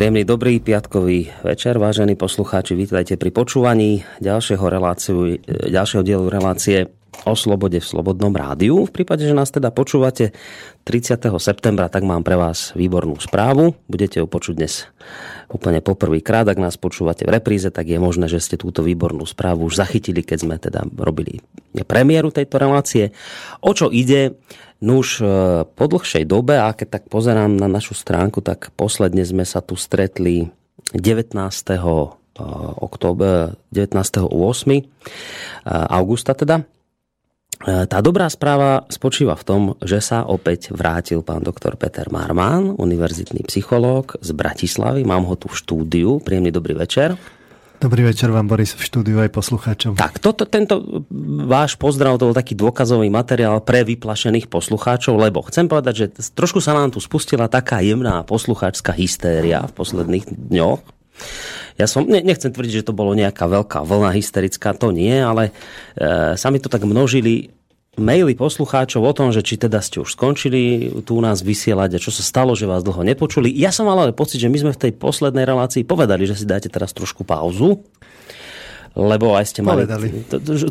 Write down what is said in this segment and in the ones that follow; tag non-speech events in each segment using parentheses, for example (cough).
Príjemný dobrý piatkový večer, vážení poslucháči, vítajte pri počúvaní ďalšieho, reláciu, ďalšieho dielu relácie o slobode v Slobodnom rádiu. V prípade, že nás teda počúvate 30. septembra, tak mám pre vás výbornú správu. Budete ju počuť dnes úplne poprvýkrát. Ak nás počúvate v repríze, tak je možné, že ste túto výbornú správu už zachytili, keď sme teda robili premiéru tejto relácie. O čo ide? Nuž, e, po dlhšej dobe, a keď tak pozerám na našu stránku, tak posledne sme sa tu stretli 19. október, 19. 8. augusta teda. E, tá dobrá správa spočíva v tom, že sa opäť vrátil pán doktor Peter Marman, univerzitný psychológ z Bratislavy. Mám ho tu v štúdiu. Príjemný dobrý večer. Dobrý večer vám, Boris, v štúdiu aj poslucháčom. Tak, toto, tento váš pozdrav, to bol taký dôkazový materiál pre vyplašených poslucháčov, lebo chcem povedať, že trošku sa nám tu spustila taká jemná poslucháčská hystéria v posledných dňoch. Ja som, ne, nechcem tvrdiť, že to bolo nejaká veľká vlna hysterická, to nie, ale e, sa mi to tak množili maily poslucháčov o tom, že či teda ste už skončili tu u nás vysielať a čo sa stalo, že vás dlho nepočuli. Ja som mal ale pocit, že my sme v tej poslednej relácii povedali, že si dáte teraz trošku pauzu lebo aj ste mali... Povedali.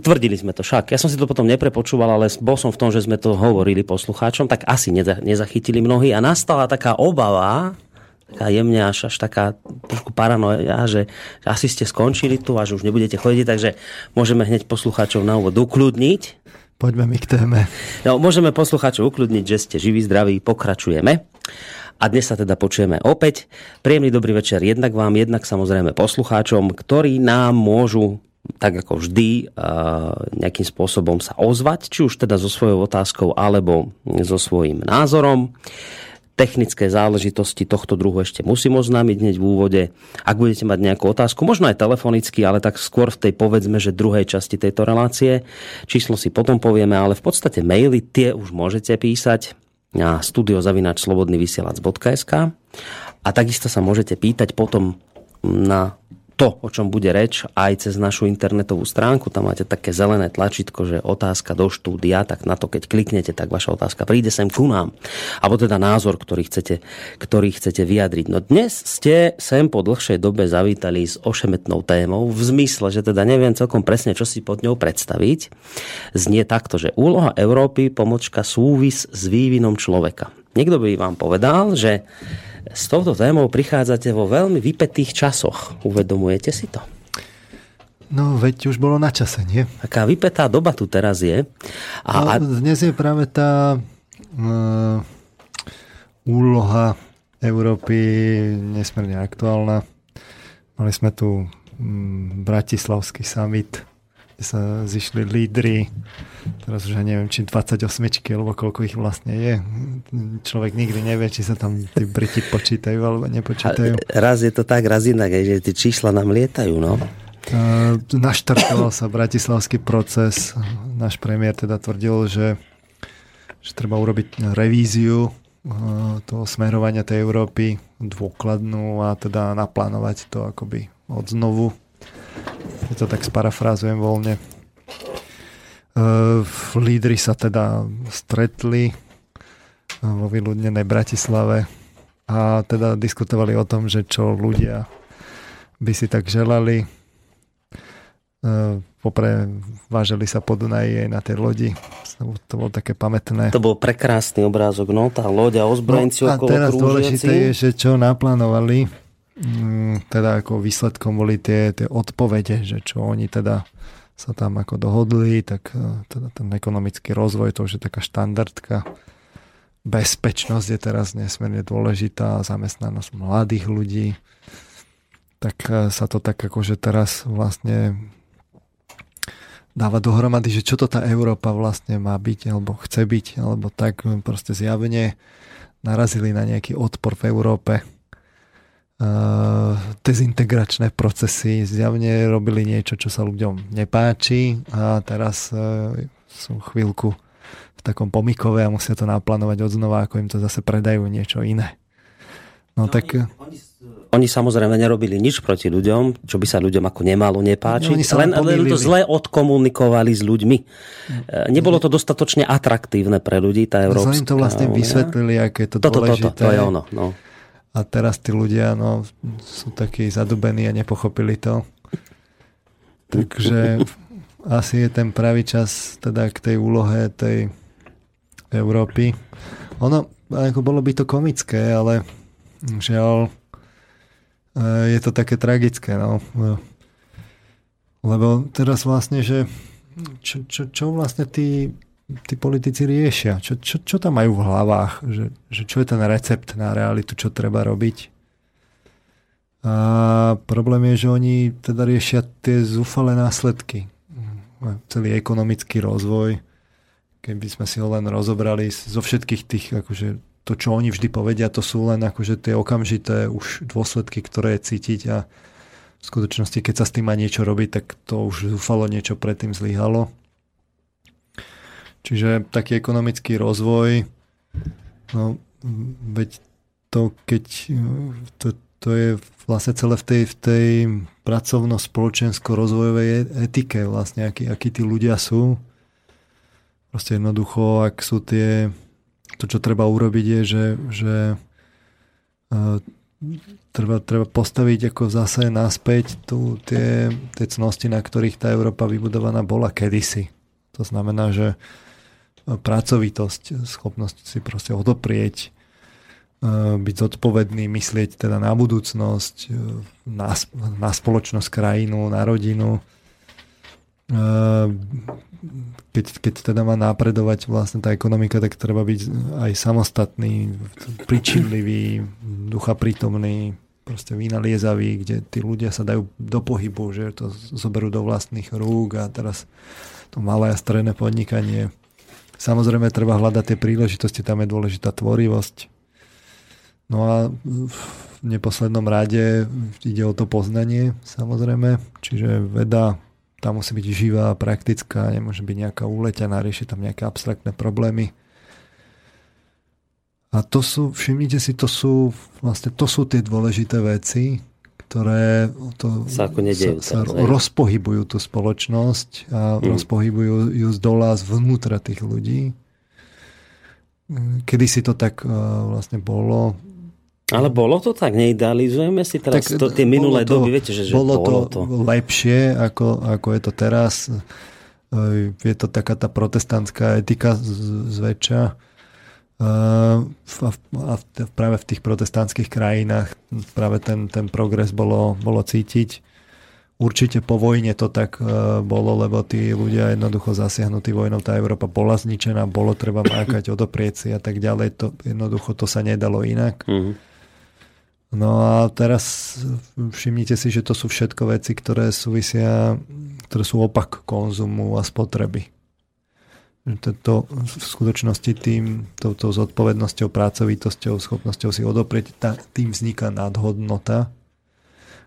Tvrdili sme to však. Ja som si to potom neprepočúval, ale bol som v tom, že sme to hovorili poslucháčom, tak asi nezachytili mnohí a nastala taká obava, taká jemne až, až taká trošku paranoja, že, asi ste skončili tu a že už nebudete chodiť, takže môžeme hneď poslucháčov na úvod ukludniť. Poďme mi k téme. No, môžeme poslucháčov ukludniť, že ste živí, zdraví, pokračujeme. A dnes sa teda počujeme opäť. Príjemný dobrý večer jednak vám, jednak samozrejme poslucháčom, ktorí nám môžu tak ako vždy nejakým spôsobom sa ozvať, či už teda so svojou otázkou alebo so svojím názorom technické záležitosti tohto druhu ešte musím oznámiť hneď v úvode. Ak budete mať nejakú otázku, možno aj telefonicky, ale tak skôr v tej povedzme, že druhej časti tejto relácie. Číslo si potom povieme, ale v podstate maily tie už môžete písať na studiozavinačslobodnyvysielac.sk a takisto sa môžete pýtať potom na to, o čom bude reč, aj cez našu internetovú stránku. Tam máte také zelené tlačítko, že otázka do štúdia, tak na to, keď kliknete, tak vaša otázka príde sem ku nám. Alebo teda názor, ktorý chcete, ktorý chcete vyjadriť. No dnes ste sem po dlhšej dobe zavítali s ošemetnou témou, v zmysle, že teda neviem celkom presne, čo si pod ňou predstaviť. Znie takto, že úloha Európy, pomočka súvis s vývinom človeka. Niekto by vám povedal, že s touto témou prichádzate vo veľmi vypetých časoch. Uvedomujete si to? No, veď už bolo na čase, nie? Taká vypetá doba tu teraz je. A, no, dnes je práve tá uh, úloha Európy nesmierne aktuálna. Mali sme tu um, Bratislavský summit sa zišli lídry, teraz už ja neviem, či 28 alebo koľko ich vlastne je. Človek nikdy nevie, či sa tam tí Briti počítajú alebo nepočítajú. A raz je to tak, raz inak, že tie čísla nám lietajú, no. Naštartoval sa bratislavský proces. Náš premiér teda tvrdil, že, že treba urobiť revíziu toho smerovania tej Európy dôkladnú a teda naplánovať to akoby od znovu keď to tak sparafrázujem voľne. Uh, lídry sa teda stretli vo vyľudnenej Bratislave a teda diskutovali o tom, že čo ľudia by si tak želali. Uh, popre vážili sa po Dunaji aj na tej lodi. To bolo také pamätné. To bol prekrásny obrázok, no, tá loď a ozbrojenci no, a okolo teraz dôležité je, že čo naplánovali teda ako výsledkom boli tie, tie odpovede, že čo oni teda sa tam ako dohodli, tak e, teda ten ekonomický rozvoj, to už je taká štandardka. Bezpečnosť je teraz nesmierne dôležitá, zamestnanosť mladých ľudí. Tak e, sa to tak akože teraz vlastne dáva dohromady, že čo to tá Európa vlastne má byť, alebo chce byť, alebo tak proste zjavne narazili na nejaký odpor v Európe dezintegračné procesy zjavne robili niečo, čo sa ľuďom nepáči a teraz uh, sú chvíľku v takom pomikove a musia to naplánovať odznova, ako im to zase predajú niečo iné. No, no tak... Oni, oni, oni samozrejme nerobili nič proti ľuďom, čo by sa ľuďom ako nemalo nepáčiť, no, len, len to zle odkomunikovali s ľuďmi. Mm. Nebolo to dostatočne atraktívne pre ľudí, tá Európska... Zle im to vlastne vysvetlili, aké je to toto, dôležité. Toto, to, to je ono, no a teraz tí ľudia no, sú takí zadubení a nepochopili to. Takže asi je ten pravý čas teda k tej úlohe tej Európy. Ono, ako bolo by to komické, ale žiaľ e, je to také tragické, no. Lebo teraz vlastne, že čo, čo, čo vlastne tí, tí politici riešia? Čo, čo, čo tam majú v hlavách? Že, že čo je ten recept na realitu, čo treba robiť? A problém je, že oni teda riešia tie zúfale následky. Celý ekonomický rozvoj, keby sme si ho len rozobrali zo všetkých tých, akože to, čo oni vždy povedia, to sú len akože tie okamžité už dôsledky, ktoré je cítiť a v skutočnosti, keď sa s tým má niečo robiť, tak to už zúfalo niečo predtým zlyhalo. Čiže taký ekonomický rozvoj, no, veď to, keď to, to je vlastne celé v tej, v tej pracovno-spoločensko-rozvojovej etike vlastne, akí, akí tí ľudia sú. Proste jednoducho, ak sú tie, to, čo treba urobiť je, že, že uh, treba, treba postaviť ako zase naspäť tu tie, tie cnosti, na ktorých tá Európa vybudovaná bola kedysi. To znamená, že pracovitosť, schopnosť si proste odoprieť E, byť zodpovedný, myslieť teda na budúcnosť, e, na, na spoločnosť, krajinu, na rodinu. E, keď, keď teda má napredovať vlastne tá ekonomika, tak treba byť aj samostatný, pričinlivý, ducha prítomný, proste vynaliezavý, kde tí ľudia sa dajú do pohybu, že to zoberú do vlastných rúk a teraz to malé a stredné podnikanie. Samozrejme treba hľadať tie príležitosti, tam je dôležitá tvorivosť, No a v neposlednom rade ide o to poznanie, samozrejme. Čiže veda tam musí byť živá, praktická, nemôže byť nejaká uleťaná, riešiť tam nejaké abstraktné problémy. A to sú, všimnite si, to sú vlastne to sú tie dôležité veci, ktoré to sa, ako nedejú, sa, sa rozpohybujú tú spoločnosť a mm. rozpohybujú ju z dola, zvnútra tých ľudí. Kedy si to tak uh, vlastne bolo, ale bolo to tak? Neidealizujeme si teraz tak, to, tie minulé to, doby? Viete, že, že bolo, bolo to, to lepšie, ako, ako je to teraz. Je to taká tá protestantská etika zväčša. A, a práve v tých protestantských krajinách práve ten, ten progres bolo, bolo cítiť. Určite po vojne to tak bolo, lebo tí ľudia jednoducho zasiahnutí vojnou, tá Európa bola zničená, bolo treba mákať, (coughs) odoprieť si a tak ďalej. To, jednoducho to sa nedalo inak. Mm-hmm. No a teraz všimnite si, že to sú všetko veci, ktoré súvisia, ktoré sú opak konzumu a spotreby. To v skutočnosti tým, touto zodpovednosťou, pracovitosťou, schopnosťou si odoprieť, tým vzniká nadhodnota,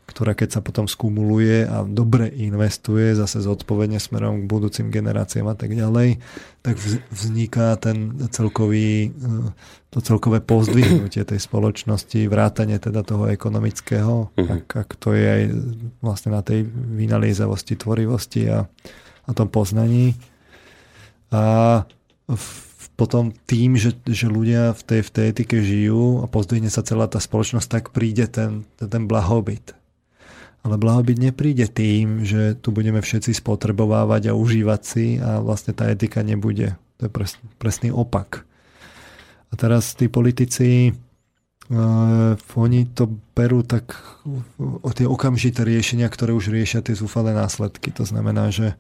ktorá keď sa potom skumuluje a dobre investuje zase zodpovedne smerom k budúcim generáciám a tak ďalej, tak vzniká ten celkový, eh, to celkové pozdvihnutie tej spoločnosti, vrátanie teda toho ekonomického, uh-huh. ak, ak to je aj vlastne na tej vynaliezavosti, tvorivosti a, a tom poznaní. A v, potom tým, že, že ľudia v tej, v tej etike žijú a pozdvihne sa celá tá spoločnosť, tak príde ten, ten blahobyt ale blahobyt nepríde tým, že tu budeme všetci spotrebovávať a užívať si a vlastne tá etika nebude. To je pres, presný opak. A teraz tí politici Uh, oni to berú tak o tie okamžité riešenia, ktoré už riešia tie zúfalé následky. To znamená, že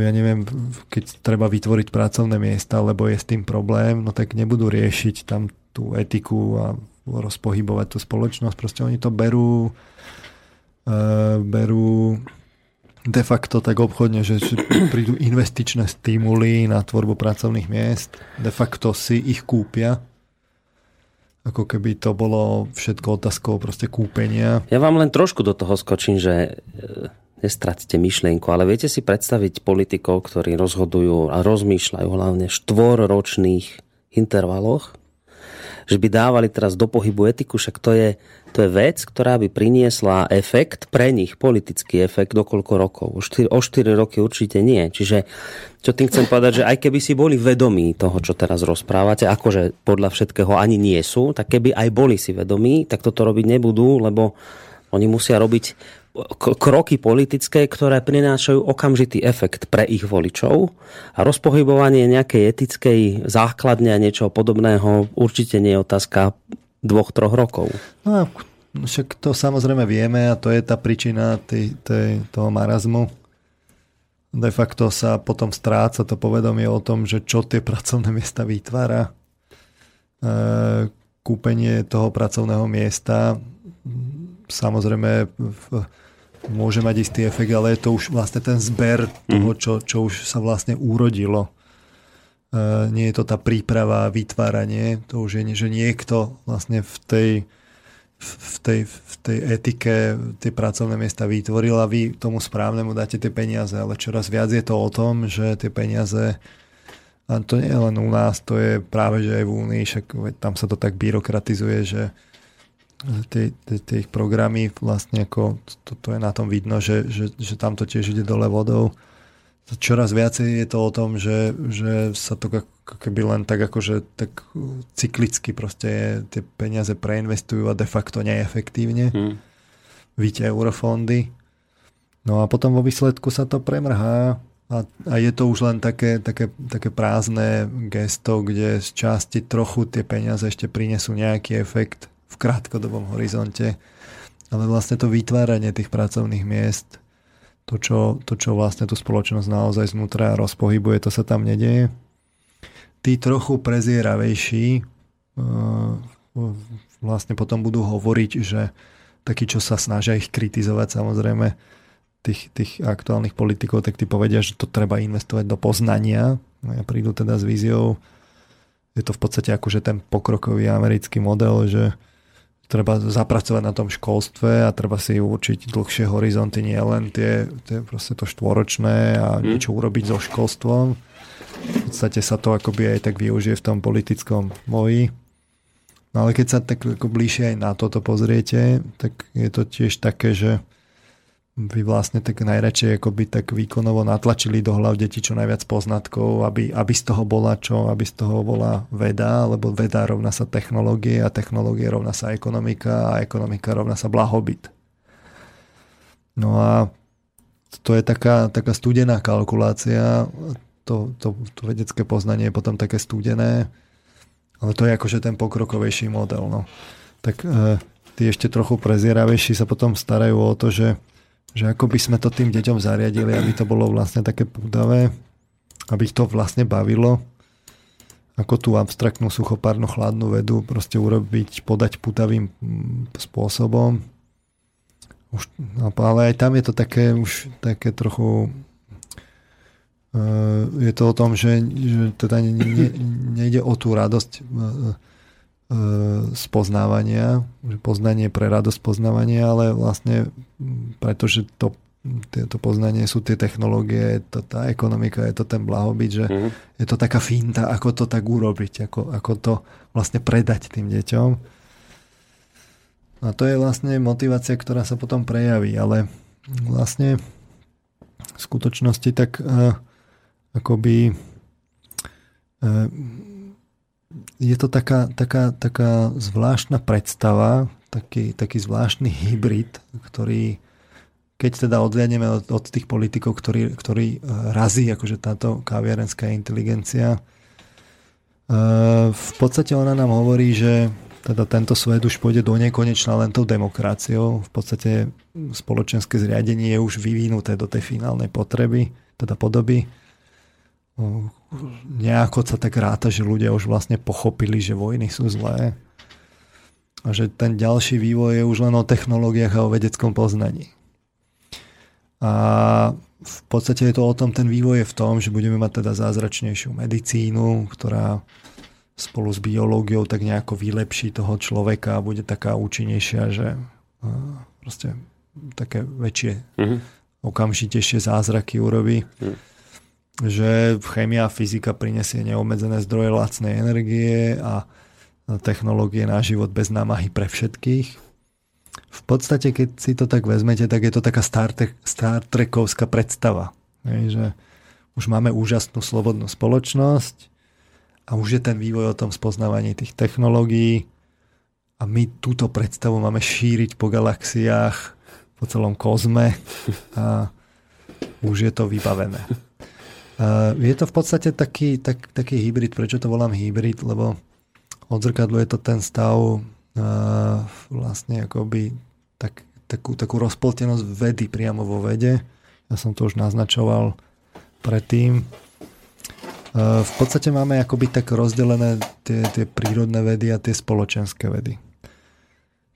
ja neviem, keď treba vytvoriť pracovné miesta, lebo je s tým problém, no tak nebudú riešiť tam tú etiku a rozpohybovať tú spoločnosť. Proste oni to berú Eh, berú de facto tak obchodne, že, že prídu investičné stimuly na tvorbu pracovných miest, de facto si ich kúpia, ako keby to bolo všetko otázkou proste kúpenia. Ja vám len trošku do toho skočím, že nestratíte myšlienku, ale viete si predstaviť politikov, ktorí rozhodujú a rozmýšľajú hlavne v štvorročných intervaloch, že by dávali teraz do pohybu etiku, však to je, to je vec, ktorá by priniesla efekt, pre nich politický efekt do koľko rokov. O 4, o 4 roky určite nie. Čiže čo tým chcem povedať, že aj keby si boli vedomí toho, čo teraz rozprávate, akože podľa všetkého ani nie sú, tak keby aj boli si vedomí, tak toto robiť nebudú, lebo oni musia robiť kroky politické, ktoré prinášajú okamžitý efekt pre ich voličov a rozpohybovanie nejakej etickej základne a niečo podobného určite nie je otázka dvoch, troch rokov. No však to samozrejme vieme a to je tá príčina tej, tej, toho marazmu. De facto sa potom stráca to povedomie o tom, že čo tie pracovné miesta vytvára. E, kúpenie toho pracovného miesta samozrejme v, môže mať istý efekt, ale je to už vlastne ten zber toho, mhm. čo, čo už sa vlastne urodilo. E, nie je to tá príprava, vytváranie, to už je, že niekto vlastne v tej, v tej, v tej etike tie pracovné miesta vytvoril a vy tomu správnemu dáte tie peniaze, ale čoraz viac je to o tom, že tie peniaze a to nie je len u nás, to je práve, že aj v Únii, však tam sa to tak byrokratizuje, že tie, tie, tie ich programy vlastne ako, to, to je na tom vidno, že, že, že tam to tiež ide dole vodou. Čoraz viacej je to o tom, že, že sa to ako keby len tak akože tak cyklicky proste je, tie peniaze preinvestujú a de facto neefektívne. Hmm. Víte eurofondy. No a potom vo výsledku sa to premrhá a, a je to už len také, také, také prázdne gesto, kde z časti trochu tie peniaze ešte prinesú nejaký efekt v krátkodobom horizonte, ale vlastne to vytváranie tých pracovných miest, to čo, to, čo vlastne tú spoločnosť naozaj znútra rozpohybuje, to sa tam nedieje. Tí trochu prezieravejší uh, vlastne potom budú hovoriť, že takí, čo sa snažia ich kritizovať samozrejme, tých, tých aktuálnych politikov, tak tí povedia, že to treba investovať do poznania. No ja prídu teda s víziou, je to v podstate akože ten pokrokový americký model, že treba zapracovať na tom školstve a treba si určiť dlhšie horizonty, nie len tie, tie proste to štvoročné a mm. niečo urobiť so školstvom. V podstate sa to akoby aj tak využije v tom politickom boji. No ale keď sa tak ako bližšie aj na toto pozriete, tak je to tiež také, že vy vlastne tak najradšej akoby tak výkonovo natlačili do hlav detí čo najviac poznatkov, aby, aby z toho bola čo, aby z toho bola veda, lebo veda rovná sa technológie a technológie rovná sa ekonomika a ekonomika rovná sa blahobyt. No a to je taká, taká studená kalkulácia, to, to, to vedecké poznanie je potom také studené, ale to je akože ten pokrokovejší model. No. Tak e, tí ešte trochu prezieravejší sa potom starajú o to, že že ako by sme to tým deťom zariadili, aby to bolo vlastne také púdavé, aby ich to vlastne bavilo, ako tú abstraktnú suchopárnu chladnú vedu proste urobiť, podať putavým mm, spôsobom. Už, no, ale aj tam je to také už také trochu uh, je to o tom, že, že teda ne, ne, nejde o tú radosť uh, spoznávania, že poznanie pre radosť poznávania, ale vlastne pretože to, to poznanie sú tie technológie, je to tá ekonomika, je to ten blahobyt, že mm. je to taká finta, ako to tak urobiť, ako, ako to vlastne predať tým deťom. A to je vlastne motivácia, ktorá sa potom prejaví, ale vlastne v skutočnosti tak uh, akoby uh, je to taká, taká, taká zvláštna predstava, taký, taký zvláštny hybrid, ktorý keď teda odliadneme od, od tých politikov, ktorý, ktorý eh, razí akože táto kaviarenská inteligencia, eh, v podstate ona nám hovorí, že teda tento svet už pôjde do nekonečna len tou demokraciou. V podstate spoločenské zriadenie je už vyvinuté do tej finálnej potreby, teda podoby nejako sa tak ráta, že ľudia už vlastne pochopili, že vojny sú zlé a že ten ďalší vývoj je už len o technológiách a o vedeckom poznaní. A v podstate je to o tom, ten vývoj je v tom, že budeme mať teda zázračnejšiu medicínu, ktorá spolu s biológiou tak nejako vylepší toho človeka a bude taká účinnejšia, že proste také väčšie, mm-hmm. okamžitejšie zázraky urobí. Mm že chémia a fyzika prinesie neobmedzené zdroje lacnej energie a technológie na život bez námahy pre všetkých. V podstate, keď si to tak vezmete, tak je to taká Star, Trek, Star Trekovská predstava. Hej, že už máme úžasnú slobodnú spoločnosť a už je ten vývoj o tom spoznávaní tých technológií a my túto predstavu máme šíriť po galaxiách, po celom kozme a už je to vybavené. Je to v podstate taký, tak, taký hybrid. Prečo to volám hybrid? Lebo odzrkadluje to ten stav vlastne akoby tak, takú, takú rozpoltenosť vedy priamo vo vede. Ja som to už naznačoval predtým. V podstate máme akoby tak rozdelené tie, tie prírodné vedy a tie spoločenské vedy.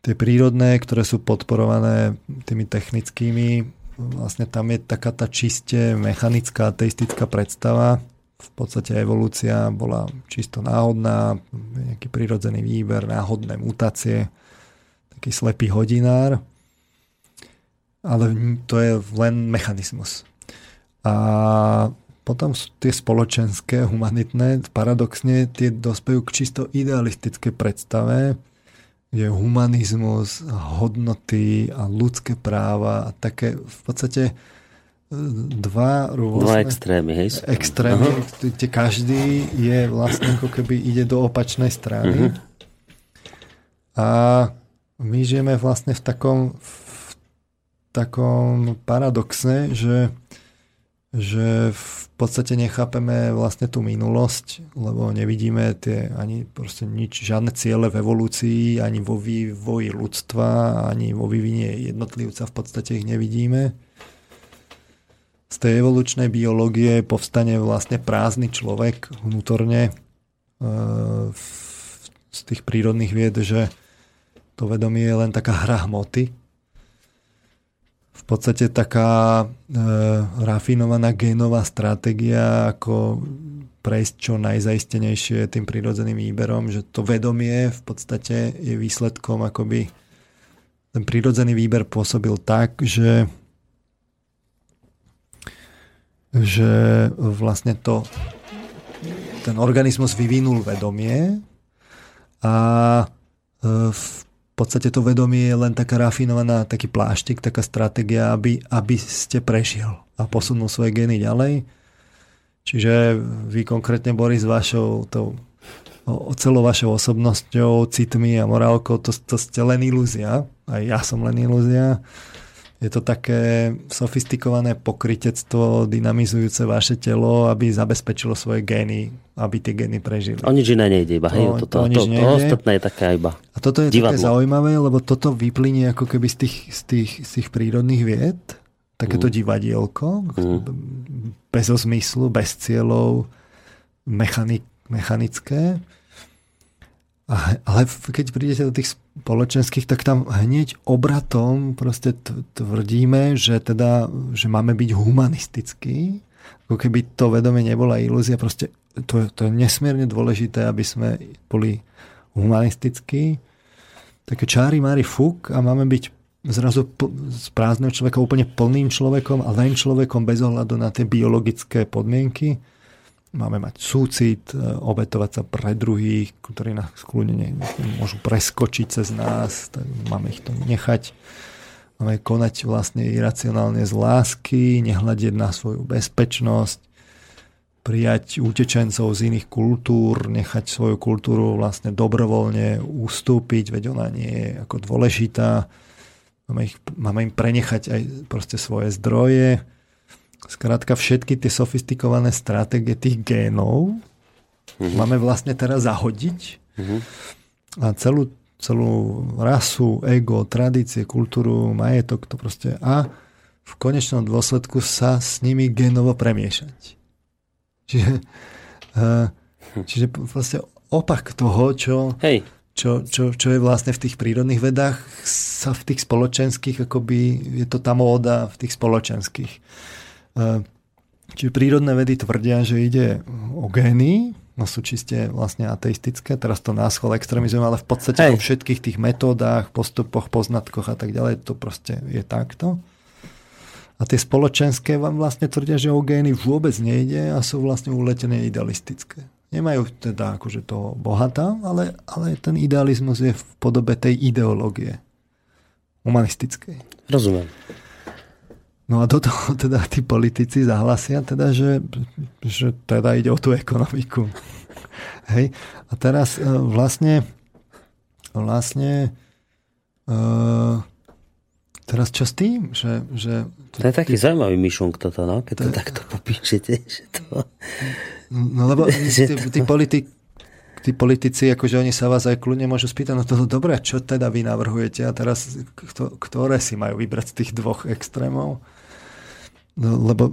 Tie prírodné, ktoré sú podporované tými technickými, vlastne tam je taká tá čiste mechanická, ateistická predstava, v podstate evolúcia bola čisto náhodná, nejaký prirodzený výber, náhodné mutácie, taký slepý hodinár, ale to je len mechanizmus. A potom sú tie spoločenské, humanitné, paradoxne tie dospejú k čisto idealistické predstave, kde humanizmus, hodnoty a ľudské práva a také v podstate dva rôzne... Dva extrémy, hej? Extrémy, kde každý je vlastne ako keby ide do opačnej strany. Uh-huh. A my žijeme vlastne v takom, v takom paradoxe, že, že v podstate nechápeme vlastne tú minulosť, lebo nevidíme tie ani proste nič, žiadne ciele v evolúcii, ani vo vývoji ľudstva, ani vo vývine jednotlivca v podstate ich nevidíme z tej evolučnej biológie povstane vlastne prázdny človek vnútorne e, z tých prírodných vied, že to vedomie je len taká hra hmoty. Podstate taká e, rafinovaná génová stratégia, ako prejsť čo najzaistenejšie tým prírodzeným výberom, že to vedomie v podstate je výsledkom akoby ten prírodzený výber pôsobil tak, že že vlastne to ten organizmus vyvinul vedomie a e, v podstate to vedomie je len taká rafinovaná, taký pláštik, taká stratégia, aby, aby ste prešiel a posunul svoje gény ďalej. Čiže vy konkrétne, Boris, vašou tou, o, celou vašou osobnosťou, citmi a morálkou, to, to ste len ilúzia. Aj ja som len ilúzia je to také sofistikované pokrytectvo dynamizujúce vaše telo, aby zabezpečilo svoje gény, aby tie gény prežili. O nič iné nejde iba. Hej, to, to, to, to, to ostatné je také iba A toto je divadlo. také zaujímavé, lebo toto vyplynie ako keby z tých, z tých, z tých prírodných vied, takéto mm. divadielko, mm. bez zmyslu, bez cieľov, mechanik, mechanické. Ale keď prídete do tých spoločenských, tak tam hneď obratom proste tvrdíme, že teda, že máme byť humanistickí. Ako keby to vedomie nebola ilúzia. Proste to, to je nesmierne dôležité, aby sme boli humanistickí. Také čári mári fuk a máme byť zrazu z prázdneho človeka úplne plným človekom a len človekom bez ohľadu na tie biologické podmienky máme mať súcit, e, obetovať sa pre druhých, ktorí nás kľudne môžu preskočiť cez nás, tak máme ich to nechať. Máme konať vlastne iracionálne z lásky, nehľadieť na svoju bezpečnosť, prijať utečencov z iných kultúr, nechať svoju kultúru vlastne dobrovoľne ustúpiť, veď ona nie je ako dôležitá. Máme, ich, máme im prenechať aj proste svoje zdroje, Skrátka všetky tie sofistikované stratégie tých génov mm-hmm. máme vlastne teraz zahodiť mm-hmm. a celú, celú rasu, ego, tradície, kultúru, majetok to proste a v konečnom dôsledku sa s nimi génovo premiešať. Čiže, uh, (laughs) čiže vlastne opak toho, čo, Hej. Čo, čo, čo je vlastne v tých prírodných vedách, sa v tých spoločenských, akoby je to tá móda v tých spoločenských. Čiže prírodné vedy tvrdia, že ide o gény, no sú čiste vlastne ateistické, teraz to nás chval extrémizujem, ale v podstate Hej. vo všetkých tých metódach, postupoch, poznatkoch a tak ďalej, to proste je takto. A tie spoločenské vám vlastne tvrdia, že o gény vôbec nejde a sú vlastne uletené idealistické. Nemajú teda akože toho bohatá, ale, ale ten idealizmus je v podobe tej ideológie humanistickej. Rozumiem. No a do toho (laughs) teda tí politici zahlasia teda, že, že teda ide o tú ekonomiku. (laughs) Hej. A teraz uh, vlastne vlastne uh, teraz čo s tým? Že, že, to je taký ty... zaujímavý myšunk toto, no? keď to, to takto popíšete. (laughs) Že to... No lebo tí, tí, politik, tí politici, akože oni sa vás aj kľudne môžu spýtať, no to dobre, čo teda vy navrhujete a teraz ktoré si majú vybrať z tých dvoch extrémov? No, lebo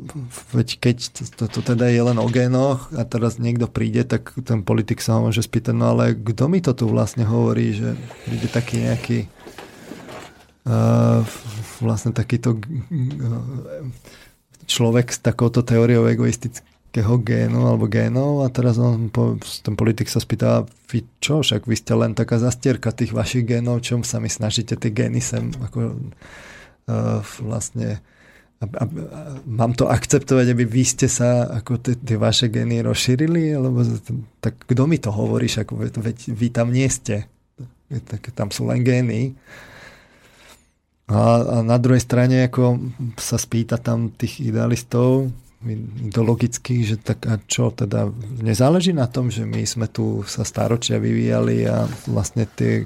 veď keď to, to teda je len o génoch a teraz niekto príde, tak ten politik sa môže spýtať, no ale kto mi to tu vlastne hovorí, že príde taký nejaký uh, vlastne takýto uh, človek s takouto teóriou egoistického génu alebo génov a teraz on, ten politik sa spýta, vy čo, však vy ste len taká zastierka tých vašich génov, čom sa mi snažíte tie gény sem ako uh, vlastne a, a, a mám to akceptovať, aby vy ste sa ako tie vaše geny rozšírili? Alebo, tak kto mi to hovoríš? Ako, veď vy tam nie ste. Tak, tam sú len gény. A, a na druhej strane ako sa spýta tam tých idealistov ideologických, že tak a čo teda nezáleží na tom, že my sme tu sa staročia vyvíjali a vlastne tie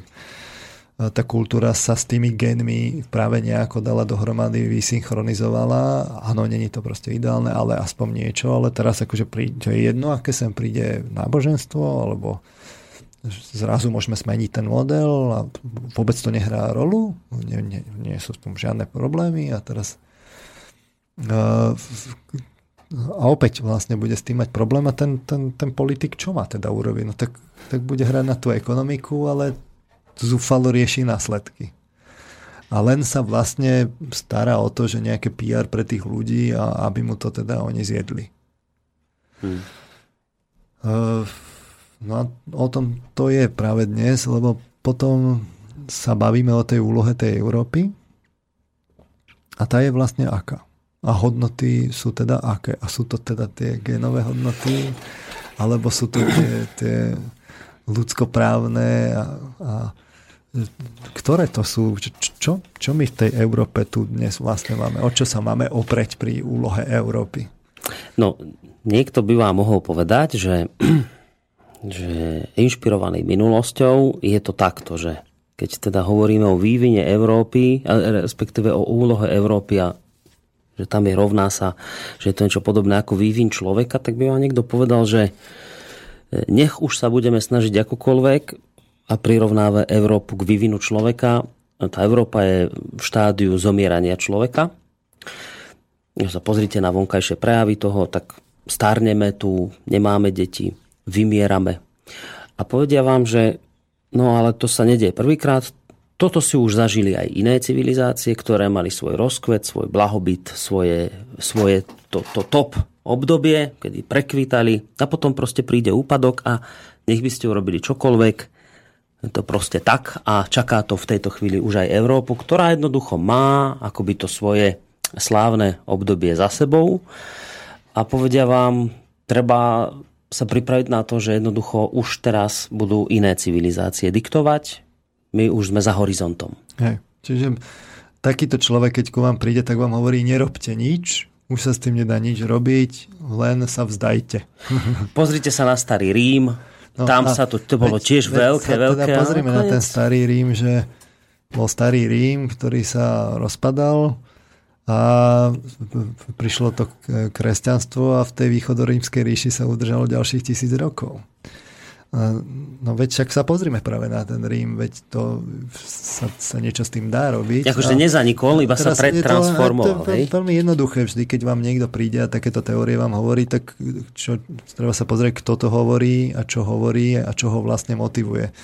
tá kultúra sa s tými genmi práve nejako dala dohromady, vysynchronizovala. Áno, není to proste ideálne, ale aspoň niečo. Ale teraz akože príde, je jedno, aké sem príde náboženstvo, alebo zrazu môžeme zmeniť ten model a vôbec to nehrá rolu. Nie, nie, nie sú s tom žiadne problémy a teraz a opäť vlastne bude s tým mať problém a ten, ten, ten politik čo má teda urobiť? No tak, tak bude hrať na tú ekonomiku, ale zúfalo rieši následky. A len sa vlastne stará o to, že nejaké PR pre tých ľudí a aby mu to teda oni zjedli. Hmm. Uh, no a o tom to je práve dnes, lebo potom sa bavíme o tej úlohe tej Európy a tá je vlastne aká. A hodnoty sú teda aké? A sú to teda tie genové hodnoty? Alebo sú to tie, tie ľudskoprávne a, a ktoré to sú? Čo, čo my v tej Európe tu dnes vlastne máme? O čo sa máme opreť pri úlohe Európy? No, niekto by vám mohol povedať, že, (clears throat) že inšpirovaný minulosťou je to takto, že keď teda hovoríme o vývine Európy, respektíve o úlohe Európy a že tam je rovná sa, že je to niečo podobné ako vývin človeka, tak by vám niekto povedal, že nech už sa budeme snažiť akokoľvek, a prirovnáva Európu k vývinu človeka. Tá Európa je v štádiu zomierania človeka. Keď sa pozrite na vonkajšie prejavy toho, tak starneme tu, nemáme deti, vymierame. A povedia vám, že no ale to sa nedie prvýkrát, toto si už zažili aj iné civilizácie, ktoré mali svoj rozkvet, svoj blahobyt, svoje, svoje to, to top obdobie, kedy prekvítali a potom proste príde úpadok a nech by ste urobili čokoľvek, je to proste tak a čaká to v tejto chvíli už aj Európu, ktorá jednoducho má akoby to svoje slávne obdobie za sebou a povedia vám, treba sa pripraviť na to, že jednoducho už teraz budú iné civilizácie diktovať. My už sme za horizontom. Hej. Čiže takýto človek, keď ku vám príde, tak vám hovorí, nerobte nič, už sa s tým nedá nič robiť, len sa vzdajte. (laughs) Pozrite sa na starý Rím, No, Tam sa to, to bolo veď, tiež veď veľké, sa veľké. Teda pozrieme na ten starý Rím, že bol starý Rím, ktorý sa rozpadal a prišlo to kresťanstvo a v tej východorímskej ríši sa udržalo ďalších tisíc rokov. No veď však sa pozrime práve na ten Rím, veď to sa, sa niečo s tým dá robiť. Akože nezanikol, iba sa predtransformoval. To, je to veľmi jednoduché vždy, keď vám niekto príde a takéto teórie vám hovorí, tak čo, treba sa pozrieť, kto to hovorí a čo hovorí a čo ho vlastne motivuje.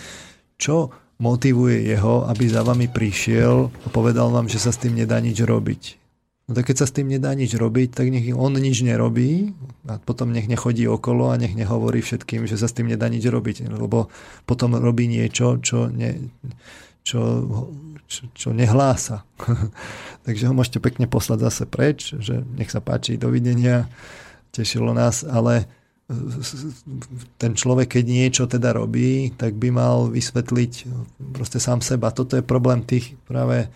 Čo motivuje jeho, aby za vami prišiel a povedal vám, že sa s tým nedá nič robiť. No tak keď sa s tým nedá nič robiť, tak nech on nič nerobí a potom nech nechodí okolo a nech nehovorí všetkým, že sa s tým nedá nič robiť, lebo potom robí niečo, čo, ne, čo, čo, čo nehlása. (laughs) Takže ho môžete pekne poslať zase preč, že nech sa páči, dovidenia, tešilo nás, ale ten človek, keď niečo teda robí, tak by mal vysvetliť proste sám seba. Toto je problém tých práve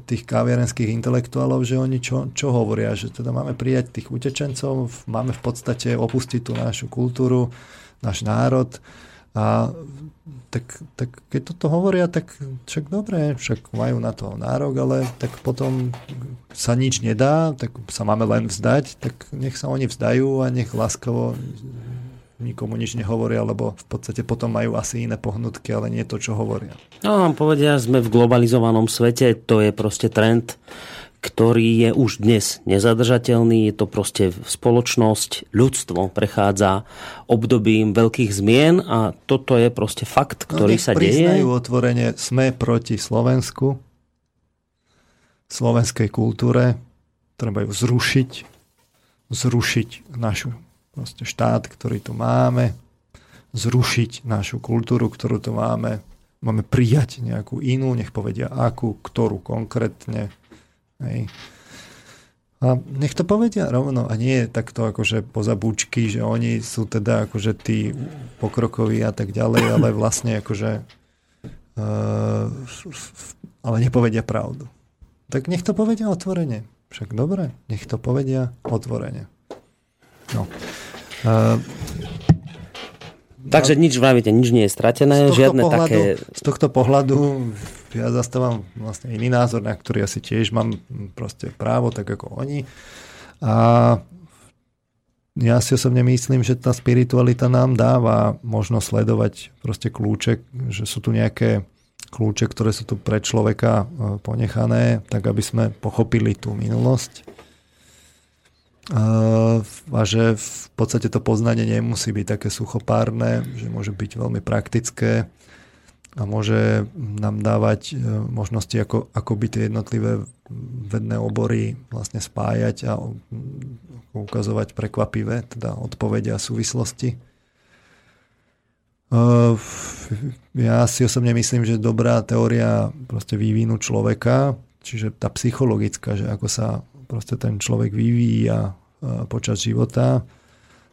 tých kaviarenských intelektuálov, že oni čo, čo hovoria, že teda máme prijať tých utečencov, máme v podstate opustiť tú našu kultúru, náš národ. A tak, tak keď toto hovoria, tak však dobre, však majú na to nárok, ale tak potom sa nič nedá, tak sa máme len vzdať, tak nech sa oni vzdajú a nech láskavo nikomu nič nehovoria, lebo v podstate potom majú asi iné pohnutky, ale nie to, čo hovoria. No, vám povedia, sme v globalizovanom svete, to je proste trend, ktorý je už dnes nezadržateľný. Je to proste spoločnosť, ľudstvo prechádza obdobím veľkých zmien a toto je proste fakt, no, ktorý no, sa deje. otvorene, sme proti Slovensku, slovenskej kultúre, treba ju zrušiť, zrušiť našu proste štát, ktorý tu máme, zrušiť našu kultúru, ktorú tu máme, máme prijať nejakú inú, nech povedia akú, ktorú konkrétne, Hej. A nech to povedia rovno a nie takto akože poza bučky, že oni sú teda akože tí pokrokoví a tak ďalej, ale (clears throat) vlastne akože uh, ale nepovedia pravdu. Tak nech to povedia otvorene. Však dobre, nech to povedia otvorene. No. Uh, Takže nič, vravíte, nič nie je stratené, žiadne pohľadu, také... Z tohto pohľadu ja zastávam vlastne iný názor, na ktorý asi tiež mám proste právo, tak ako oni. A ja si osobne myslím, že tá spiritualita nám dáva možnosť sledovať proste kľúče, že sú tu nejaké kľúče, ktoré sú tu pre človeka e, ponechané, tak aby sme pochopili tú minulosť. A že v podstate to poznanie nemusí byť také suchopárne, že môže byť veľmi praktické a môže nám dávať e, možnosti, ako, ako by tie jednotlivé vedné obory vlastne spájať a ukazovať prekvapivé, teda odpovede a súvislosti. E, ja si osobne myslím, že dobrá teória proste vývinu človeka, čiže tá psychologická, že ako sa proste ten človek vyvíja počas života,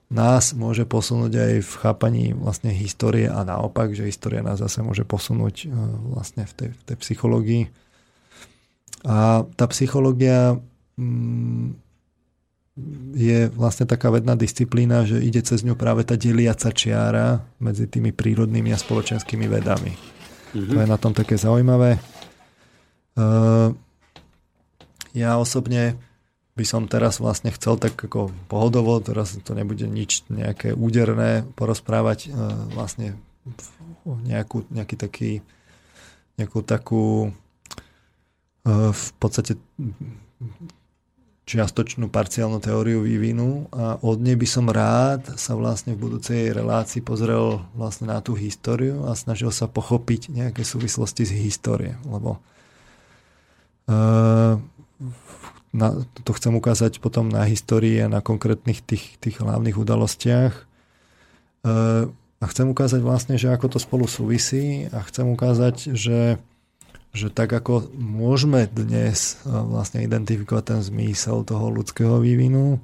nás môže posunúť aj v chápaní vlastne histórie a naopak, že história nás zase môže posunúť e, vlastne v tej, v tej psychológii. A tá psychológia mm, je vlastne taká vedná disciplína, že ide cez ňu práve tá deliaca čiara medzi tými prírodnými a spoločenskými vedami. Mm-hmm. To je na tom také zaujímavé. E, ja osobne by som teraz vlastne chcel tak ako pohodovo, teraz to nebude nič nejaké úderné, porozprávať e, vlastne nejakú, nejaký taký nejakú takú e, v podstate čiastočnú parciálnu teóriu vývinu a od nej by som rád sa vlastne v budúcej relácii pozrel vlastne na tú históriu a snažil sa pochopiť nejaké súvislosti z histórie, lebo uh, na, to chcem ukázať potom na histórii a na konkrétnych tých, tých hlavných udalostiach. E, a chcem ukázať vlastne, že ako to spolu súvisí a chcem ukázať, že, že tak ako môžeme dnes e, vlastne identifikovať ten zmysel toho ľudského vývinu,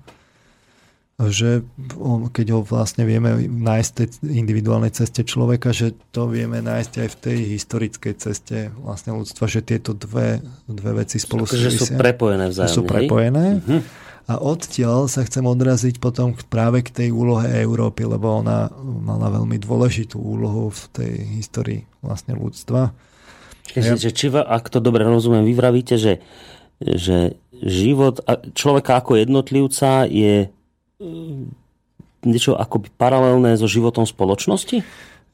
že on, keď ho vlastne vieme nájsť v tej individuálnej ceste človeka, že to vieme nájsť aj v tej historickej ceste vlastne ľudstva, že tieto dve, dve veci spolu sú. Že sú prepojené vzájomne. Sú prepojené. Uh-huh. A odtiaľ sa chcem odraziť potom práve k tej úlohe Európy, lebo ona mala veľmi dôležitú úlohu v tej histórii vlastne ľudstva. Ja... Že, či, ak to dobre rozumiem, vy vravíte, že, že život človeka ako jednotlivca je niečo akoby paralelné so životom spoločnosti?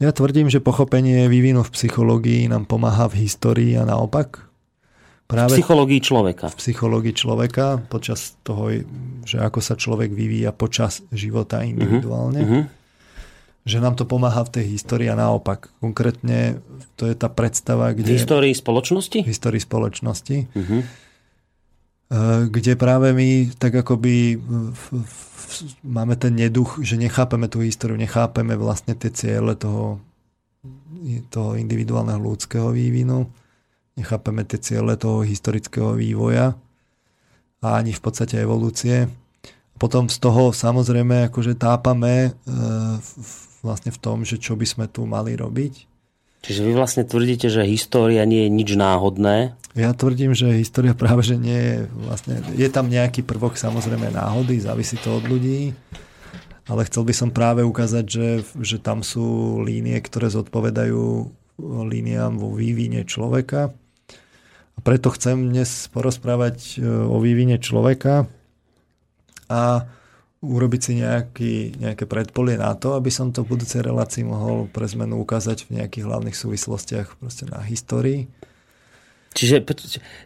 Ja tvrdím, že pochopenie vývinu v psychológii nám pomáha v histórii a naopak. Práve v psychológii človeka. V psychológii človeka, počas toho, že ako sa človek vyvíja počas života individuálne. Uh-huh. Že nám to pomáha v tej histórii a naopak. Konkrétne to je tá predstava, kde... V histórii spoločnosti? V histórii spoločnosti. Uh-huh. Kde práve my tak akoby v, v máme ten neduch, že nechápeme tú históriu, nechápeme vlastne tie ciele toho, toho individuálneho ľudského vývinu, nechápeme tie ciele toho historického vývoja a ani v podstate evolúcie. potom z toho samozrejme akože tápame vlastne v tom, že čo by sme tu mali robiť. Čiže vy vlastne tvrdíte, že história nie je nič náhodné? Ja tvrdím, že história práve, že nie je vlastne, je tam nejaký prvok samozrejme náhody, závisí to od ľudí, ale chcel by som práve ukázať, že, že tam sú línie, ktoré zodpovedajú líniám vo vývine človeka. A preto chcem dnes porozprávať e, o vývine človeka a urobiť si nejaký, nejaké predpolie na to, aby som to v budúcej relácii mohol pre zmenu ukázať v nejakých hlavných súvislostiach proste na histórii. Čiže,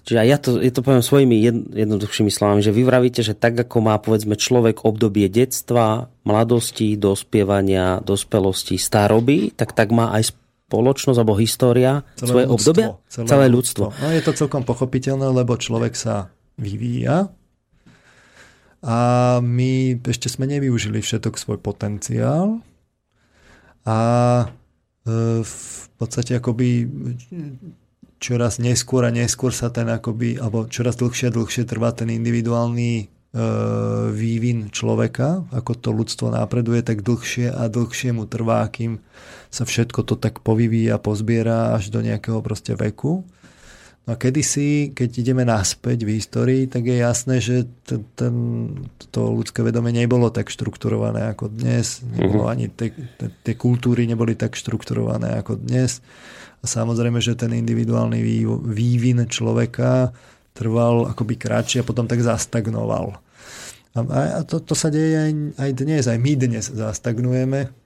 čiže ja to, ja to poviem svojimi jednoduchšími slovami, že vy vravíte, že tak ako má povedzme človek obdobie detstva, mladosti, dospievania, dospelosti, staroby, tak tak má aj spoločnosť alebo história celé svoje ľudstvo, obdobia? Celé, celé ľudstvo. No je to celkom pochopiteľné, lebo človek sa vyvíja a my ešte sme nevyužili všetok svoj potenciál a e, v podstate akoby čoraz neskôr a neskôr sa ten akoby, alebo čoraz dlhšie a dlhšie trvá ten individuálny e, vývin človeka, ako to ľudstvo napreduje, tak dlhšie a dlhšie mu trvá, kým sa všetko to tak povyvíja, pozbiera až do nejakého proste veku. No a kedysi, keď ideme naspäť v histórii, tak je jasné, že t- ten, to ľudské vedomie nebolo tak štrukturované ako dnes. Nebolo mhm. ani tie kultúry neboli tak štrukturované ako dnes. A samozrejme, že ten individuálny vývin človeka trval akoby kratšie a potom tak zastagnoval. A, a to, to sa deje aj, aj dnes, aj my dnes zastagnujeme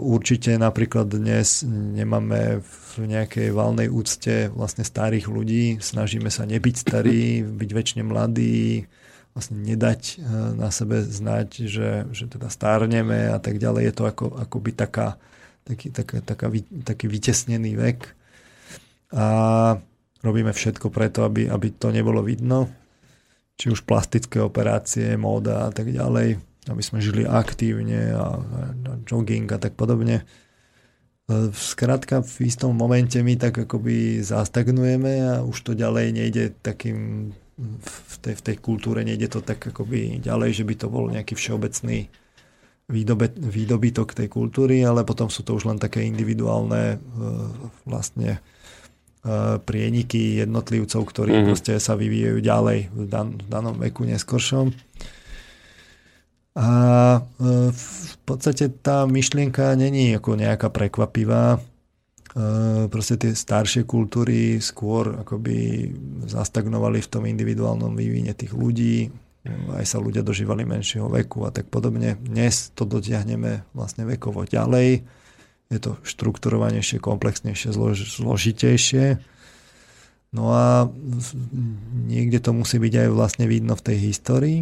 určite napríklad dnes nemáme v nejakej valnej úcte vlastne starých ľudí. Snažíme sa nebyť starí, byť väčšine mladí, vlastne nedať eh, na sebe znať, že, že teda stárneme a tak ďalej. Je to ako, akoby taká, taký, taká, taká, taký vytesnený vek. A robíme všetko preto, aby, aby to nebolo vidno. Či už plastické operácie, móda a tak ďalej aby sme žili aktívne a, a jogging a tak podobne. Skrátka v istom momente my tak akoby zastagnujeme a už to ďalej nejde takým v tej, v tej kultúre nejde to tak akoby ďalej, že by to bol nejaký všeobecný výdobe, výdobytok tej kultúry, ale potom sú to už len také individuálne e, vlastne e, prieniky jednotlivcov, ktorí mm-hmm. proste sa vyvíjajú ďalej v, dan, v danom veku neskoršom. A e, v podstate tá myšlienka není ako nejaká prekvapivá. E, proste tie staršie kultúry skôr akoby zastagnovali v tom individuálnom vývine tých ľudí, aj sa ľudia dožívali menšieho veku a tak podobne. Dnes to dotiahneme vlastne vekovo ďalej. Je to štrukturovanejšie, komplexnejšie, zlož, zložitejšie. No a niekde to musí byť aj vlastne vidno v tej histórii.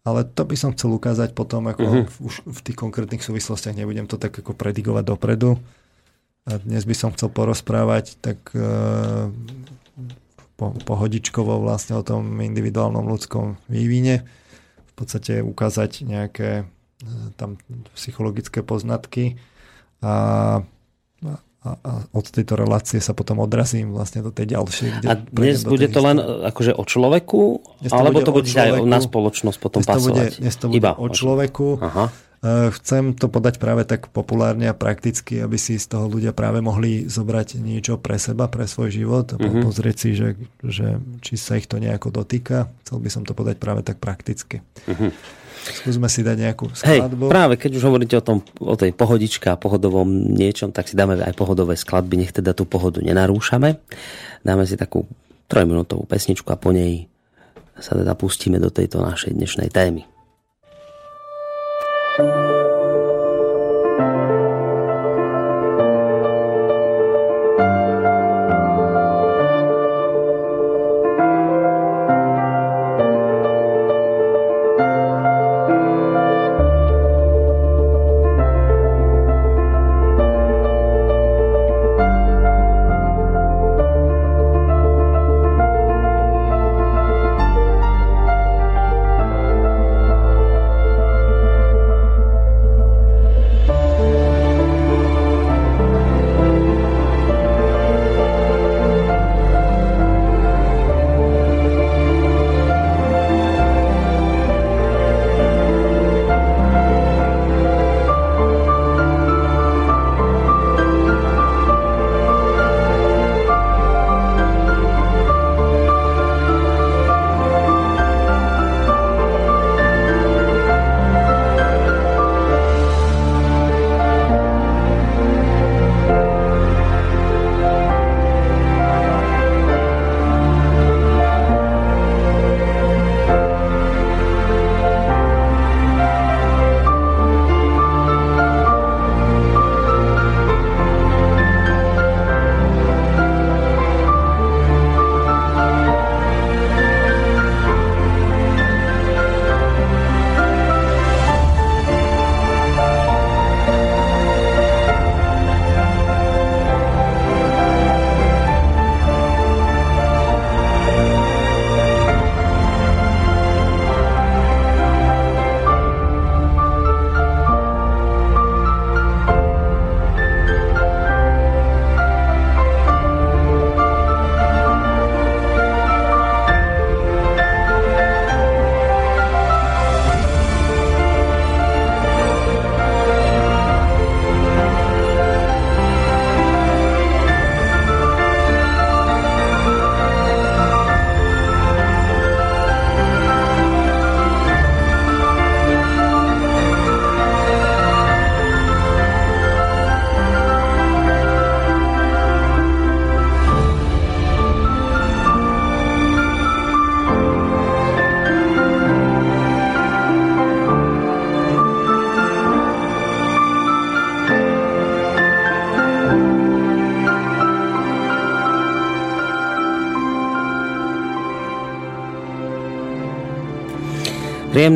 Ale to by som chcel ukázať potom, ako uh-huh. už v tých konkrétnych súvislostiach nebudem to tak ako predigovať dopredu. A dnes by som chcel porozprávať tak uh, po, pohodičkovo vlastne o tom individuálnom ľudskom vývine. V podstate ukázať nejaké uh, tam psychologické poznatky a a, a od tejto relácie sa potom odrazím vlastne do tej ďalšej. Kde a dnes bude to len akože o človeku, dnes to alebo bude to bude človeku, aj na spoločnosť potom dnes to bude, Dnes to bude Iba o človeku. Aha. E, chcem to podať práve tak populárne a prakticky, aby si z toho ľudia práve mohli zobrať niečo pre seba, pre svoj život a uh-huh. pozrieť si, že, že či sa ich to nejako dotýka. Chcel by som to podať práve tak prakticky. Uh-huh. Skúsme si dať nejakú skladbu. Hej, práve keď už hovoríte o, tom, o tej pohodičke a pohodovom niečom, tak si dáme aj pohodové skladby, nech teda tú pohodu nenarúšame. Dáme si takú trojminútovú pesničku a po nej sa teda pustíme do tejto našej dnešnej témy. thank you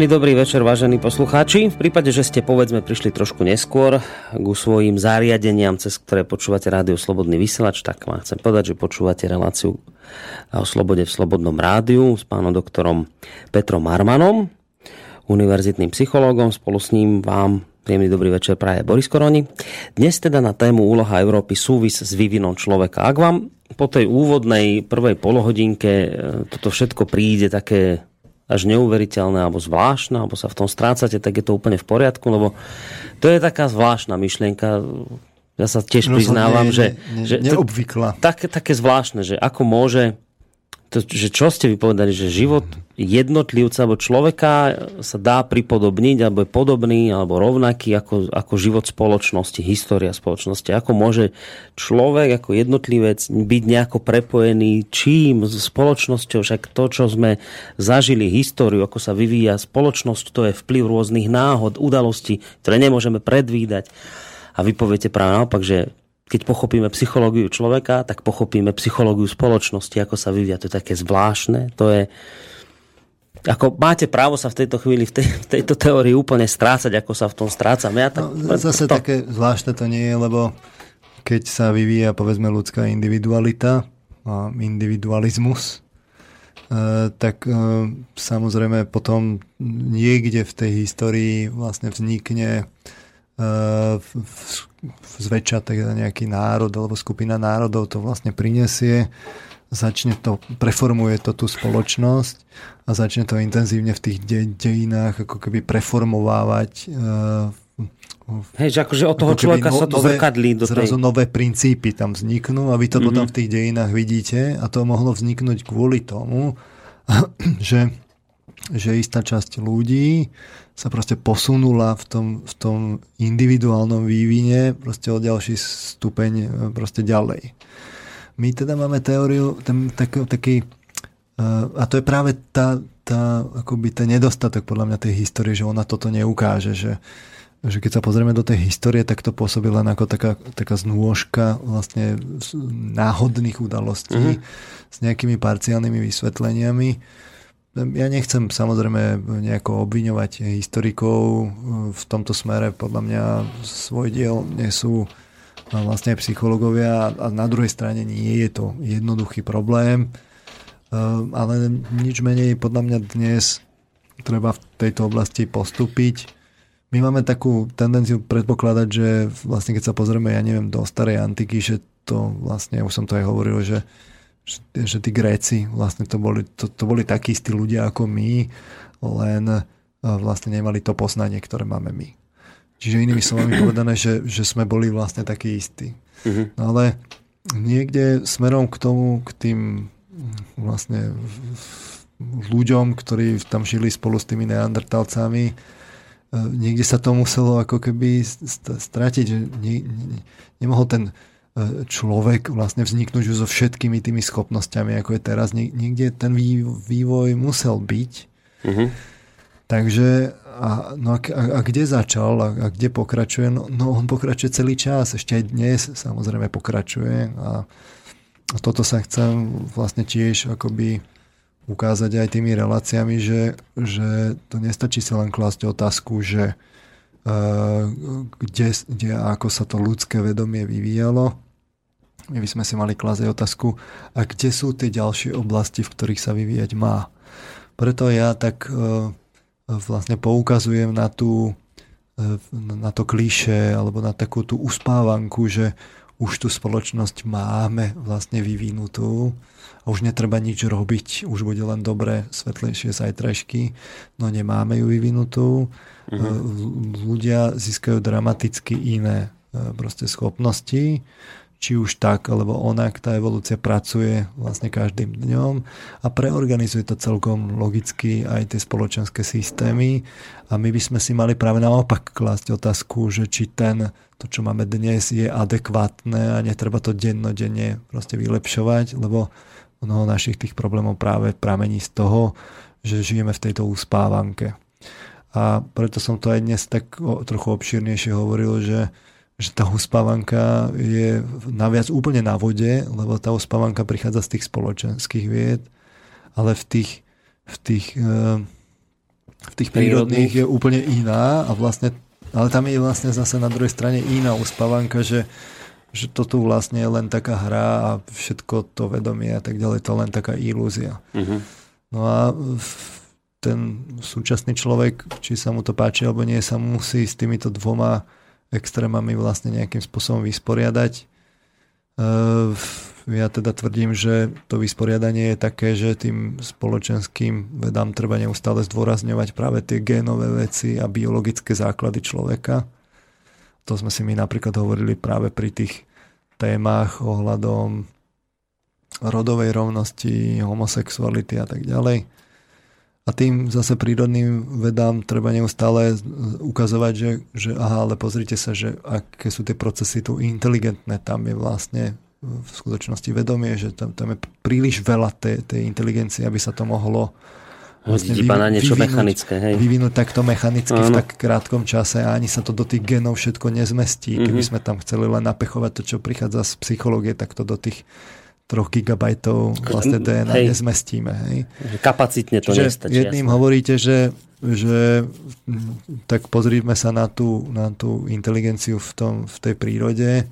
Príjemný dobrý večer, vážení poslucháči. V prípade, že ste povedzme prišli trošku neskôr ku svojim zariadeniam, cez ktoré počúvate rádio Slobodný vysielač, tak vám chcem povedať, že počúvate reláciu o slobode v Slobodnom rádiu s pánom doktorom Petrom Marmanom, univerzitným psychológom. Spolu s ním vám príjemný dobrý večer praje Boris Koroni. Dnes teda na tému úloha Európy súvis s vývinom človeka. Ak vám po tej úvodnej prvej polohodinke e, toto všetko príde také až neuveriteľné alebo zvláštne, alebo sa v tom strácate, tak je to úplne v poriadku, lebo to je taká zvláštna myšlienka. Ja sa tiež no, priznávam, nie, že... Nie, že neobvyklá. Tak, také zvláštne, že ako môže to, že čo ste vypovedali, že život jednotlivca alebo človeka sa dá pripodobniť, alebo je podobný, alebo rovnaký ako, ako život spoločnosti, história spoločnosti. Ako môže človek ako jednotlivec byť nejako prepojený čím s spoločnosťou, však to, čo sme zažili, históriu, ako sa vyvíja spoločnosť, to je vplyv rôznych náhod, udalostí, ktoré nemôžeme predvídať. A vy poviete práve naopak, že keď pochopíme psychológiu človeka, tak pochopíme psychológiu spoločnosti, ako sa vyvíja. To je také zvláštne. To je, ako máte právo sa v tejto chvíli, v, tej, v tejto teórii úplne strácať, ako sa v tom strácam. Ja tak, no, zase to... také zvláštne to nie je, lebo keď sa vyvíja povedzme ľudská individualita a individualizmus, e, tak e, samozrejme potom niekde v tej histórii vlastne vznikne e, zväčša teda nejaký národ alebo skupina národov to vlastne prinesie, začne to, preformuje to tú spoločnosť a začne to intenzívne v tých de- dejinách ako keby preformovávať uh, Hej, že akože od toho človeka no, sa to nové, zrkadlí do Zrazu tej... nové princípy tam vzniknú a vy to mm-hmm. potom v tých dejinách vidíte a to mohlo vzniknúť kvôli tomu, (clears throat) že, že istá časť ľudí sa proste posunula v tom, v tom individuálnom vývine proste o ďalší stupeň e, proste ďalej. My teda máme teóriu, ten, tak, taký, uh, a to je práve tá, tá, akoby ten nedostatok podľa mňa tej histórie, že ona toto neukáže, že, že keď sa pozrieme do tej histórie, tak to pôsobí len ako taká, taká znôžka vlastne náhodných udalostí mm-hmm. s nejakými parciálnymi vysvetleniami ja nechcem samozrejme nejako obviňovať historikov v tomto smere. Podľa mňa svoj diel nesú vlastne aj psychológovia a na druhej strane nie je to jednoduchý problém. Ale nič menej podľa mňa dnes treba v tejto oblasti postúpiť. My máme takú tendenciu predpokladať, že vlastne keď sa pozrieme, ja neviem, do starej antiky, že to vlastne, už som to aj hovoril, že že, že tí Gréci vlastne to boli, to, to boli takí istí ľudia ako my, len e, vlastne nemali to poznanie, ktoré máme my. Čiže inými slovami (clears throat) povedané, že, že sme boli vlastne takí istí. Mm-hmm. No ale niekde smerom k tomu, k tým vlastne ľuďom, ktorí tam žili spolu s tými neandertalcami, e, niekde sa to muselo ako keby stratiť, že ne, ne, nemohol ten človek vlastne vzniknúť so všetkými tými schopnosťami, ako je teraz. Niekde ten vývoj musel byť. Mm-hmm. Takže a, no a, a, a kde začal a, a kde pokračuje? No, no on pokračuje celý čas, ešte aj dnes samozrejme pokračuje a, a toto sa chcem vlastne tiež akoby ukázať aj tými reláciami, že, že to nestačí sa len klásť otázku, že uh, kde, kde a ako sa to ľudské vedomie vyvíjalo, my by sme si mali klásť otázku, a kde sú tie ďalšie oblasti, v ktorých sa vyvíjať má. Preto ja tak e, vlastne poukazujem na, tú, e, na to klíše alebo na takú tú uspávanku, že už tú spoločnosť máme vlastne vyvinutú a už netreba nič robiť, už bude len dobré, svetlejšie zajtražky, no nemáme ju vyvinutú. Mm-hmm. Ľudia získajú dramaticky iné proste schopnosti či už tak alebo onak tá evolúcia pracuje vlastne každým dňom a preorganizuje to celkom logicky aj tie spoločenské systémy a my by sme si mali práve naopak klásť otázku, že či ten, to čo máme dnes je adekvátne a netreba to dennodenne proste vylepšovať, lebo mnoho našich tých problémov práve pramení z toho, že žijeme v tejto uspávanke. A preto som to aj dnes tak trochu obšírnejšie hovoril, že že tá uspávanka je naviac úplne na vode, lebo tá uspávanka prichádza z tých spoločenských vied, ale v tých, v tých, eh, v tých prírodných, prírodných je úplne iná a vlastne, ale tam je vlastne zase na druhej strane iná uspávanka, že, že to tu vlastne je len taká hra a všetko to vedomie a tak ďalej, to len taká ilúzia. Uh-huh. No a ten súčasný človek, či sa mu to páči alebo nie, sa musí s týmito dvoma extrémami vlastne nejakým spôsobom vysporiadať. Uh, ja teda tvrdím, že to vysporiadanie je také, že tým spoločenským vedám treba neustále zdôrazňovať práve tie génové veci a biologické základy človeka. To sme si my napríklad hovorili práve pri tých témach ohľadom rodovej rovnosti, homosexuality a tak ďalej. A tým zase prírodným vedám treba neustále ukazovať, že, že aha, ale pozrite sa, že aké sú tie procesy tu inteligentné, tam je vlastne v skutočnosti vedomie, že tam, tam je príliš veľa tej, tej inteligencie, aby sa to mohlo vlastne vyvinúť, na niečo vyvinúť, mechanické. Hej. Vyvinúť takto mechanicky Áno. v tak krátkom čase a ani sa to do tých genov všetko nezmestí. Mm-hmm. Keby sme tam chceli len napechovať to, čo prichádza z psychológie, tak to do tých 3 gigabajtov vlastne DNA hej. nezmestíme. Hej. Kapacitne to Čiže nestačí. Jedným jasne. hovoríte, že, že tak pozrime sa na tú, na tú inteligenciu v, tom, v tej prírode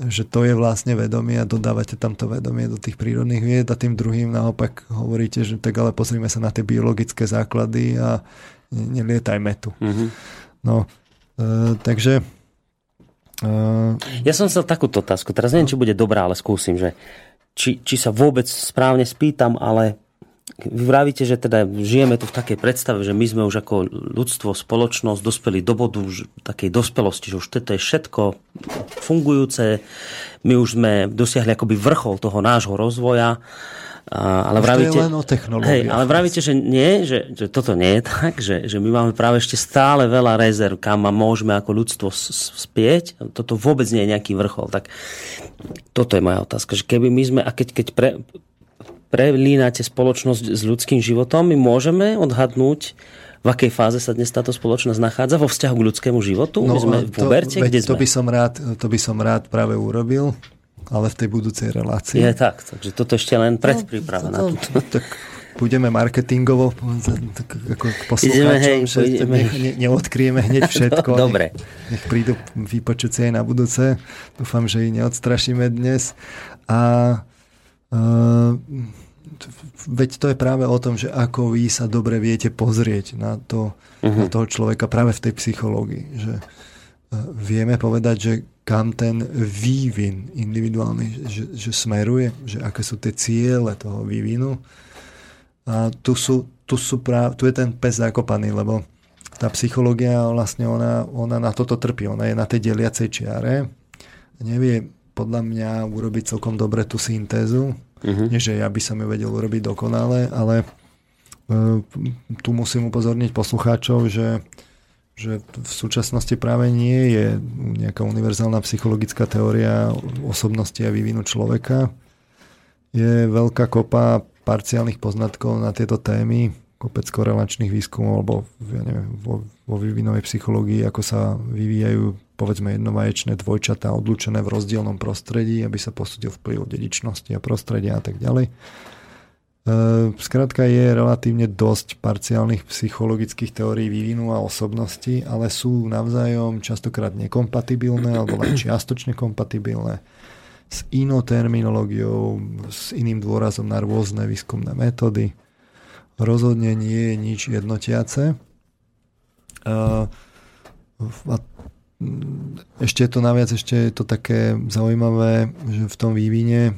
že to je vlastne vedomie a dodávate tam to vedomie do tých prírodných vied a tým druhým naopak hovoríte, že tak ale pozrime sa na tie biologické základy a nelietajme tu. Mm-hmm. No, e, takže... E, ja som sa takúto otázku, teraz neviem, či bude dobrá, ale skúsim, že či, či sa vôbec správne spýtam, ale vy vravíte, že teda žijeme tu v takej predstave, že my sme už ako ľudstvo, spoločnosť dospeli do bodu už takej dospelosti, že už toto je všetko fungujúce, my už sme dosiahli akoby vrchol toho nášho rozvoja, ale už vravíte, len o hej, ale vravíte, že nie, že, že toto nie je (laughs) tak, že, že my máme práve ešte stále veľa rezerv, kam môžeme ako ľudstvo spieť. Toto vôbec nie je nejaký vrchol. Tak toto je moja otázka, že keby my sme, a keď, keď pre, prelínate spoločnosť s ľudským životom, my môžeme odhadnúť, v akej fáze sa dnes táto spoločnosť nachádza vo vzťahu k ľudskému životu? No, my sme v puberte, to, kde sme? To by, som rád, to by som rád práve urobil, ale v tej budúcej relácii. Je tak, takže toto ešte len predpríprava no, na to. Tak budeme marketingovo tak ako poslucháčom, hej, že ideme. Nech, ne, neodkryjeme hneď všetko. (laughs) Dobre. Nech, nech prídu vypočuť si aj na budúce. Dúfam, že ich neodstrašíme dnes. A uh, veď to je práve o tom, že ako vy sa dobre viete pozrieť na, to, uh-huh. na toho človeka práve v tej psychológii. Že e, vieme povedať, že kam ten vývin individuálny že, že smeruje, že aké sú tie ciele toho vývinu. A tu, sú, tu, sú práve, tu je ten pes zakopaný, lebo tá psychológia vlastne ona, ona na toto trpí. Ona je na tej deliacej čiare. Nevie podľa mňa urobiť celkom dobre tú syntézu Uh-huh. Nie, že ja by som ju vedel urobiť dokonale, ale uh, tu musím upozorniť poslucháčov, že, že v súčasnosti práve nie je nejaká univerzálna psychologická teória osobnosti a vývinu človeka. Je veľká kopa parciálnych poznatkov na tieto témy, kopec korelačných výskumov alebo ja neviem, vo, vo vývinovej psychológii, ako sa vyvíjajú povedzme jednovaječné dvojčatá odlučené v rozdielnom prostredí, aby sa posúdil vplyv dedičnosti a prostredia a tak ďalej. Skrátka je relatívne dosť parciálnych psychologických teórií vývinu a osobnosti, ale sú navzájom častokrát nekompatibilné alebo len čiastočne kompatibilné s inou terminológiou, s iným dôrazom na rôzne výskumné metódy. Rozhodne nie je nič jednotiace. A ešte je to naviac, ešte je to také zaujímavé, že v tom vývine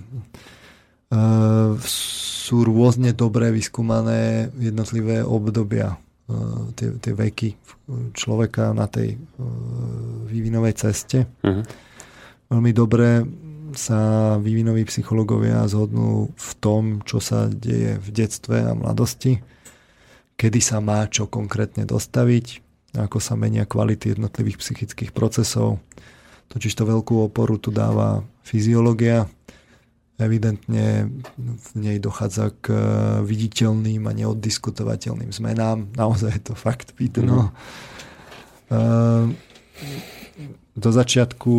sú rôzne dobre vyskúmané jednotlivé obdobia, uh, tie, tie veky človeka na tej uh, vývinovej ceste. Uh-huh. Veľmi dobre sa vývinoví psychológovia zhodnú v tom, čo sa deje v detstve a mladosti, kedy sa má čo konkrétne dostaviť, ako sa menia kvality jednotlivých psychických procesov. Totiž to veľkú oporu tu dáva fyziológia. Evidentne v nej dochádza k viditeľným a neoddiskutovateľným zmenám. Naozaj je to fakt vidno. Mm. Do začiatku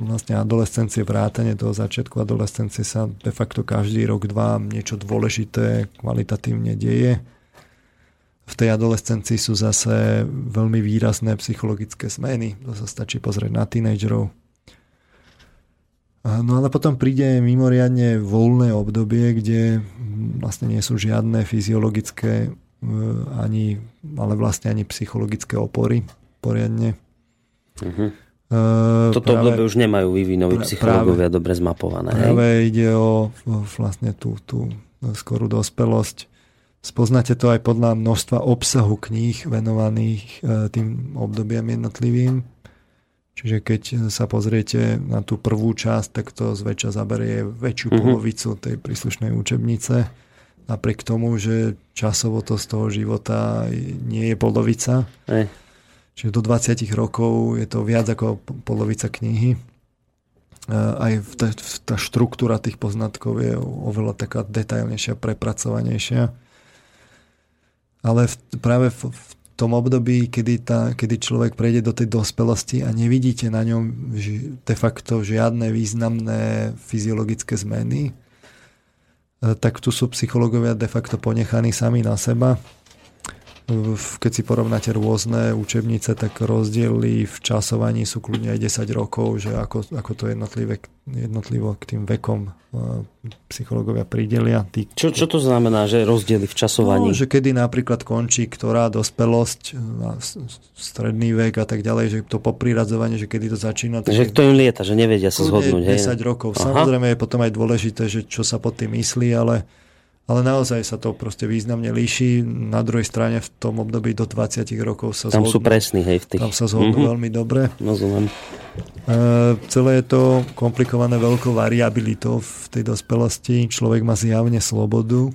vlastne adolescencie, vrátane do začiatku adolescencie sa de facto každý rok, dva niečo dôležité kvalitatívne deje v tej adolescencii sú zase veľmi výrazné psychologické zmeny. To sa stačí pozrieť na tínejdžerov. No ale potom príde mimoriadne voľné obdobie, kde vlastne nie sú žiadne fyziologické ani, ale vlastne ani psychologické opory poriadne. Uh-huh. Uh, Toto práve, obdobie už nemajú vývinoví psychológovia práve, dobre zmapované. Práve hej? ide o, vlastne tú, tú skorú dospelosť. Spoznáte to aj podľa množstva obsahu kníh venovaných uh, tým obdobiam jednotlivým. Čiže keď sa pozriete na tú prvú časť, tak to zväčša zaberie väčšiu uh-huh. polovicu tej príslušnej učebnice. Napriek tomu, že časovo to z toho života nie je polovica. Hey Čiže do 20 rokov je to viac ako polovica knihy. Aj tá, tá štruktúra tých poznatkov je oveľa taká detailnejšia, prepracovanejšia. Ale v, práve v, v tom období, kedy, tá, kedy človek prejde do tej dospelosti a nevidíte na ňom de facto žiadne významné fyziologické zmeny, tak tu sú psychológovia de facto ponechaní sami na seba keď si porovnáte rôzne učebnice, tak rozdiely v časovaní sú kľudne aj 10 rokov, že ako, ako to jednotlivé, jednotlivo k tým vekom psychológovia pridelia. Tí, čo, čo to znamená, že rozdiely v časovaní? No, že kedy napríklad končí ktorá dospelosť, stredný vek a tak ďalej, že to popriradzovanie, že kedy to začína. Tak že kto im lieta, že nevedia sa zhodnúť. 10 hej? rokov. Aha. Samozrejme je potom aj dôležité, že čo sa pod tým myslí, ale ale naozaj sa to proste významne líši. Na druhej strane v tom období do 20 rokov sa Tam zhodnú, sú presní, hej, v tých. Tam sa zhodnú mm-hmm. veľmi dobre. Rozumiem. E, celé je to komplikované veľkou variabilitou v tej dospelosti. Človek má zjavne slobodu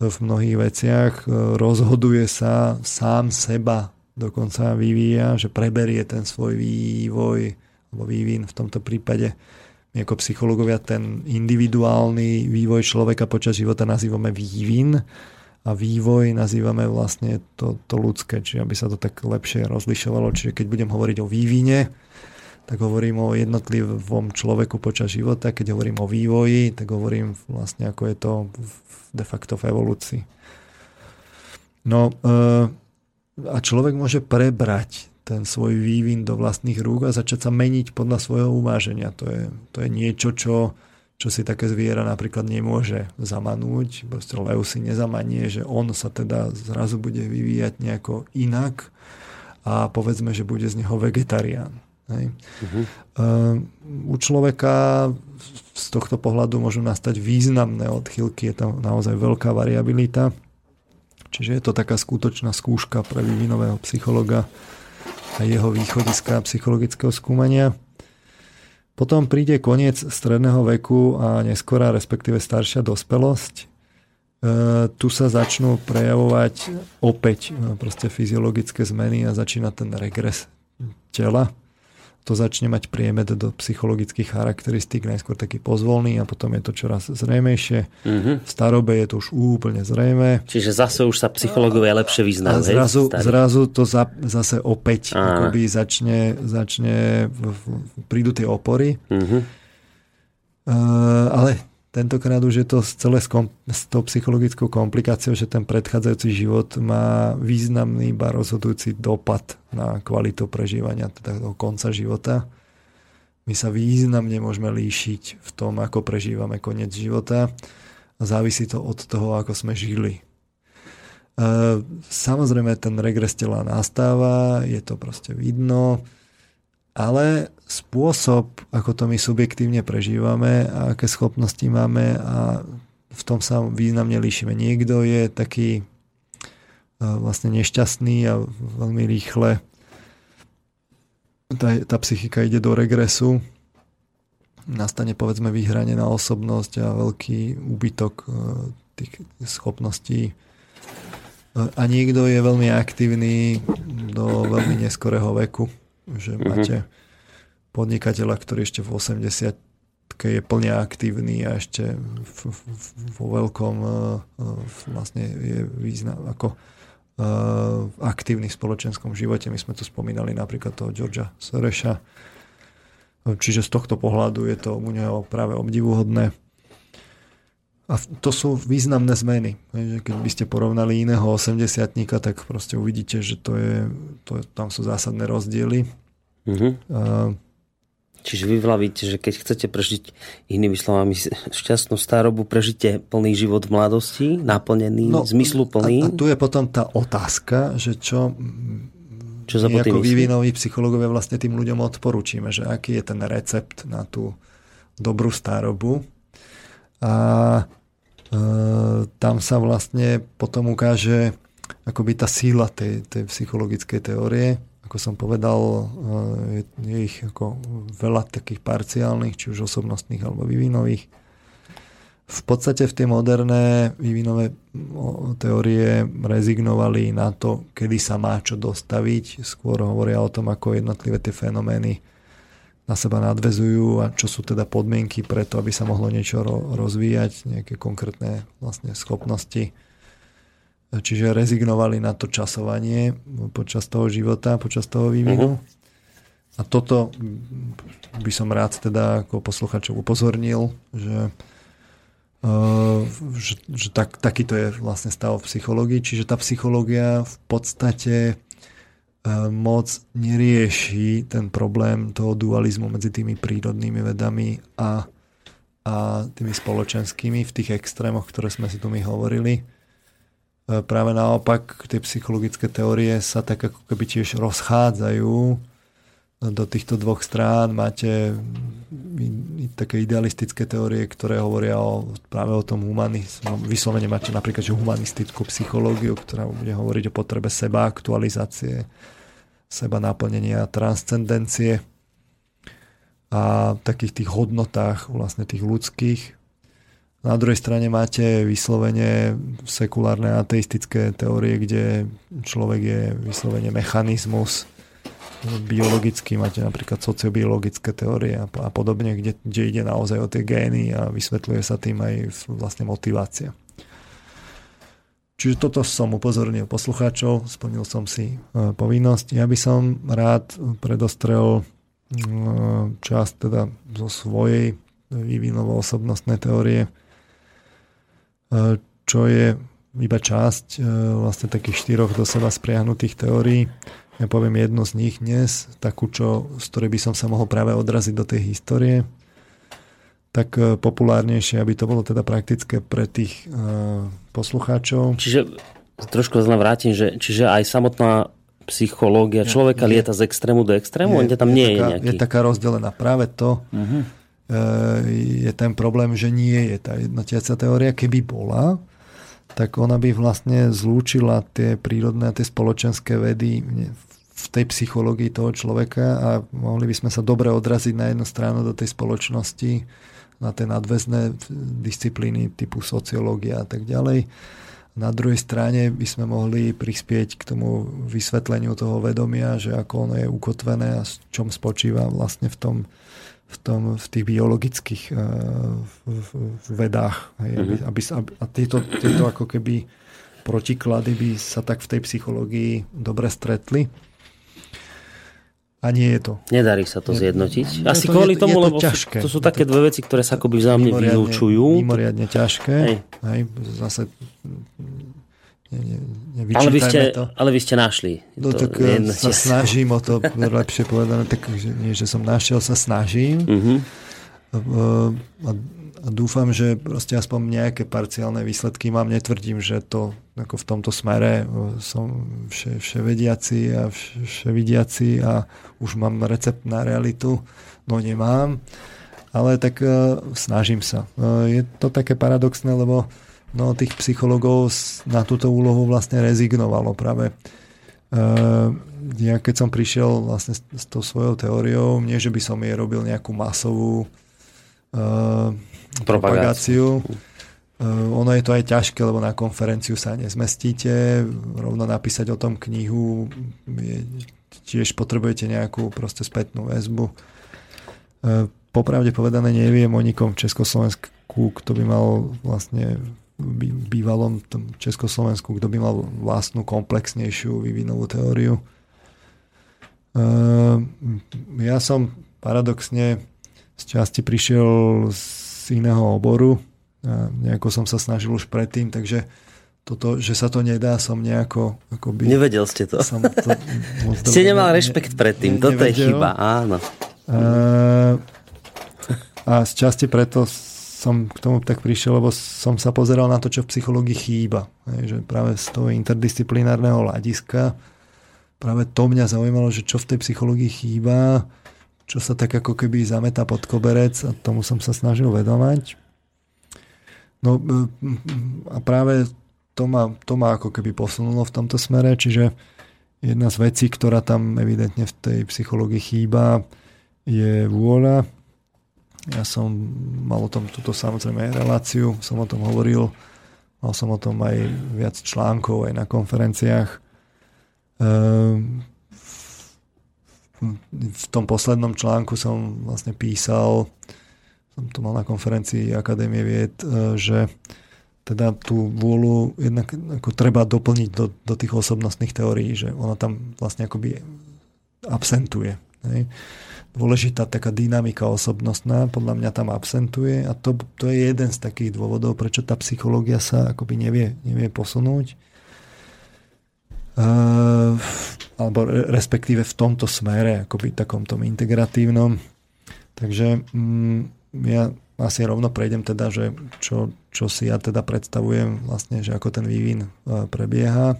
v mnohých veciach. E, rozhoduje sa sám seba dokonca vyvíja, že preberie ten svoj vývoj alebo vývin v tomto prípade my ako psychológovia ten individuálny vývoj človeka počas života nazývame vývin a vývoj nazývame vlastne to, to ľudské, čiže aby sa to tak lepšie rozlišovalo. Čiže keď budem hovoriť o vývine, tak hovorím o jednotlivom človeku počas života. Keď hovorím o vývoji, tak hovorím vlastne ako je to de facto v evolúcii. No eh, a človek môže prebrať ten svoj vývin do vlastných rúk a začať sa meniť podľa svojho uváženia. To je, to je niečo, čo, čo si také zviera napríklad nemôže zamanúť. Proste lev si nezamanie, že on sa teda zrazu bude vyvíjať nejako inak a povedzme, že bude z neho vegetarián. Hej. Uh-huh. u človeka z tohto pohľadu môžu nastať významné odchylky, je tam naozaj veľká variabilita. Čiže je to taká skutočná skúška pre vývinového psychologa, a jeho východiska psychologického skúmania. Potom príde koniec stredného veku a neskorá, respektíve staršia dospelosť. E, tu sa začnú prejavovať opäť e, proste fyziologické zmeny a začína ten regres tela to začne mať priemed do psychologických charakteristík, najskôr taký pozvolný a potom je to čoraz zrejmejšie. Mm-hmm. V starobe je to už úplne zrejme. Čiže zase už sa psychológovia lepšie vyznajú. A zrazu, zrazu to za, zase opäť akoby začne, začne prídu tie opory. Mm-hmm. Uh, ale Tentokrát už je to celé s, kom, s tou psychologickou komplikáciou, že ten predchádzajúci život má významný, iba rozhodujúci dopad na kvalitu prežívania teda toho konca života. My sa významne môžeme líšiť v tom, ako prežívame koniec života. Závisí to od toho, ako sme žili. E, samozrejme, ten regres tela nastáva, je to proste vidno ale spôsob, ako to my subjektívne prežívame a aké schopnosti máme a v tom sa významne líšime. Niekto je taký e, vlastne nešťastný a veľmi rýchle tá, tá psychika ide do regresu, nastane povedzme vyhranená osobnosť a veľký úbytok e, tých schopností. E, a niekto je veľmi aktívny do veľmi neskorého veku že mm-hmm. máte podnikateľa, ktorý ešte v 80 je plne aktívny a ešte vo veľkom e, e, vlastne je význam ako e, aktívny v spoločenskom živote. My sme tu spomínali napríklad toho Georgia Soreša. Čiže z tohto pohľadu je to u neho práve obdivuhodné. A to sú významné zmeny. Keď by ste porovnali iného 80 tak proste uvidíte, že to je, to, tam sú zásadné rozdiely. Uh-huh. Uh, Čiže vy vlavíte, že keď chcete prežiť inými slovami šťastnú starobu, prežite plný život v mladosti, naplnený, no, zmysluplný. A, a tu je potom tá otázka, že čo, čo za my ako vývinoví psychológovia vlastne tým ľuďom odporúčime, že aký je ten recept na tú dobrú starobu. A e, tam sa vlastne potom ukáže akoby tá síla tej, tej psychologickej teórie, ako som povedal, je, je ich ako veľa takých parciálnych, či už osobnostných alebo vývinových. V podstate v tie moderné vývinové teórie rezignovali na to, kedy sa má čo dostaviť. Skôr hovoria o tom, ako jednotlivé tie fenomény na seba nadvezujú a čo sú teda podmienky pre to, aby sa mohlo niečo rozvíjať, nejaké konkrétne vlastne schopnosti čiže rezignovali na to časovanie počas toho života, počas toho vývinu. Uh-huh. A toto by som rád teda ako posluchačov upozornil, že, uh, že, že tak, takýto je vlastne stav v psychológii. Čiže tá psychológia v podstate moc nerieši ten problém toho dualizmu medzi tými prírodnými vedami a, a tými spoločenskými v tých extrémoch, ktoré sme si tu my hovorili E, práve naopak tie psychologické teórie sa tak ako keby tiež rozchádzajú do týchto dvoch strán. Máte také idealistické teórie, ktoré hovoria o, práve o tom humanizmu. Vyslovene máte napríklad že humanistickú psychológiu, ktorá bude hovoriť o potrebe seba aktualizácie, seba naplnenia, transcendencie a takých tých hodnotách vlastne tých ľudských na druhej strane máte vyslovene sekulárne ateistické teórie, kde človek je vyslovene mechanizmus biologický, máte napríklad sociobiologické teórie a, podobne, kde, kde ide naozaj o tie gény a vysvetľuje sa tým aj vlastne motivácia. Čiže toto som upozornil poslucháčov, splnil som si e, povinnosť. Ja by som rád predostrel e, časť teda zo svojej vývinovo-osobnostnej teórie, E, čo je iba časť vlastne takých štyroch do seba spriahnutých teórií. Ja poviem jednu z nich dnes, takú, čo, z ktorej by som sa mohol práve odraziť do tej histórie. Tak e, populárnejšie, aby to bolo teda praktické pre tých uh, poslucháčov. Čiže trošku znám vrátim, že čiže aj samotná psychológia človeka je, lieta z extrému do extrému? Je, tam nie je, taká, je nejaký. Je taká rozdelená. Práve to, uh-huh je ten problém, že nie je tá jednotiaca teória. Keby bola, tak ona by vlastne zlúčila tie prírodné a tie spoločenské vedy v tej psychológii toho človeka a mohli by sme sa dobre odraziť na jednu stranu do tej spoločnosti, na tie nadväzné disciplíny typu sociológia a tak ďalej. Na druhej strane by sme mohli prispieť k tomu vysvetleniu toho vedomia, že ako ono je ukotvené a s čom spočíva vlastne v tom v, tom, v tých biologických uh, v, v vedách. Hej, mm-hmm. aby, aby, a tieto, tieto ako keby protiklady by sa tak v tej psychológii dobre stretli. A nie je to. Nedarí sa to je, zjednotiť. Asi to, kvôli je, tomu, je to lebo ťažké. to sú také dve veci, ktoré sa akoby vzájomne vylúčujú. Mimoriadne ťažké. Hej. Hej, zase ne, ne, ale, vy ste, to. ale vy ste našli. No to tak eh, sa snažím o to, lepšie povedané, tak že, nie, že som našiel, sa snažím. Uh-huh. A dúfam, že proste aspoň nejaké parciálne výsledky mám. Netvrdím, že to ako v tomto smere eh, som vše, vševediaci a vše, vševidiaci a už mám recept na realitu. No nemám. Ale tak uh, snažím sa. Uh, je to také paradoxné, lebo no tých psychologov na túto úlohu vlastne rezignovalo práve. Ja keď som prišiel vlastne s tou svojou teóriou, nie že by som jej robil nejakú masovú uh, propagáciu, uh, ono je to aj ťažké, lebo na konferenciu sa nezmestíte, rovno napísať o tom knihu, je, tiež potrebujete nejakú proste spätnú väzbu. Uh, popravde povedané neviem o nikom v Československu, kto by mal vlastne bývalom Československu, kto by mal vlastnú komplexnejšiu vývinovú teóriu. Ehm, ja som paradoxne z časti prišiel z iného oboru. A nejako som sa snažil už predtým, takže toto, že sa to nedá, som nejako... Akoby, Nevedel ste to. Som to ste nemal ne, rešpekt predtým, ne, toto je chyba, áno. A, a z časti preto som k tomu tak prišiel, lebo som sa pozeral na to, čo v psychológii chýba. Že práve z toho interdisciplinárneho hľadiska práve to mňa zaujímalo, že čo v tej psychológii chýba, čo sa tak ako keby zametá pod koberec a tomu som sa snažil vedomať. No a práve to ma, to ma ako keby posunulo v tomto smere, čiže jedna z vecí, ktorá tam evidentne v tej psychológii chýba, je vôľa, ja som mal o tom túto samozrejme reláciu, som o tom hovoril, mal som o tom aj viac článkov aj na konferenciách. Ehm, v tom poslednom článku som vlastne písal, som to mal na konferencii Akadémie vied, e, že teda tú vôľu jednak ako treba doplniť do, do tých osobnostných teórií, že ona tam vlastne akoby absentuje. Hej dôležitá taká dynamika osobnostná, podľa mňa tam absentuje a to, to je jeden z takých dôvodov, prečo tá psychológia sa akoby nevie, nevie posunúť. Uh, alebo respektíve v tomto smere, akoby takom tom integratívnom. Takže um, ja asi rovno prejdem teda, že čo, čo si ja teda predstavujem vlastne, že ako ten vývin uh, prebieha.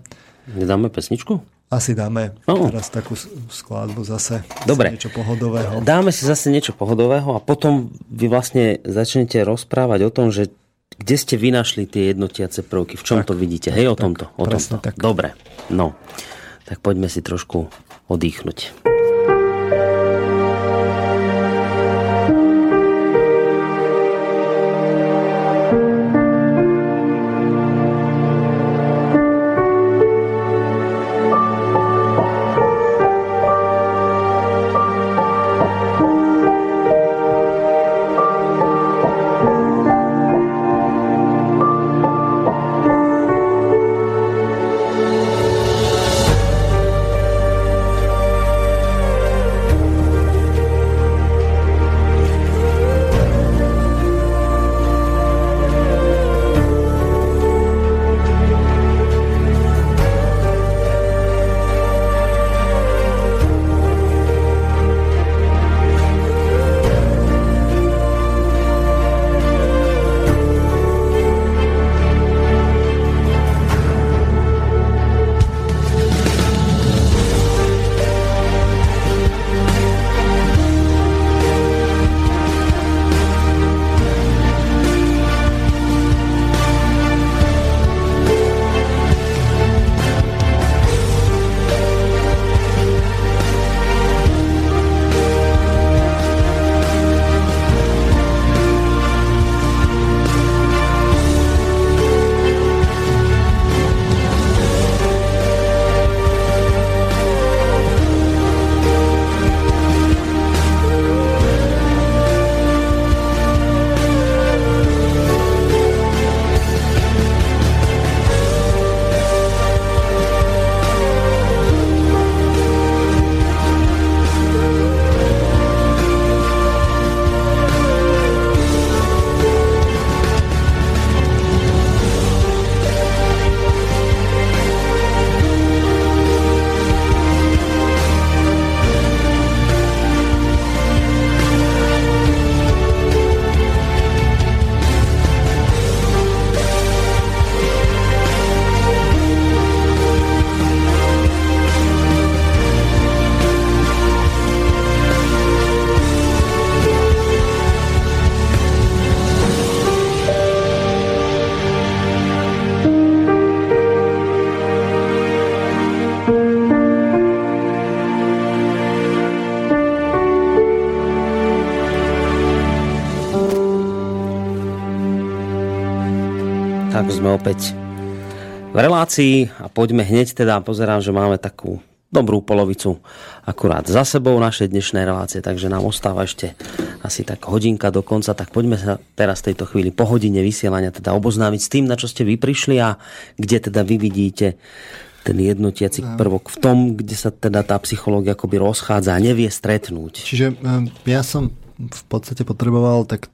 Nedáme pesničku? Asi dáme oh. teraz takú skladbu zase. Dobre. Niečo pohodového. Dáme si zase niečo pohodového a potom vy vlastne začnete rozprávať o tom, že kde ste vy našli tie jednotiace prvky, v čom tak, to vidíte. Hej, o tomto. O tomto. Tak. Dobre, no. Tak poďme si trošku oddychnúť. Opäť v relácii a poďme hneď teda, pozerám, že máme takú dobrú polovicu akurát za sebou našej dnešnej relácie, takže nám ostáva ešte asi tak hodinka do konca, tak poďme sa teraz v tejto chvíli po hodine vysielania teda oboznámiť s tým, na čo ste vy prišli a kde teda vy vidíte ten jednotiaci prvok v tom, kde sa teda tá psychológia akoby rozchádza a nevie stretnúť. Čiže ja som v podstate potreboval tak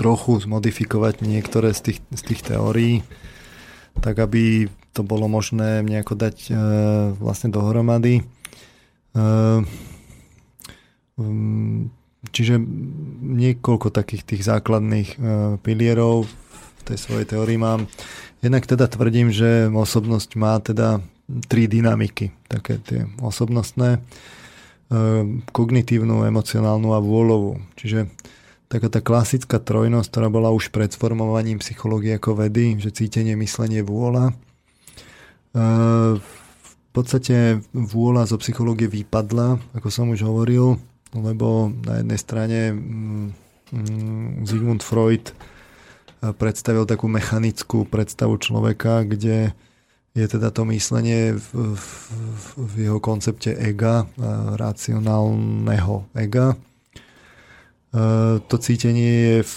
trochu zmodifikovať niektoré z tých, z tých teórií, tak aby to bolo možné nejako dať e, vlastne dohromady. E, um, čiže niekoľko takých tých základných e, pilierov v tej svojej teórii mám. Jednak teda tvrdím, že osobnosť má teda tri dynamiky, také tie osobnostné, e, kognitívnu, emocionálnu a vôľovú. Čiže taká tá klasická trojnosť, ktorá bola už pred formovaním psychológie ako vedy, že cítenie, myslenie, vôľa, v podstate vôľa zo psychológie vypadla, ako som už hovoril, lebo na jednej strane mm, mm, Sigmund Freud predstavil takú mechanickú predstavu človeka, kde je teda to myslenie v, v, v jeho koncepte ega, racionálneho ega. To cítenie je v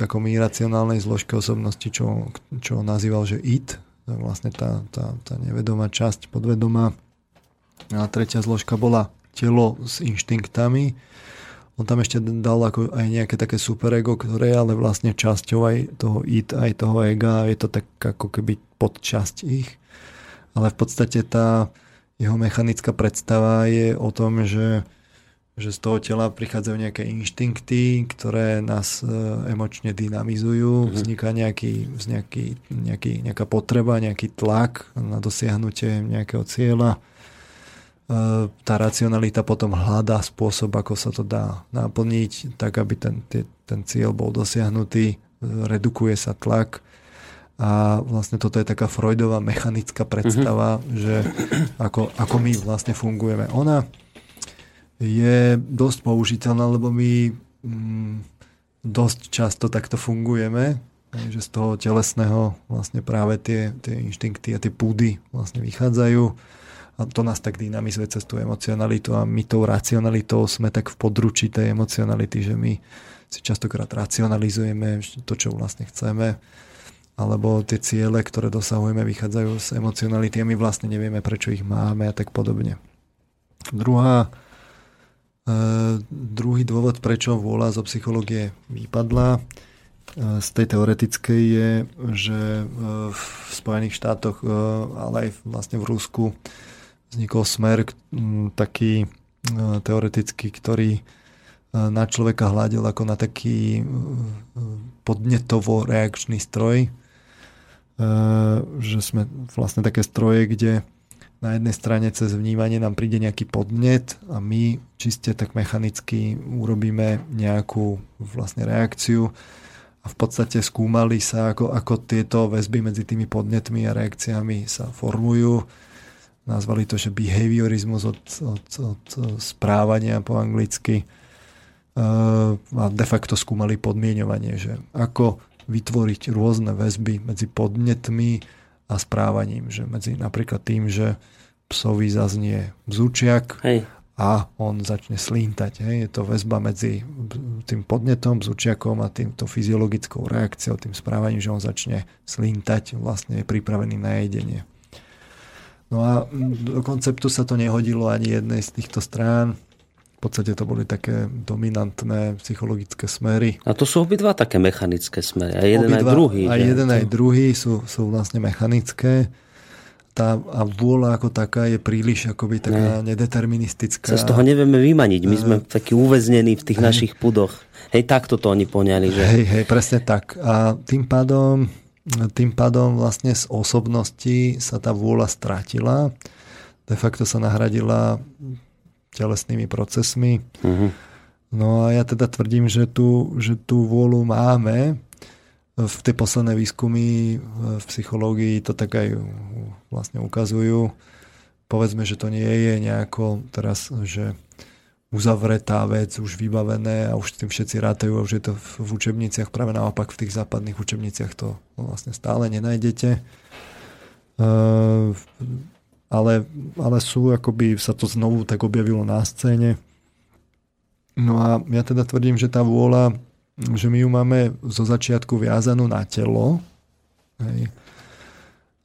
takom iracionálnej zložke osobnosti, čo, čo nazýval, že it, vlastne tá, tá, tá nevedomá časť podvedomá. A tretia zložka bola telo s inštinktami. On tam ešte dal ako aj nejaké také superego, ktoré je ale vlastne časťou aj toho it, aj toho ega. Je to tak ako keby podčasť ich. Ale v podstate tá jeho mechanická predstava je o tom, že že z toho tela prichádzajú nejaké inštinkty, ktoré nás e, emočne dynamizujú, mm-hmm. vzniká nejaký, nejaký, nejaký, nejaká potreba, nejaký tlak na dosiahnutie nejakého cieľa. E, tá racionalita potom hľadá spôsob, ako sa to dá naplniť, tak aby ten, ten cieľ bol dosiahnutý, redukuje sa tlak a vlastne toto je taká Freudová mechanická predstava, mm-hmm. že ako, ako my vlastne fungujeme. Ona je dosť použiteľná, lebo my mm, dosť často takto fungujeme, že z toho telesného vlastne práve tie, tie inštinkty a tie púdy vlastne vychádzajú. A to nás tak dynamizuje cez tú emocionalitu a my tou racionalitou sme tak v područí tej emocionality, že my si častokrát racionalizujeme to, čo vlastne chceme. Alebo tie ciele, ktoré dosahujeme, vychádzajú z emocionality a my vlastne nevieme, prečo ich máme a tak podobne. Druhá druhý dôvod, prečo vôľa zo psychológie vypadla z tej teoretickej je, že v Spojených štátoch, ale aj vlastne v Rusku vznikol smer taký teoretický, ktorý na človeka hľadil ako na taký podnetovo-reakčný stroj, že sme vlastne také stroje, kde na jednej strane cez vnímanie nám príde nejaký podnet a my čiste tak mechanicky urobíme nejakú vlastne reakciu a v podstate skúmali sa, ako, ako tieto väzby medzi tými podnetmi a reakciami sa formujú. Nazvali to, že behaviorizmus od, od, od správania po anglicky a de facto skúmali podmienovanie, že ako vytvoriť rôzne väzby medzi podnetmi a správaním. Že medzi napríklad tým, že psovi zaznie bzučiak Hej. a on začne slíntať. Hej. Je to väzba medzi tým podnetom, bzučiakom a týmto fyziologickou reakciou, tým správaním, že on začne slíntať, vlastne je pripravený na jedenie. No a do konceptu sa to nehodilo ani jednej z týchto strán. V podstate to boli také dominantné psychologické smery. A to sú obidva také mechanické smery. A jeden obidva, aj druhý. A jeden aj druhý sú, sú vlastne mechanické. Tá a vôľa ako taká je príliš akoby taká ne. nedeterministická. Sa z toho nevieme vymaniť. My sme takí uväznení v tých hej. našich pudoch. Hej, takto to oni poňali. Že... Hej, hej, presne tak. A tým pádom, tým pádom vlastne z osobnosti sa tá vôľa strátila. De facto sa nahradila telesnými procesmi. Uh-huh. No a ja teda tvrdím, že tú, že tú vôľu máme. V tej posledné výskumy v psychológii to tak aj vlastne ukazujú. Povedzme, že to nie je nejako teraz, že uzavretá vec, už vybavené a už s tým všetci rátajú a už je to v učebniciach. Práve naopak v tých západných učebniciach to vlastne stále nenájdete. Ale, ale sú, akoby sa to znovu tak objavilo na scéne. No a ja teda tvrdím, že tá vôľa, že my ju máme zo začiatku viazanú na telo. Hej.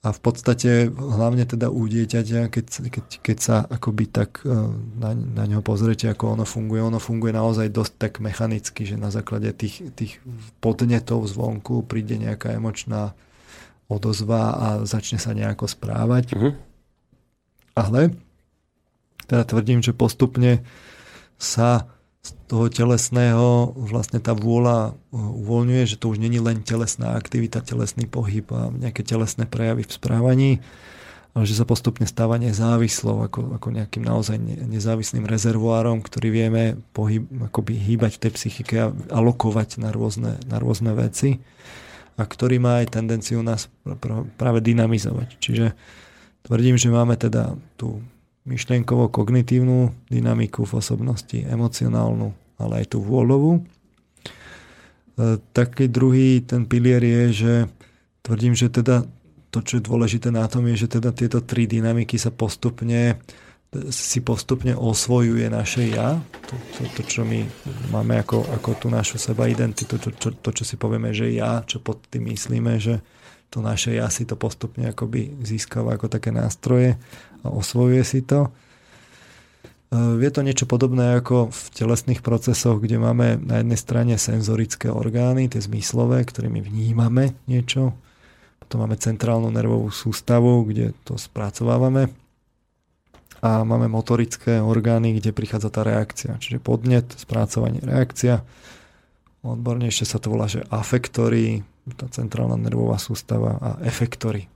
a v podstate hlavne teda u dieťaťa, keď, keď, keď sa akoby tak e, na, na ňo pozriete, ako ono funguje, ono funguje naozaj dosť tak mechanicky, že na základe tých, tých podnetov zvonku príde nejaká emočná odozva a začne sa nejako správať. Uh-huh. Ale teda tvrdím, že postupne sa z toho telesného vlastne tá vôľa e, uvoľňuje, že to už není len telesná aktivita, telesný pohyb a nejaké telesné prejavy v správaní, ale že sa postupne stáva nezávislou, ako, ako nejakým naozaj nezávislým rezervoárom, ktorý vieme pohyb, akoby hýbať v tej psychike a alokovať na rôzne, na rôzne veci a ktorý má aj tendenciu nás práve dynamizovať. Čiže tvrdím, že máme teda tú myšlienkovo-kognitívnu dynamiku v osobnosti, emocionálnu, ale aj tú vôľovú. E, taký druhý ten pilier je, že tvrdím, že teda to, čo je dôležité na tom, je, že teda tieto tri dynamiky sa postupne si postupne osvojuje naše ja, to, to, to čo my máme ako, ako tú našu seba identitu, to, to, to, čo si povieme, že ja, čo pod tým myslíme, že to naše ja si to postupne akoby získava ako také nástroje a osvojuje si to. E, je to niečo podobné ako v telesných procesoch, kde máme na jednej strane senzorické orgány, tie zmyslové, ktorými vnímame niečo. Potom máme centrálnu nervovú sústavu, kde to spracovávame. A máme motorické orgány, kde prichádza tá reakcia. Čiže podnet, spracovanie, reakcia. Odbornejšie sa to volá, že afektory, tá centrálna nervová sústava a efektory.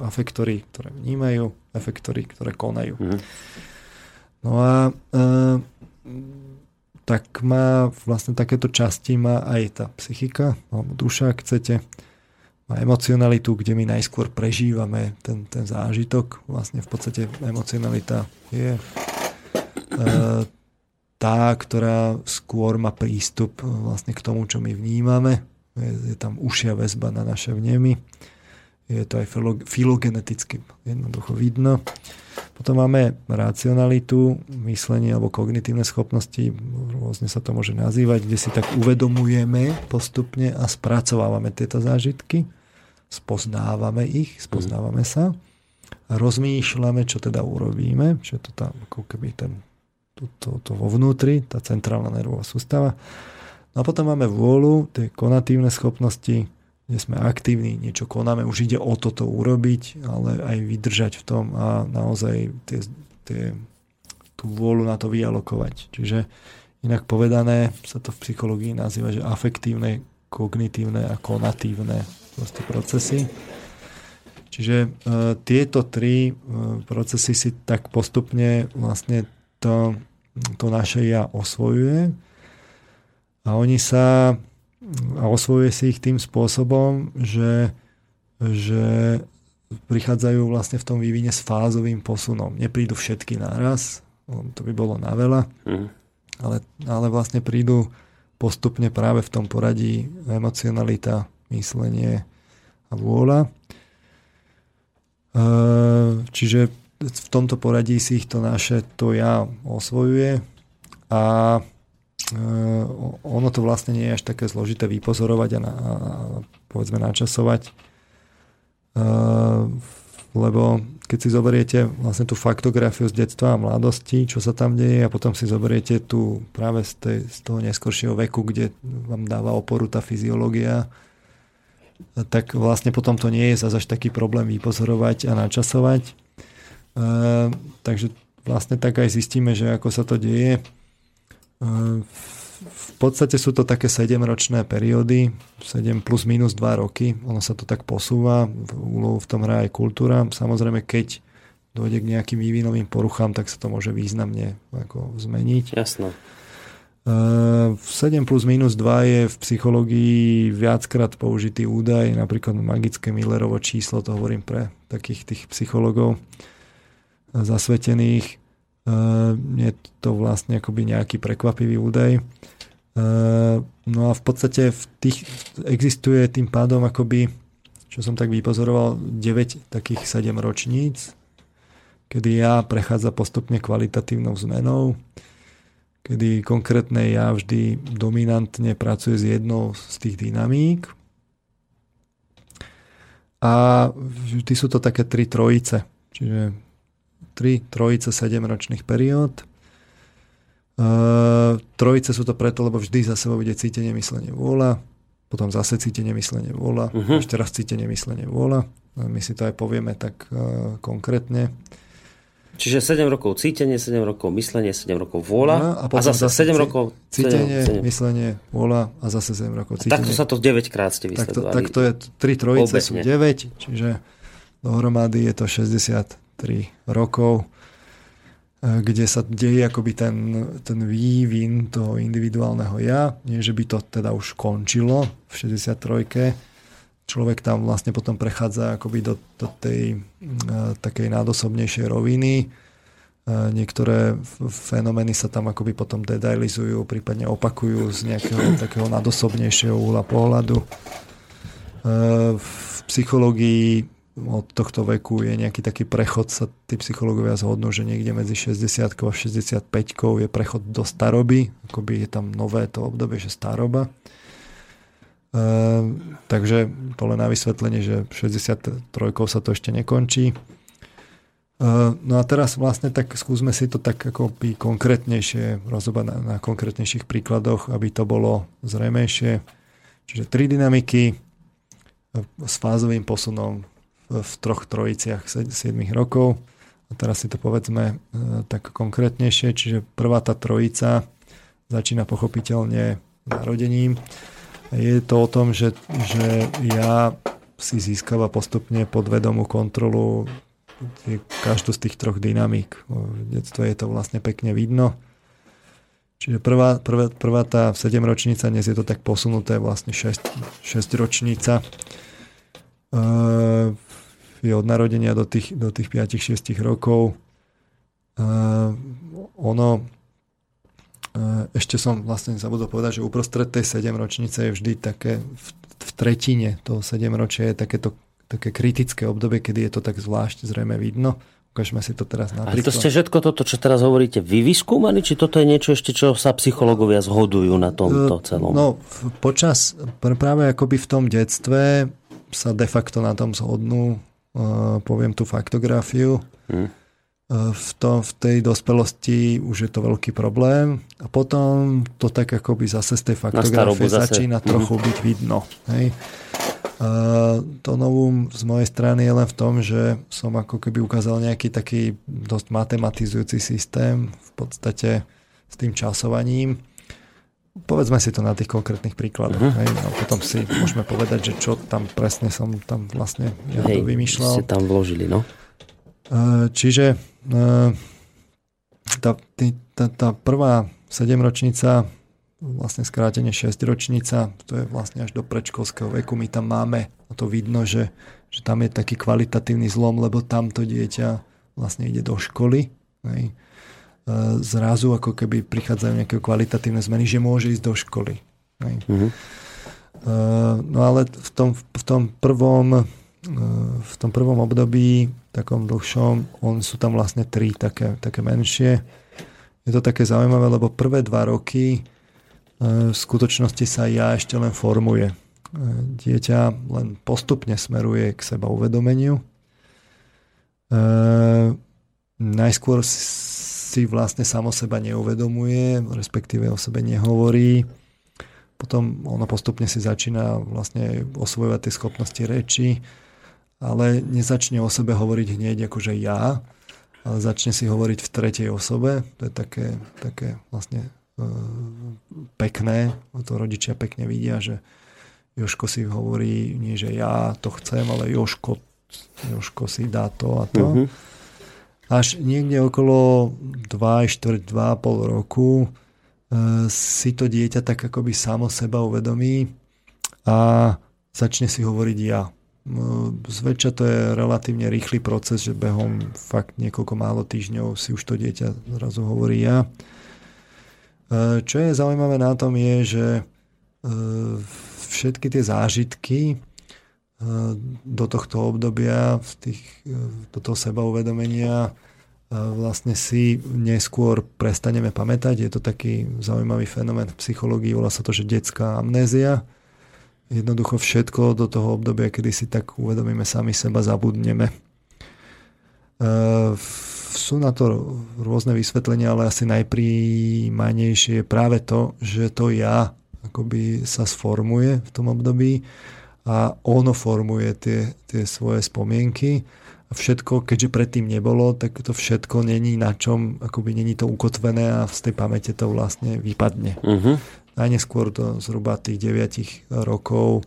Afektory, ktoré vnímajú, efektory, ktoré konajú. Mm. No a e, tak má vlastne takéto časti má aj tá psychika, alebo duša, ak chcete. Má emocionalitu, kde my najskôr prežívame ten, ten zážitok. Vlastne v podstate emocionalita je e, tá, ktorá skôr má prístup vlastne k tomu, čo my vnímame je, tam užšia väzba na naše vnemy. Je to aj filogeneticky jednoducho vidno. Potom máme racionalitu, myslenie alebo kognitívne schopnosti, rôzne sa to môže nazývať, kde si tak uvedomujeme postupne a spracovávame tieto zážitky, spoznávame ich, spoznávame sa rozmýšľame, čo teda urobíme, čo je to tam ako keby ten, to, to, to vo vnútri, tá centrálna nervová sústava No a potom máme vôľu, tie konatívne schopnosti, kde sme aktívni, niečo konáme, už ide o toto urobiť, ale aj vydržať v tom a naozaj tie, tie, tú vôľu na to vyalokovať. Čiže inak povedané sa to v psychológii nazýva, že afektívne, kognitívne a konatívne procesy. Čiže e, tieto tri e, procesy si tak postupne vlastne to, to naše ja osvojuje a oni sa a osvojuje si ich tým spôsobom, že, že prichádzajú vlastne v tom vývine s fázovým posunom. Neprídu všetky naraz, to by bolo na veľa, mm. ale, ale vlastne prídu postupne práve v tom poradí emocionalita, myslenie a vôľa. E, čiže v tomto poradí si ich to naše to ja osvojuje a ono to vlastne nie je až také zložité vypozorovať a, na, a povedzme načasovať, uh, lebo keď si zoberiete vlastne tú faktografiu z detstva a mladosti, čo sa tam deje a potom si zoberiete tu práve z, tej, z toho neskoršieho veku, kde vám dáva oporu tá fyziológia, tak vlastne potom to nie je zase až taký problém vypozorovať a načasovať. Uh, takže vlastne tak aj zistíme, že ako sa to deje v podstate sú to také 7-ročné periódy, 7 plus minus 2 roky, ono sa to tak posúva, úlohu v tom hrá aj kultúra. Samozrejme, keď dojde k nejakým vývinovým poruchám, tak sa to môže významne ako zmeniť. Jasno. 7 plus minus 2 je v psychológii viackrát použitý údaj, napríklad magické Millerovo číslo, to hovorím pre takých tých psychologov zasvetených. Je to vlastne akoby nejaký prekvapivý údaj. No a v podstate v tých, existuje tým pádom akoby, čo som tak vypozoroval, 9 takých 7 ročníc, kedy ja prechádza postupne kvalitatívnou zmenou, kedy konkrétne ja vždy dominantne pracuje s jednou z tých dynamík a vždy sú to také tri trojice. Čiže tri trojice sedemročných periód. Uh, trojice sú to preto, lebo vždy za sebou ide cítenie, myslenie, vôľa, potom zase cítenie, myslenie, vôľa, uh-huh. ešte raz cítenie, myslenie, vôľa. My si to aj povieme tak uh, konkrétne. Čiže 7 rokov cítenie, 7 rokov myslenie, 7 rokov vôľa no, a, a zase, zase 7 rokov cítenie, 7, 7. myslenie, vôľa a zase 7 rokov cítenie. Takto sa to 9 krát ste vysledovali. Tak to, tak to je 3 trojice Obecne. sú 9, čiže dohromady je to 63 rokov, e, kde sa deje akoby ten, ten vývin toho individuálneho ja, nie že by to teda už končilo v 63 človek tam vlastne potom prechádza akoby do, do tej uh, takej nádosobnejšej roviny. Uh, niektoré fenomény sa tam akoby potom detailizujú, prípadne opakujú z nejakého takého nádosobnejšieho uhla pohľadu. V psychológii od tohto veku je nejaký taký prechod, sa tí psychológovia zhodnú, že niekde medzi 60 a 65 je prechod do staroby, akoby je tam nové to obdobie, že staroba. Ehm, takže to len na vysvetlenie, že 63 sa to ešte nekončí. Ehm, no a teraz vlastne tak skúsme si to tak ako by konkrétnejšie rozobrať na, na konkrétnejších príkladoch, aby to bolo zrejmejšie. Čiže tri dynamiky s fázovým posunom v, troch trojiciach 7 rokov. A teraz si to povedzme e, tak konkrétnejšie. Čiže prvá tá trojica začína pochopiteľne narodením je to o tom, že, že ja si získava postupne podvedomú kontrolu každú z tých troch dynamík. V detstve je to vlastne pekne vidno. Čiže prvá, prvá, prvá tá 7 ročnica, dnes je to tak posunuté, vlastne 6, 6 ročnica. Uh, je od narodenia do tých, do tých 5-6 rokov. Uh, ono E, ešte som vlastne zabudol povedať, že uprostred tej 7 ročnice je vždy také v, v tretine toho 7 ročia je takéto také kritické obdobie, kedy je to tak zvlášť zrejme vidno. Ukážeme si to teraz na Ale to ste všetko toto, čo teraz hovoríte, vy vyskúmali, či toto je niečo ešte, čo sa psychológovia zhodujú na tomto e, celom? No, počas, práve akoby v tom detstve sa de facto na tom zhodnú, uh, poviem tú faktografiu. Hmm v, tom, v tej dospelosti už je to veľký problém a potom to tak akoby zase z tej faktografie začína zase. trochu mm-hmm. byť vidno. Hej. A to novum z mojej strany je len v tom, že som ako keby ukázal nejaký taký dosť matematizujúci systém v podstate s tým časovaním. Povedzme si to na tých konkrétnych príkladoch. Uh-huh. Hej, a potom si môžeme povedať, že čo tam presne som tam vlastne ja Hej, to vymýšľal. ste tam vložili, no. Čiže tá, tá, tá prvá sedemročnica, vlastne skrátenie 6 ročnica, to je vlastne až do predškolského veku, my tam máme, a to vidno, že, že tam je taký kvalitatívny zlom, lebo tamto dieťa vlastne ide do školy. Hej. Zrazu ako keby prichádzajú nejaké kvalitatívne zmeny, že môže ísť do školy. Mm-hmm. No ale v tom, v tom prvom v tom prvom období, takom dlhšom, on sú tam vlastne tri také, také menšie. Je to také zaujímavé, lebo prvé dva roky e, v skutočnosti sa ja ešte len formuje. Dieťa len postupne smeruje k seba uvedomeniu. Najskôr si vlastne samo seba neuvedomuje, respektíve o sebe nehovorí. Potom ono postupne si začína vlastne osvojovať tie schopnosti reči ale nezačne o sebe hovoriť hneď akože ja, ale začne si hovoriť v tretej osobe. To je také, také vlastne e, pekné, to rodičia pekne vidia, že Joško si hovorí nie, že ja to chcem, ale Joško, Joško si dá to a to. Mm-hmm. Až niekde okolo 2, 4, 2,5 roku e, si to dieťa tak akoby samo seba uvedomí a začne si hovoriť ja. No, zväčša to je relatívne rýchly proces, že behom fakt niekoľko málo týždňov si už to dieťa zrazu hovorí ja. E, čo je zaujímavé na tom je, že e, všetky tie zážitky e, do tohto obdobia, v tých, do toho seba uvedomenia vlastne si neskôr prestaneme pamätať. Je to taký zaujímavý fenomén v psychológii, volá sa to, že detská amnézia jednoducho všetko do toho obdobia, kedy si tak uvedomíme sami seba, zabudneme. Sú na to rôzne vysvetlenia, ale asi najpríjmanejšie je práve to, že to ja akoby sa sformuje v tom období a ono formuje tie, tie svoje spomienky a všetko, keďže predtým nebolo, tak to všetko není na čom, akoby není to ukotvené a z tej pamäte to vlastne vypadne. Uh-huh. Najneskôr to zhruba tých 9 rokov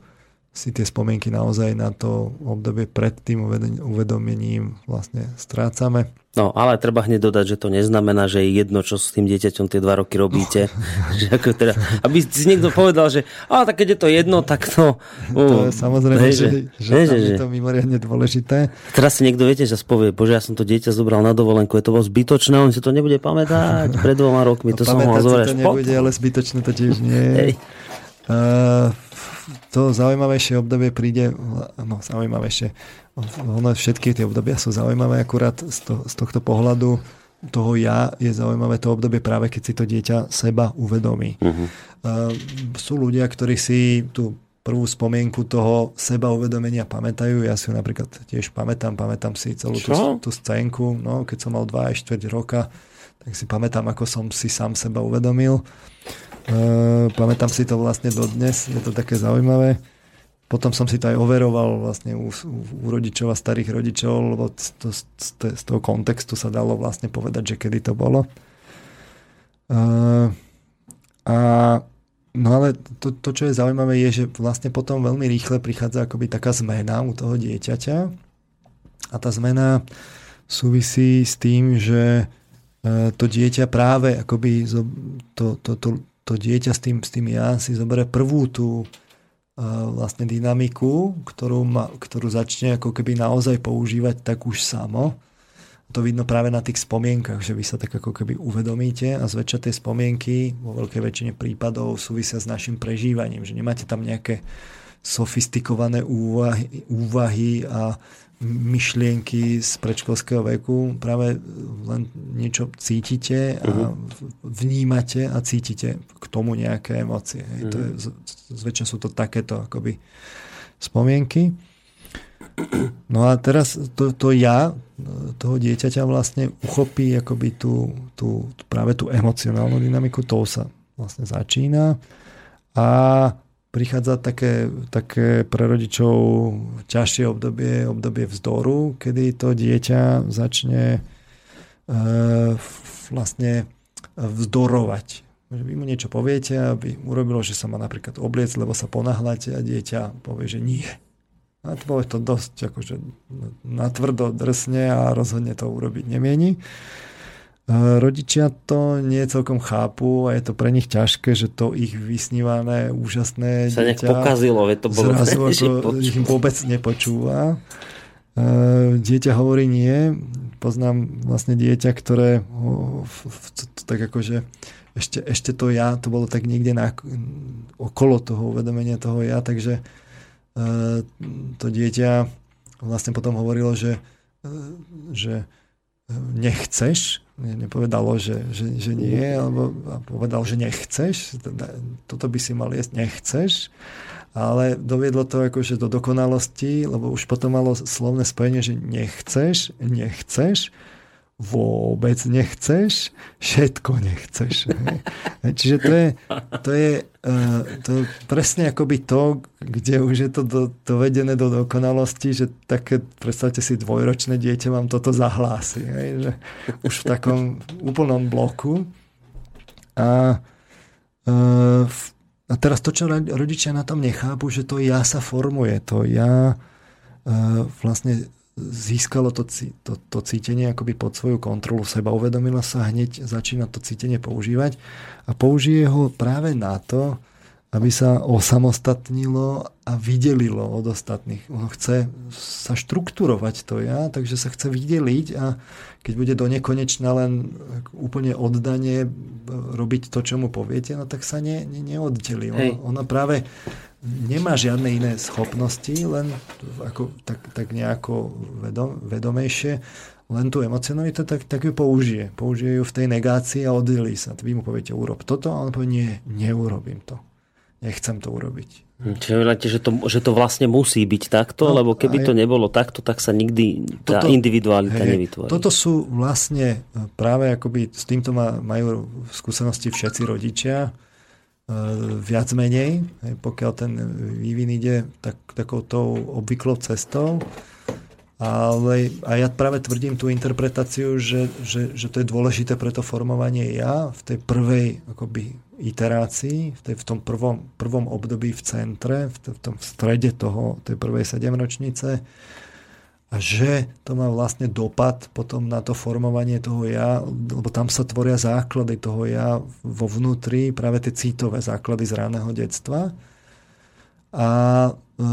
si tie spomienky naozaj na to obdobie pred tým uvedomením vlastne strácame. No, ale treba hneď dodať, že to neznamená, že je jedno, čo s tým dieťaťom tie dva roky robíte. No. (laughs) že ako teda, aby si niekto povedal, že a tak keď je to jedno, tak to... to je samozrejme, ne, že, že, že, že, je to mimoriadne dôležité. Teraz si niekto, viete, že spovie, bože, ja som to dieťa zobral na dovolenku, je to bolo zbytočné, on si to nebude pamätať pred dvoma rokmi, no, to som mal zobrať. to nebude, ale zbytočné to tiež nie je. Uh, to zaujímavejšie obdobie príde, no zaujímavejšie, ono všetky tie obdobia sú zaujímavé, akurát z, to, z tohto pohľadu toho ja je zaujímavé to obdobie práve keď si to dieťa seba uvedomí. Uh-huh. Uh, sú ľudia, ktorí si tú prvú spomienku toho seba uvedomenia pamätajú. Ja si ju napríklad tiež pamätám, pamätám si celú tú, tú scénku, no, keď som mal 2 až 4 roka, tak si pamätám, ako som si sám seba uvedomil. Uh, pamätám si to vlastne dodnes, je to také zaujímavé. Potom som si to aj overoval vlastne u, u rodičov a starých rodičov, lebo to, z, z toho kontextu sa dalo vlastne povedať, že kedy to bolo. Uh, a No ale to, to, čo je zaujímavé, je, že vlastne potom veľmi rýchle prichádza akoby taká zmena u toho dieťaťa. A tá zmena súvisí s tým, že to dieťa práve akoby to, to, to, to dieťa s tým, s tým ja si zoberie prvú tú uh, vlastne dynamiku, ktorú, ma, ktorú začne ako keby naozaj používať tak už samo. To vidno práve na tých spomienkach, že vy sa tak ako keby uvedomíte a zväčša tie spomienky vo veľkej väčšine prípadov súvisia s našim prežívaním, že nemáte tam nejaké sofistikované úvahy, úvahy a myšlienky z predškolského veku, práve len niečo cítite a uh-huh. vnímate a cítite k tomu nejaké emócie. Uh-huh. To je, mhm. zväčša sú to takéto akoby spomienky. No a teraz to, to ja toho dieťaťa vlastne uchopí akoby tú, tú, práve tú emocionálnu dynamiku, to sa vlastne začína a prichádza také, také pre rodičov ťažšie obdobie, obdobie vzdoru, kedy to dieťa začne e, vlastne vzdorovať. Že vy mu niečo poviete, aby urobilo, že sa má napríklad obliec, lebo sa ponáhľate a dieťa povie, že nie. A to povie to dosť akože natvrdo drsne a rozhodne to urobiť nemieni. Rodičia to nie celkom chápu a je to pre nich ťažké, že to ich vysnívané úžasné sa dieťa pokazilo, to bolo zrazu ako (laughs) ich vôbec nepočúva. Dieťa hovorí nie. Poznám vlastne dieťa, ktoré tak akože ešte, ešte to ja, to bolo tak niekde na, okolo toho uvedomenia toho ja, takže to dieťa vlastne potom hovorilo, že, že nechceš, nepovedalo, že, že, že nie, alebo povedal, že nechceš, toto by si mal jesť, nechceš, ale doviedlo to akože do dokonalosti, lebo už potom malo slovné spojenie, že nechceš, nechceš, vôbec nechceš, všetko nechceš. Čiže to je, to je, uh, to je presne akoby to, kde už je to do, dovedené do dokonalosti, že také, predstavte si, dvojročné dieťa vám toto zahlási. Hej, že už v takom úplnom bloku. A, uh, a teraz to, čo rodičia na tom nechápu, že to ja sa formuje, to ja uh, vlastne získalo to, to, to cítenie akoby pod svoju kontrolu seba, uvedomila sa, hneď začína to cítenie používať a použije ho práve na to, aby sa osamostatnilo a vydelilo od ostatných. Ono chce sa štruktúrovať to ja, takže sa chce vydeliť a keď bude do nekonečna len úplne oddanie robiť to, čo mu poviete, no tak sa ne, ne, neoddelí. Ono, ono práve nemá žiadne iné schopnosti, len ako, tak, tak nejako vedom, vedomejšie, len tú emocionalitu, tak, tak ju použije. Použije ju v tej negácii a oddelí sa. Vy mu poviete, urob toto a on povie, nie, neurobím to. nechcem to urobiť. Čiže hovoríte, že to, že to vlastne musí byť takto, no, lebo keby aj, to nebolo takto, tak sa nikdy tá toto, individualita hej, nevytvorí. Toto sú vlastne e, práve akoby s týmto majú skúsenosti všetci rodičia, e, viac menej, pokiaľ ten vývin ide tak, takouto obvyklou cestou. Ale a ja práve tvrdím tú interpretáciu, že, že, že to je dôležité pre to formovanie ja v tej prvej akoby, iterácii, v, tej, v tom prvom, prvom období v centre, v, v tom v strede toho, tej prvej sedemročnice a že to má vlastne dopad potom na to formovanie toho ja, lebo tam sa tvoria základy toho ja vo vnútri, práve tie cítové základy z ráneho detstva. A e,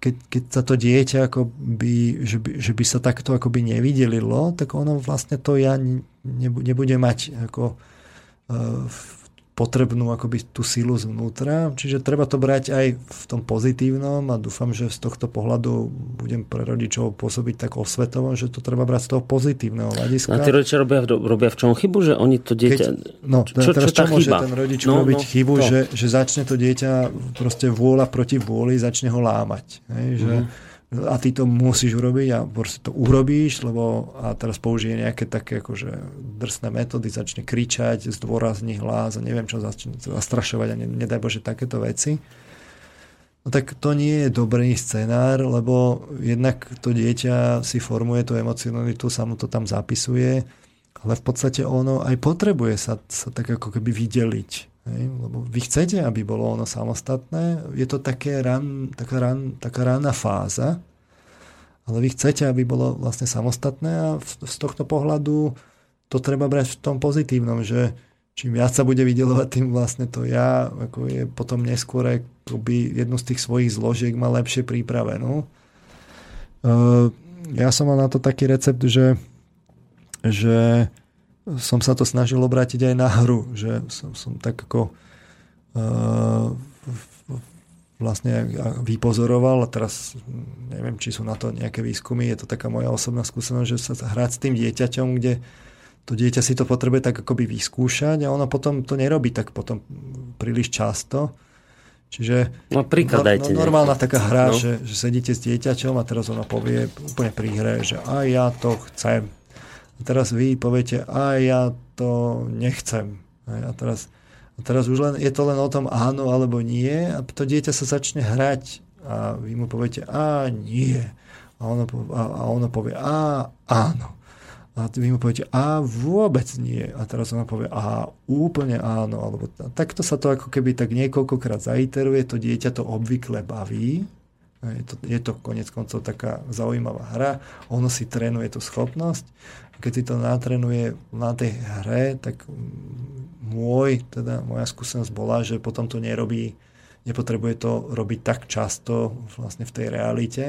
keď, keď sa to dieťa akoby, že, by, že by sa takto akoby nevidelilo, tak ono vlastne to ja nebude mať ako uh, potrebnú akoby tú silu zvnútra. Čiže treba to brať aj v tom pozitívnom a dúfam, že z tohto pohľadu budem pre rodičov pôsobiť tak osvetovo, že to treba brať z toho pozitívneho hľadiska. A tí rodičia robia, robia v čom chybu? Že oni to dieťa... Keď, no, čo, teraz čo, čo môže chyba? ten rodič no, robiť no, chybu, že, že začne to dieťa proste vôľa proti vôli, začne ho lámať. Hej, že, mm-hmm a ty to musíš urobiť a proste to urobíš, lebo a teraz použije nejaké také akože drsné metódy, začne kričať, zdôrazní hlas a neviem čo, začne zastrašovať a nedaj Bože takéto veci. No tak to nie je dobrý scenár, lebo jednak to dieťa si formuje tú emocionalitu, sa mu to tam zapisuje, ale v podstate ono aj potrebuje sa, sa tak ako keby vydeliť. Lebo vy chcete, aby bolo ono samostatné. Je to také ran, taká, ran, taká ranná fáza, ale vy chcete, aby bolo vlastne samostatné a z tohto pohľadu to treba brať v tom pozitívnom, že čím viac sa bude vydelovať, tým vlastne to ja ako je potom neskôr akoby jednu z tých svojich zložiek má lepšie pripravenú. Uh, ja som mal na to taký recept, že, že som sa to snažil obrátiť aj na hru, že som, som tak ako uh, vlastne vypozoroval a teraz neviem, či sú na to nejaké výskumy, je to taká moja osobná skúsenosť, že sa hrať s tým dieťaťom, kde to dieťa si to potrebuje tak akoby vyskúšať a ono potom to nerobí tak potom príliš často. Čiže no, no, no, normálna taká hra, no. že, že sedíte s dieťaťom a teraz ona povie úplne pri hre, že aj ja to chcem. A teraz vy poviete, aj ja to nechcem. A teraz a teraz už len, je to len o tom áno alebo nie a to dieťa sa začne hrať a vy mu poviete a nie. A ono, a, a ono povie a áno. A vy mu poviete a vôbec nie. A teraz ona povie a úplne áno. Alebo takto sa to ako keby tak niekoľkokrát zaiteruje, to dieťa to obvykle baví. Je to, je to konec koncov taká zaujímavá hra. Ono si trénuje tú schopnosť. Keď si to natrenuje na tej hre, tak môj, teda moja skúsenosť bola, že potom to nerobí, nepotrebuje to robiť tak často vlastne v tej realite.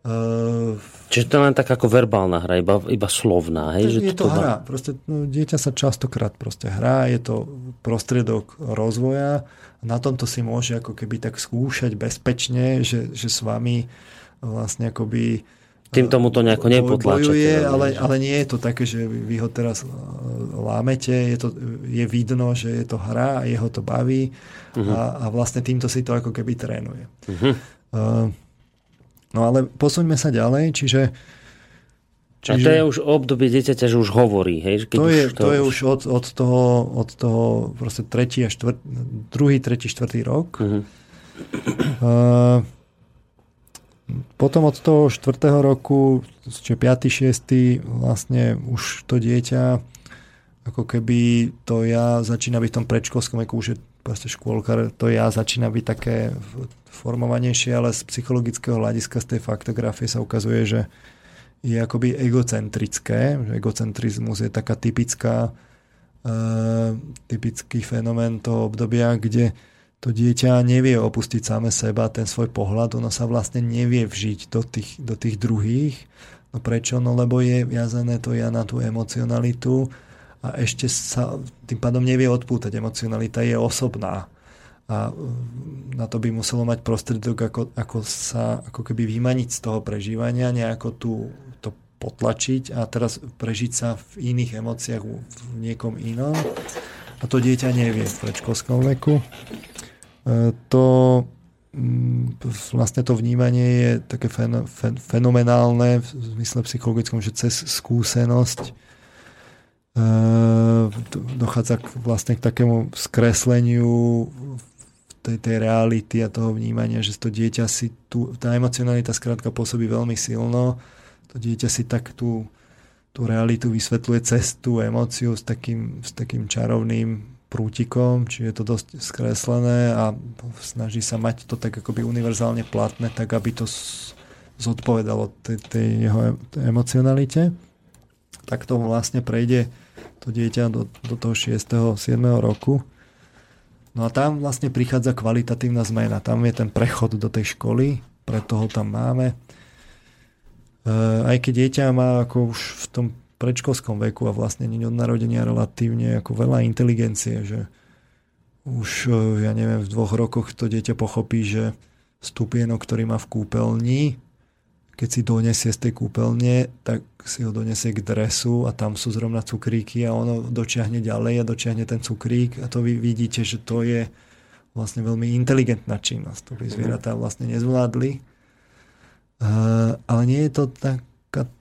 Uh, Čiže to je len tak ako verbálna hra, iba, iba slovná. Hej? Je, že je to, to hra. Proste, no, dieťa sa častokrát proste hrá, je to prostriedok rozvoja. Na tomto si môže ako keby tak skúšať bezpečne, že, že s vami vlastne akoby tým tomu to nejako nepotláčate. Bojuje, ale, ale nie je to také, že vy ho teraz uh, lámete, je, to, je vidno, že je to hra a jeho to baví uh-huh. a, a vlastne týmto si to ako keby trénuje. Uh-huh. Uh, no ale posuňme sa ďalej, čiže Čiže, a to je už obdobie dieťaťa, že už hovorí, hej? Keď to, je, už to, to je už od, od toho, od toho proste tretí a štvrt, druhý, tretí, štvrtý rok. Uh-huh. Uh, potom od toho 4. roku, čiže 5. 6. vlastne už to dieťa ako keby to ja začína byť v tom predškolskom veku, už je proste škôlka, to ja začína byť také formovanejšie, ale z psychologického hľadiska z tej faktografie sa ukazuje, že je akoby egocentrické, že egocentrizmus je taká typická uh, typický fenomén toho obdobia, kde to dieťa nevie opustiť same seba, ten svoj pohľad, ono sa vlastne nevie vžiť do tých, do tých druhých. No prečo? No lebo je viazané to ja na tú emocionalitu a ešte sa tým pádom nevie odpútať. Emocionalita je osobná a mm, na to by muselo mať prostriedok, ako, ako sa ako keby vymaniť z toho prežívania, nejako tu to potlačiť a teraz prežiť sa v iných emóciách v niekom inom. A to dieťa nevie v predškolskom veku. To mm, vlastne to vnímanie je také fen, fen, fenomenálne v zmysle psychologickom, že cez skúsenosť dochádza k, vlastne k takému skresleniu tej, tej reality a toho vnímania, že to dieťa si tu, tá emocionalita skrátka pôsobí veľmi silno, to dieťa si tak tú, tú realitu vysvetľuje cez tú emóciu s takým, s takým čarovným prútikom, či je to dosť skreslené a snaží sa mať to tak akoby univerzálne platné, tak aby to zodpovedalo tej, tej jeho emocionalite. Tak to vlastne prejde to dieťa do, do toho 6. 7. roku No a tam vlastne prichádza kvalitatívna zmena. Tam je ten prechod do tej školy, preto ho tam máme. E, aj keď dieťa má ako už v tom predškolskom veku a vlastne od narodenia relatívne ako veľa inteligencie, že už, e, ja neviem, v dvoch rokoch to dieťa pochopí, že stupienok, ktorý má v kúpeľni, keď si donesie z tej kúpeľne, tak si ho donesie k dresu a tam sú zrovna cukríky a ono dočiahne ďalej a dočiahne ten cukrík a to vy vidíte, že to je vlastne veľmi inteligentná činnosť. To by zvieratá vlastne nezvládli. Uh, ale nie je to tak,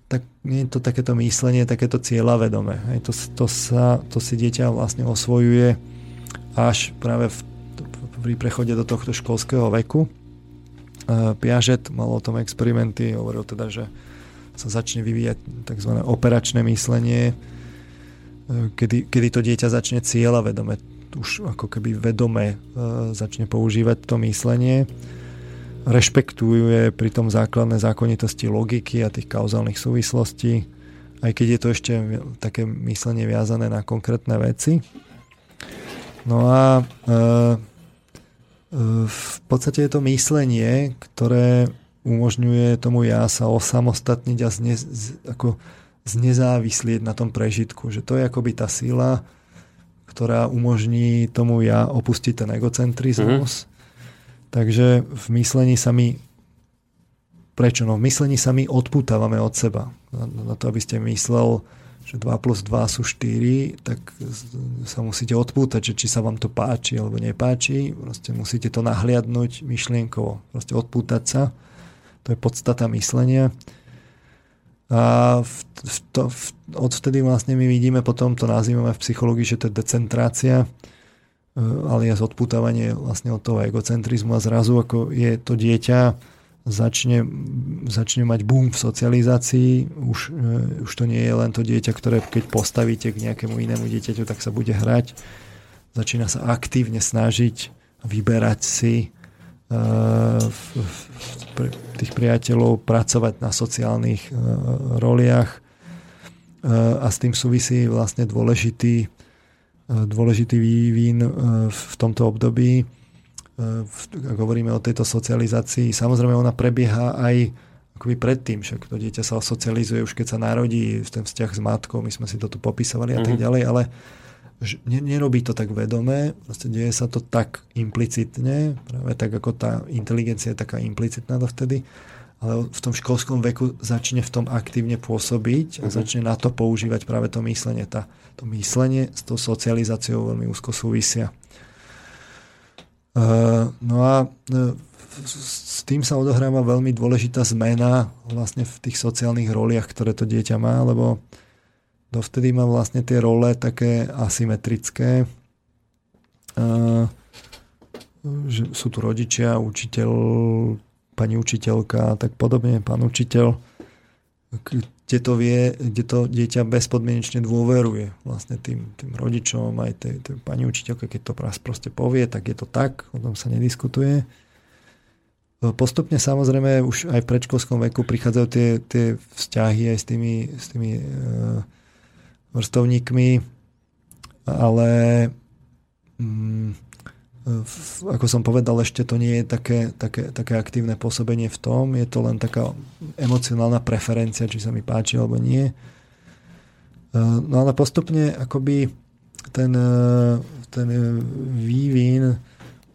tak, nie je to takéto myslenie, takéto cieľavedomé. Hej, to, to, sa, to si dieťa vlastne osvojuje až práve v, pri prechode do tohto školského veku. Piažet mal o tom experimenty, hovoril teda, že sa začne vyvíjať tzv. operačné myslenie, e, kedy, kedy to dieťa začne cieľa vedome, už ako keby vedome e, začne používať to myslenie, rešpektuje pri tom základné zákonitosti logiky a tých kauzálnych súvislostí, aj keď je to ešte také myslenie viazané na konkrétne veci. No a e, v podstate je to myslenie, ktoré umožňuje tomu ja sa osamostatniť a zne, ako znezávislieť na tom prežitku. Že to je akoby tá sila, ktorá umožní tomu ja opustiť ten egocentrizmus. Mm. Takže v myslení sa my prečo? No v myslení sa my odputávame od seba. Na, na to, aby ste myslel že 2 plus 2 sú 4, tak sa musíte odpútať, že či sa vám to páči alebo nepáči. Proste musíte to nahliadnúť myšlienkovo. Proste odpútať sa. To je podstata myslenia. A v, v to, v, odvtedy vlastne my vidíme potom, to nazývame v psychológii, že to je decentrácia, alias odputávanie vlastne od toho egocentrizmu a zrazu ako je to dieťa začne, začne mať boom v socializácii. Už, uh, už to nie je len to dieťa, ktoré keď postavíte k nejakému inému dieťaťu, tak sa bude hrať. Začína sa aktívne snažiť vyberať si uh, v, v, tých priateľov, pracovať na sociálnych uh, roliach a s tým súvisí vlastne dôležitý, dôležitý vývin uh, v tomto období ak hovoríme o tejto socializácii, samozrejme ona prebieha aj akoby predtým, však to dieťa sa socializuje už keď sa narodí, ten vzťah s matkou, my sme si to tu popisovali a tak mhm. ďalej, ale nerobí to tak vedomé, proste deje sa to tak implicitne, práve tak ako tá inteligencia je taká implicitná dovtedy, ale v tom školskom veku začne v tom aktívne pôsobiť a uh-huh. začne na to používať práve to myslenie. Tá, to myslenie s tou socializáciou veľmi úzko súvisia. Eh, no a eh, s tým sa odohráva veľmi dôležitá zmena vlastne v tých sociálnych roliach, ktoré to dieťa má, lebo dovtedy má vlastne tie role také asymetrické. Eh, že sú tu rodičia, učiteľ, pani učiteľka a tak podobne, pán učiteľ kde to vie, kde to dieťa bezpodmienečne dôveruje vlastne tým, tým rodičom, aj tej, tej pani učiteľke, keď to proste povie, tak je to tak, o tom sa nediskutuje. Postupne samozrejme už aj v predškolskom veku prichádzajú tie, tie vzťahy aj s tými, s tými e, vrstovníkmi, ale mm, ako som povedal, ešte to nie je také, také, také aktívne pôsobenie v tom, je to len taká emocionálna preferencia, či sa mi páči alebo nie. E, no ale postupne akoby ten, e, ten vývin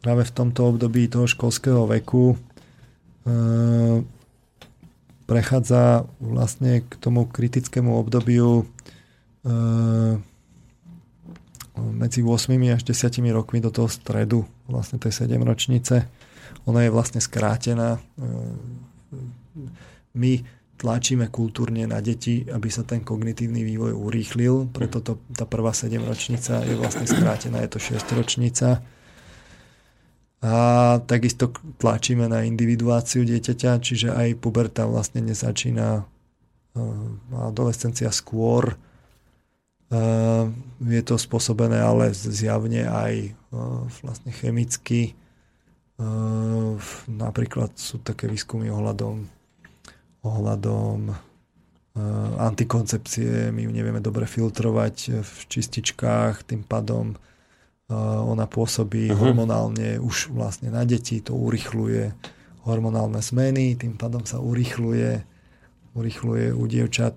práve v tomto období toho školského veku e, prechádza vlastne k tomu kritickému obdobiu medzi 8 až 10 rokmi do toho stredu vlastne tej 7 ročnice. Ona je vlastne skrátená. My tlačíme kultúrne na deti, aby sa ten kognitívny vývoj urýchlil, preto to, tá prvá 7 ročnica je vlastne skrátená, je to 6 ročnica. A takisto tlačíme na individuáciu dieťaťa, čiže aj puberta vlastne nezačína adolescencia skôr je to spôsobené ale zjavne aj vlastne chemicky. Napríklad sú také výskumy ohľadom, ohľadom antikoncepcie. My ju nevieme dobre filtrovať v čističkách, tým pádom ona pôsobí uh-huh. hormonálne už vlastne na deti, to urychluje hormonálne zmeny, tým pádom sa urychluje, urychluje u dievčat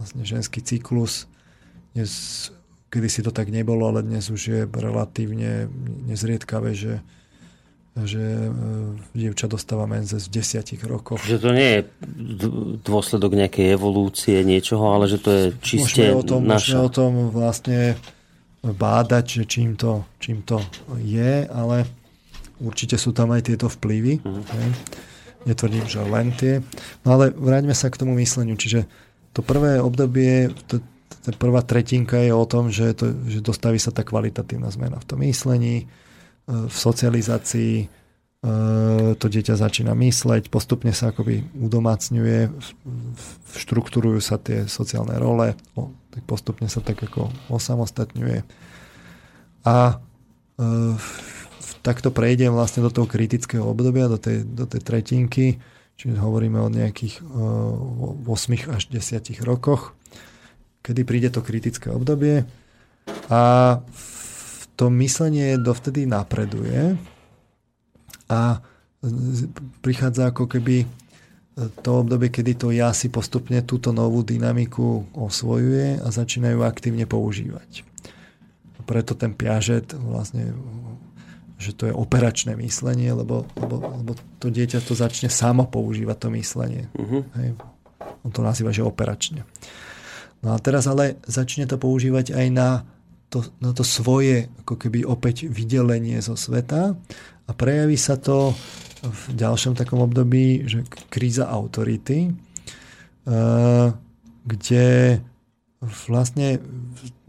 vlastne ženský cyklus dnes, kedy si to tak nebolo, ale dnes už je relatívne nezriedkavé, že že e, dievča dostáva menzes v desiatich rokoch. Že to nie je dôsledok nejakej evolúcie niečoho, ale že to je čiste môžeme o tom, naša. Môžeme o tom vlastne bádať, že čím to, čím to je, ale určite sú tam aj tieto vplyvy. Uh-huh. Netvrdím, že len tie. No ale vráťme sa k tomu mysleniu. Čiže to prvé obdobie, to, tá prvá tretinka je o tom, že, to, že dostaví sa tá kvalitatívna zmena v tom myslení, e, v socializácii, e, to dieťa začína mysleť, postupne sa akoby udomacňuje, štruktúrujú sa tie sociálne role, postupne sa tak ako osamostatňuje. A e, takto prejdem vlastne do toho kritického obdobia, do tej, do tej tretinky, čiže hovoríme o nejakých 8 až 10 rokoch kedy príde to kritické obdobie a to myslenie dovtedy napreduje a prichádza ako keby to obdobie, kedy to ja si postupne túto novú dynamiku osvojuje a začínajú aktívne používať. Preto ten piažet vlastne že to je operačné myslenie, lebo, lebo, lebo to dieťa to začne samo používať to myslenie. Uh-huh. Hej. On to nazýva, že operačne. No a teraz ale začne to používať aj na to, na to svoje ako keby opäť vydelenie zo sveta a prejaví sa to v ďalšom takom období, že kríza autority, eh, kde vlastne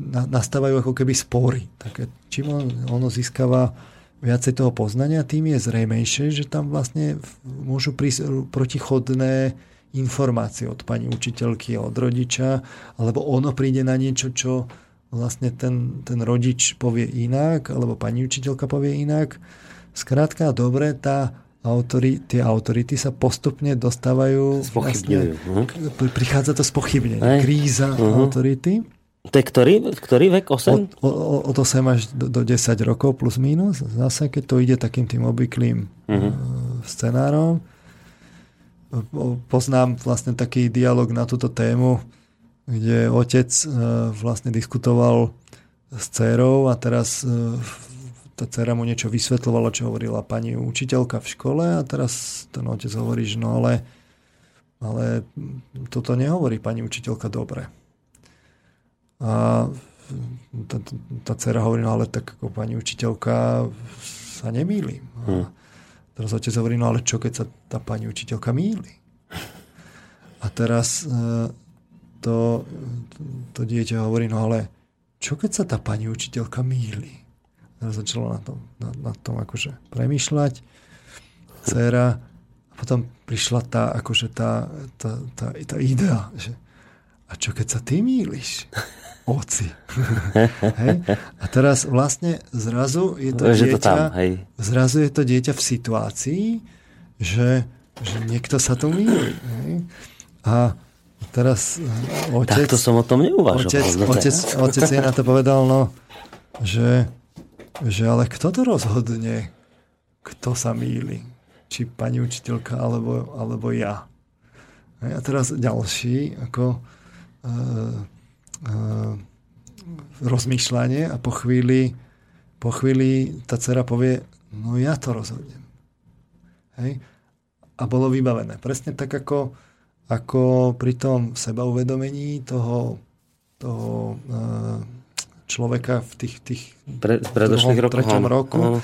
nastávajú ako keby spory. Také, čím on, ono získava viacej toho poznania, tým je zrejmejšie, že tam vlastne môžu prísť protichodné informácie od pani učiteľky od rodiča, alebo ono príde na niečo, čo vlastne ten, ten rodič povie inak, alebo pani učiteľka povie inak. Skrátka, dobre, tá autori, tie autority sa postupne dostávajú... Vlastne, uh-huh. prichádza to spochybnenie. Kríza uh-huh. autority. To je ktorý, ktorý vek? 8? Od, od 8 až do, do 10 rokov plus minus. Zase, keď to ide takým tým obvyklým uh-huh. scenárom poznám vlastne taký dialog na túto tému, kde otec e, vlastne diskutoval s dcerou a teraz e, tá dcera mu niečo vysvetľovala, čo hovorila pani učiteľka v škole a teraz ten otec hovorí, že no ale, ale toto nehovorí pani učiteľka dobre. A tá, tá dcera hovorí, no ale tak ako pani učiteľka sa nemýli. Hmm. Teraz otec hovorí, no ale čo, keď sa tá pani učiteľka míli? A teraz e, to, to dieťa hovorí, no ale čo keď sa tá pani učiteľka míli? Teraz začalo na tom, na, na tom akože premýšľať. Cera a potom prišla tá, akože tá, tá, tá, tá idea, že a čo keď sa ty míliš? Oci. (laughs) hej? A teraz vlastne zrazu je to dieťa, to tam, hej. zrazu je to dieťa v situácii, že, že niekto sa to míli. Hej? A teraz eh, otec... to som o tom neuvažoval. Otec, otec, otec je na to povedal, no, že, že ale kto to rozhodne, kto sa míli? Či pani učiteľka, alebo, alebo ja. A teraz ďalší, ako uh, rozmýšľanie a po chvíli, po chvíli tá dcera povie, no ja to rozhodnem. Hej? A bolo vybavené. Presne tak, ako, ako pri tom sebauvedomení toho, toho uh, človeka v tých, tých Pre, druhom, roku, treťom roku, áno.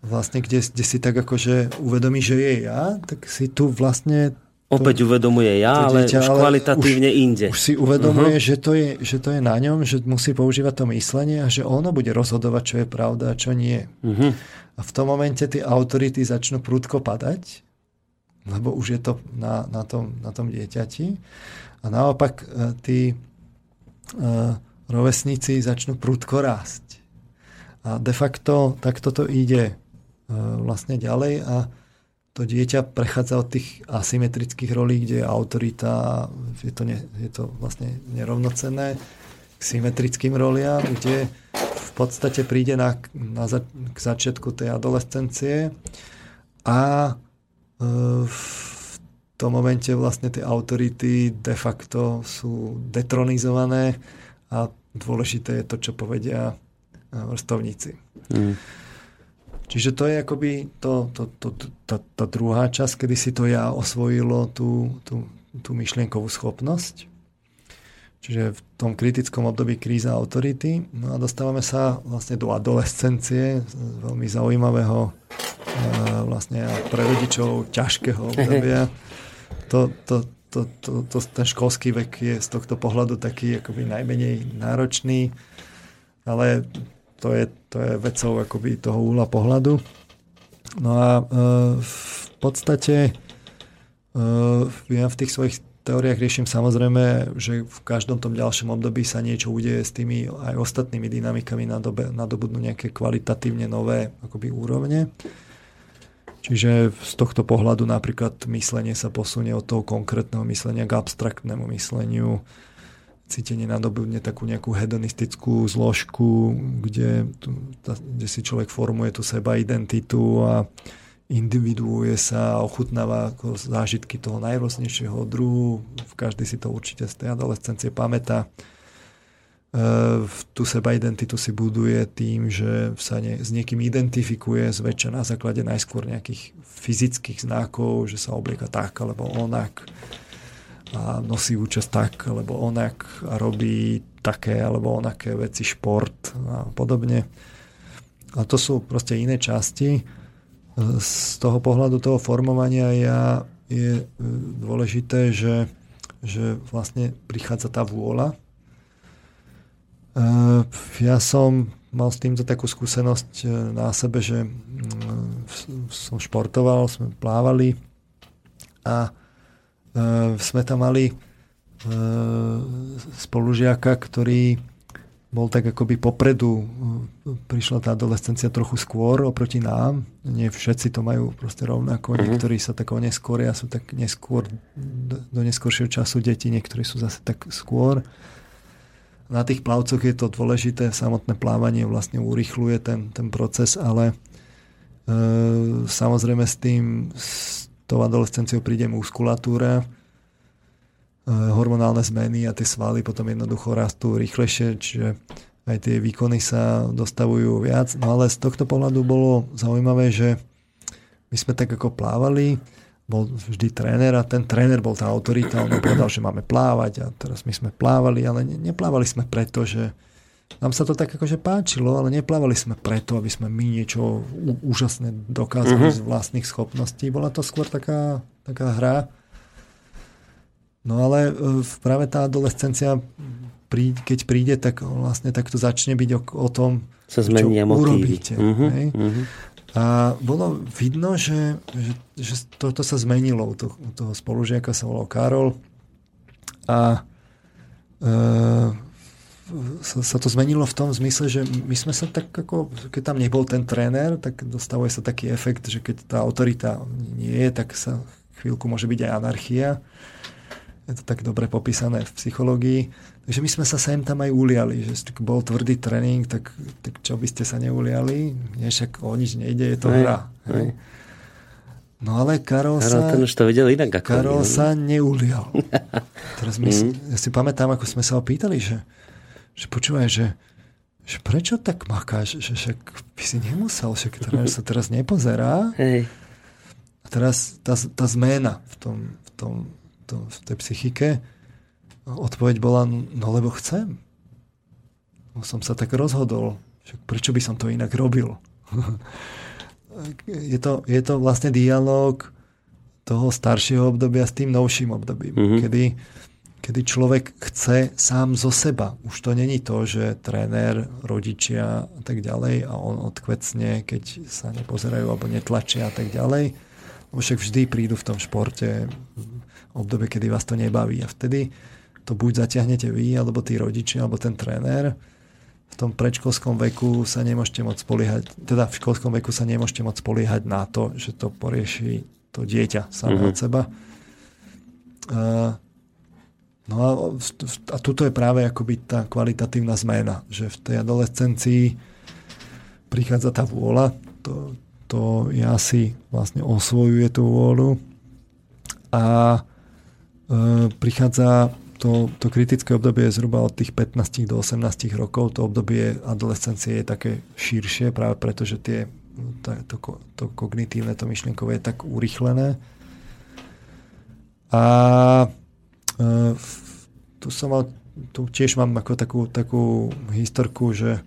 vlastne kde, kde si tak akože uvedomí, že je ja, tak si tu vlastne Opäť uvedomuje ja, ale dieťa, už kvalitatívne už, inde. Už si uvedomuje, uh-huh. že, to je, že to je na ňom, že musí používať to myslenie a že ono bude rozhodovať, čo je pravda a čo nie. Uh-huh. A v tom momente tie autority začnú prúdko padať, lebo už je to na, na, tom, na tom dieťati. A naopak e, tí uh, rovesníci začnú prúdko rásť. A de facto takto to ide uh, vlastne ďalej a to dieťa prechádza od tých asymetrických rolí, kde je autorita, je to, ne, je to vlastne nerovnocenné, k symetrickým roliam, kde v podstate príde na, na za, k začiatku tej adolescencie a e, v tom momente vlastne tie autority de facto sú detronizované a dôležité je to, čo povedia e, vrstovníci. Mm. Čiže to je akoby to, to, to, to, tá, tá druhá časť, kedy si to ja osvojilo tú, tú, tú myšlienkovú schopnosť. Čiže v tom kritickom období kríza autority. No a dostávame sa vlastne do adolescencie, veľmi zaujímavého e, vlastne pre rodičov ťažkého obdobia. To, to, to, to, to, ten školský vek je z tohto pohľadu taký akoby najmenej náročný, ale to je, to je vecou akoby toho úhla pohľadu. No a e, v podstate e, ja v tých svojich teóriách riešim samozrejme, že v každom tom ďalšom období sa niečo udeje s tými aj ostatnými dynamikami nadobudnú nejaké kvalitatívne nové akoby úrovne. Čiže z tohto pohľadu napríklad myslenie sa posunie od toho konkrétneho myslenia k abstraktnému mysleniu, cítenie nadobudne takú nejakú hedonistickú zložku, kde, kde si človek formuje tú seba identitu a individuuje sa a ochutnáva ako zážitky toho najrôznejšieho druhu. Každý si to určite z tej adolescencie pamätá. E, tú seba identitu si buduje tým, že sa ne, s niekým identifikuje zväčša na základe najskôr nejakých fyzických znakov, že sa oblieka tak alebo onak a nosí účasť tak alebo onak robí také alebo onaké veci, šport a podobne. A to sú proste iné časti. Z toho pohľadu toho formovania ja, je e, dôležité, že, že vlastne prichádza tá vôľa. E, ja som mal s týmto takú skúsenosť e, na sebe, že mm, som športoval, sme plávali a sme tam mali eh, spolužiaka, ktorý bol tak akoby popredu. Prišla tá adolescencia trochu skôr oproti nám. Nie všetci to majú proste rovnako. Uh-huh. Niektorí sa tak oneskoria, sú tak neskôr, do neskôršieho času deti, niektorí sú zase tak skôr. Na tých plavcoch je to dôležité, samotné plávanie vlastne urychluje ten, ten proces, ale e, samozrejme s tým, s tou adolescenciou príde muskulatúra, e, hormonálne zmeny a tie svaly potom jednoducho rastú rýchlejšie, čiže aj tie výkony sa dostavujú viac. No ale z tohto pohľadu bolo zaujímavé, že my sme tak ako plávali, bol vždy tréner a ten tréner bol tá autorita, on povedal, že máme plávať a teraz my sme plávali, ale neplávali sme preto, že nám sa to tak akože páčilo, ale neplávali sme preto, aby sme my niečo úžasné dokázali uh-huh. z vlastných schopností. Bola to skôr taká, taká hra. No ale e, práve tá adolescencia, keď príde, tak vlastne tak to začne byť o, o tom, sa čo urobíte. Uh-huh, uh-huh. A bolo vidno, že, že, že toto sa zmenilo. U toho, u toho spolužiaka sa volal Karol a e, sa, sa to zmenilo v tom zmysle, že my sme sa tak ako, keď tam nebol ten tréner, tak dostavuje sa taký efekt, že keď tá autorita nie je, tak sa chvíľku môže byť aj anarchia. Je to tak dobre popísané v psychológii. Takže my sme sa sem tam aj uliali, že bol tvrdý tréning, tak, tak čo by ste sa neuliali? Nie, však o nič nejde, je to hej, hra. Hej. No ale Karol, sa... ten už to videl inak ako Karol sa neulial. Teraz my, mm. ja si pamätám, ako sme sa ho pýtali, že že počúvaj, že, že prečo tak makáš, že však by si nemusel, však tréner sa teraz nepozerá. Hej. A teraz tá, tá zmena v, tom, v, tom, tom, v tej psychike, odpoveď bola, no lebo chcem. no som sa tak rozhodol, že prečo by som to inak robil. (laughs) je, to, je to vlastne dialog toho staršieho obdobia s tým novším obdobím, mm-hmm. kedy, kedy človek chce sám zo seba. Už to není to, že tréner, rodičia a tak ďalej a on odkvecne, keď sa nepozerajú alebo netlačia a tak ďalej. Však vždy prídu v tom športe obdobie, kedy vás to nebaví a vtedy to buď zatiahnete vy, alebo tí rodičia, alebo ten tréner. V tom predškolskom veku sa nemôžete moc spoliehať, teda v školskom veku sa nemôžete moc spoliehať na to, že to porieši to dieťa samé mm-hmm. od seba. Uh, no a, a tuto je práve akoby tá kvalitatívna zmena, že v tej adolescencii prichádza tá vôľa, to, to ja si vlastne osvojuje tú vôľu a e, prichádza to, to kritické obdobie zhruba od tých 15 do 18 rokov. To obdobie adolescencie je také širšie práve preto, že tie to, to kognitívne, to myšlienkové je tak urychlené. A e, tu som mal, tu tiež mám ako takú, takú historku, že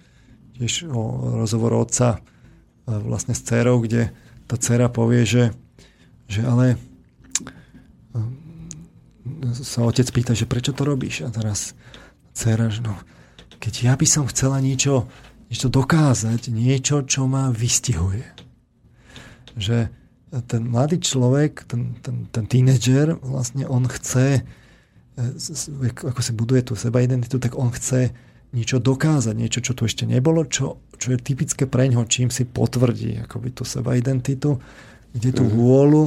tiež o rozhovor otca e, vlastne s dcerou, kde tá dcera povie, že, že ale e, sa otec pýta, že prečo to robíš? A teraz dcera, že no, keď ja by som chcela niečo niečo dokázať, niečo, čo ma vystihuje. Že ten mladý človek, ten, ten, ten tínedžer, vlastne on chce, ako sa buduje tú seba identitu, tak on chce niečo dokázať, niečo, čo tu ešte nebolo, čo, čo je typické pre ňo, čím si potvrdí akoby tú seba identitu, kde tú mhm. vôľu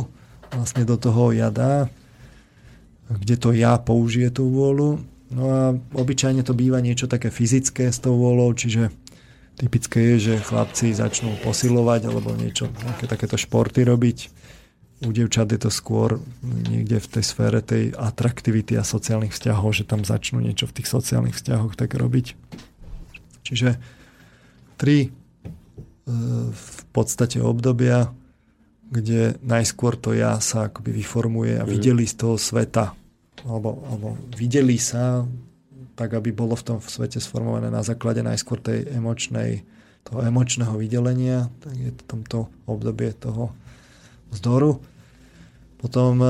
vlastne do toho ja dá, kde to ja použije tú vôľu. No a obyčajne to býva niečo také fyzické s tou vôľou, čiže Typické je, že chlapci začnú posilovať alebo niečo, nejaké takéto športy robiť. U devčat je to skôr niekde v tej sfére tej atraktivity a sociálnych vzťahov, že tam začnú niečo v tých sociálnych vzťahoch tak robiť. Čiže tri e, v podstate obdobia, kde najskôr to ja sa akoby vyformuje a mhm. videli z toho sveta alebo, alebo videli sa tak, aby bolo v tom svete sformované na základe najskôr tej emočnej, toho emočného vydelenia, tak je to tomto obdobie toho vzdoru. Potom, e,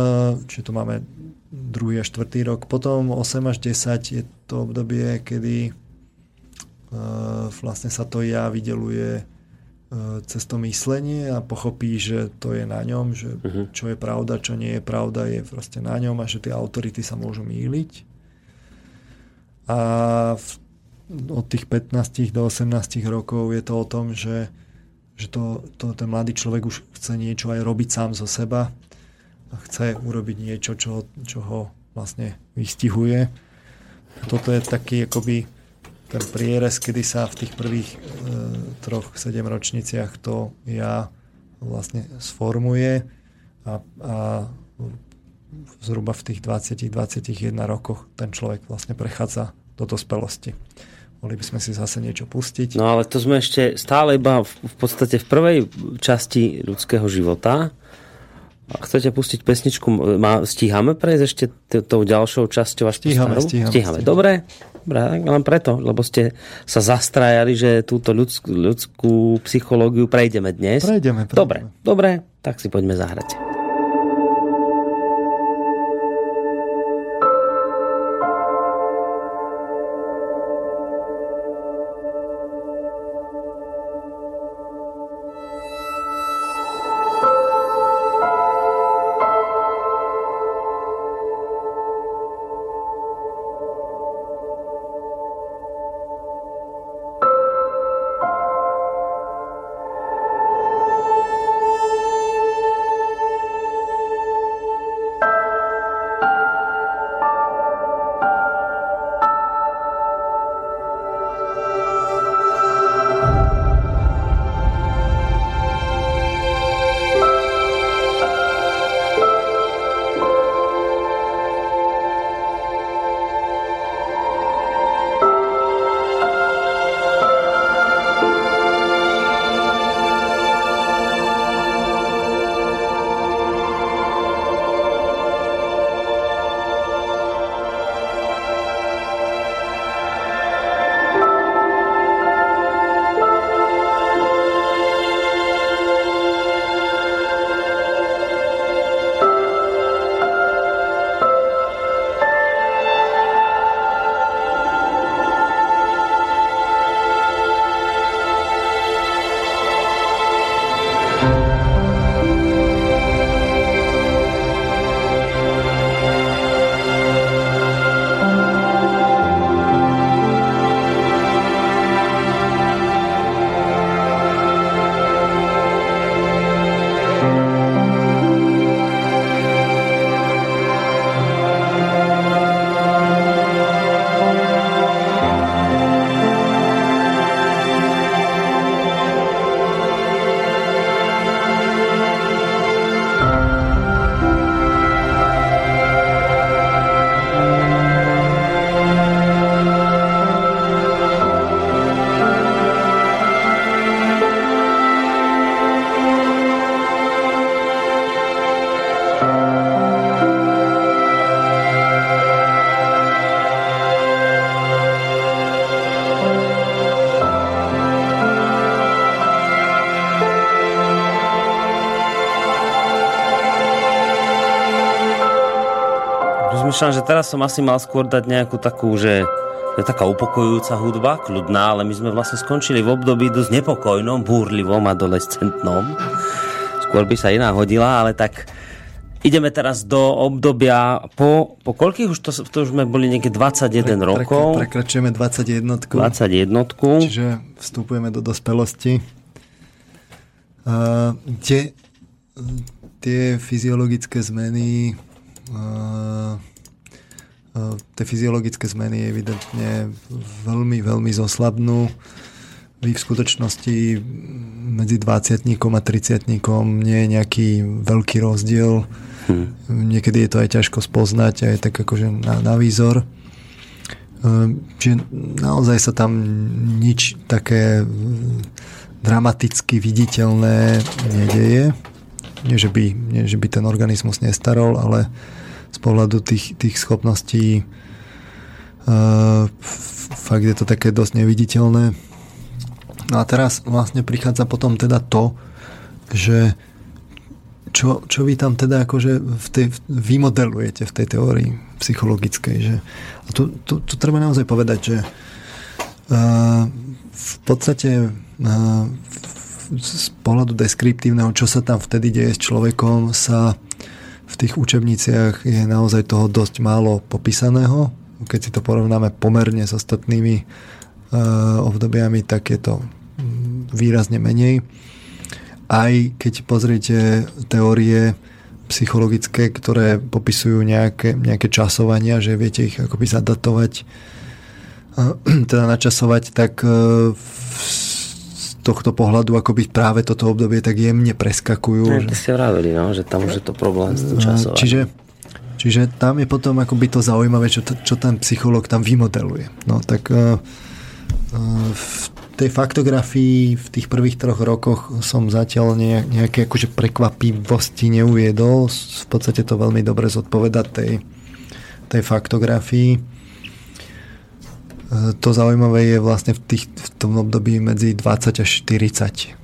či tu máme druhý a štvrtý rok, potom 8 až 10 je to obdobie, kedy uh, vlastne sa to ja vydeluje uh, cez to myslenie a pochopí, že to je na ňom, že uh-huh. čo je pravda, čo nie je pravda, je proste na ňom a že tie autority sa môžu míliť a v, od tých 15 do 18 rokov je to o tom, že, že to, to, ten mladý človek už chce niečo aj robiť sám zo seba a chce urobiť niečo, čo, čo ho vlastne vystihuje. Toto je taký akoby ten prierez, kedy sa v tých prvých e, troch, sedem ročniciach to ja vlastne sformuje a, a zhruba v tých 20-21 rokoch ten človek vlastne prechádza do dospelosti. Mohli by sme si zase niečo pustiť. No ale to sme ešte stále iba v, v podstate v prvej časti ľudského života. A chcete pustiť pesničku? Má, stíhame prejsť ešte tou ďalšou časťou až stíhame, stíhame, stíhame. Dobre, Dobre, len preto, lebo ste sa zastrajali, že túto ľudskú, ľudskú psychológiu prejdeme dnes. Prejdeme, prejdeme. Dobre, dobre, tak si poďme zahrať. Rozmýšľam, že teraz som asi mal skôr dať nejakú takú, že je taká upokojujúca hudba, kľudná, ale my sme vlastne skončili v období dosť nepokojnom, búrlivom, adolescentnom. Skôr by sa iná hodila, ale tak ideme teraz do obdobia po, po koľkých už to, to už sme boli niekde 21 pre, rokov. Prekračujeme 21. 21. Čiže vstupujeme do dospelosti. Uh, kde tie fyziologické zmeny uh, tie fyziologické zmeny evidentne veľmi, veľmi zoslabnú. Vy v skutočnosti medzi 20 a 30 nie je nejaký veľký rozdiel. Hmm. Niekedy je to aj ťažko spoznať, aj tak akože na, na výzor. Čiže naozaj sa tam nič také dramaticky viditeľné nedeje. Nie, že by, nie, že by ten organizmus nestarol, ale z pohľadu tých, tých schopností uh, fakt je to také dosť neviditeľné. No a teraz vlastne prichádza potom teda to, že čo, čo vy tam teda akože v tej, vymodelujete v tej teórii psychologickej. Že, a tu, tu, tu treba naozaj povedať, že uh, v podstate uh, z pohľadu deskriptívneho, čo sa tam vtedy deje s človekom, sa v tých učebniciach je naozaj toho dosť málo popísaného. Keď si to porovnáme pomerne s ostatnými uh, obdobiami, tak je to mm, výrazne menej. Aj keď pozriete teórie psychologické, ktoré popisujú nejaké, nejaké časovania, že viete ich akoby zadatovať, uh, (clears throat) teda načasovať, tak uh, tohto pohľadu akoby práve toto obdobie tak jemne preskakujú. No, že... ste vravili, no, že tam už je to problém s tým časom. Čiže, čiže tam je potom akoby to zaujímavé, čo, čo ten psycholog tam vymodeluje. No tak uh, v tej faktografii v tých prvých troch rokoch som zatiaľ nejaké akože prekvapivosti neuviedol. V podstate to veľmi dobre zodpoveda tej, tej faktografii to zaujímavé je vlastne v, tých, v tom období medzi 20 až 40.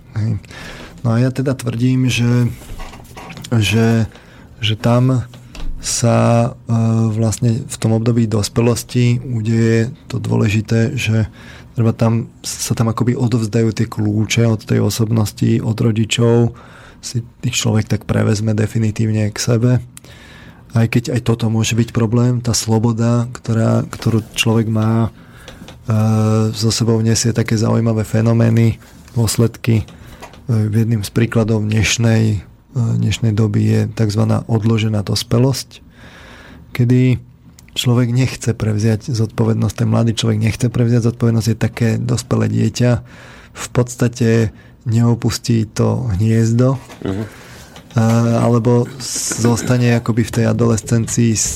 No a ja teda tvrdím, že, že, že tam sa e, vlastne v tom období dospelosti udeje to dôležité, že treba tam, sa tam akoby odovzdajú tie kľúče od tej osobnosti, od rodičov, si tých človek tak prevezme definitívne k sebe. Aj keď aj toto môže byť problém, tá sloboda, ktorá, ktorú človek má so sebou nesie také zaujímavé fenomény, dôsledky. E, jedným z príkladov dnešnej, e, dnešnej doby je tzv. odložená dospelosť, kedy človek nechce prevziať zodpovednosť, ten mladý človek nechce prevziať zodpovednosť, je také dospelé dieťa, v podstate neopustí to hniezdo, uh-huh. Alebo zostane akoby v tej adolescencii z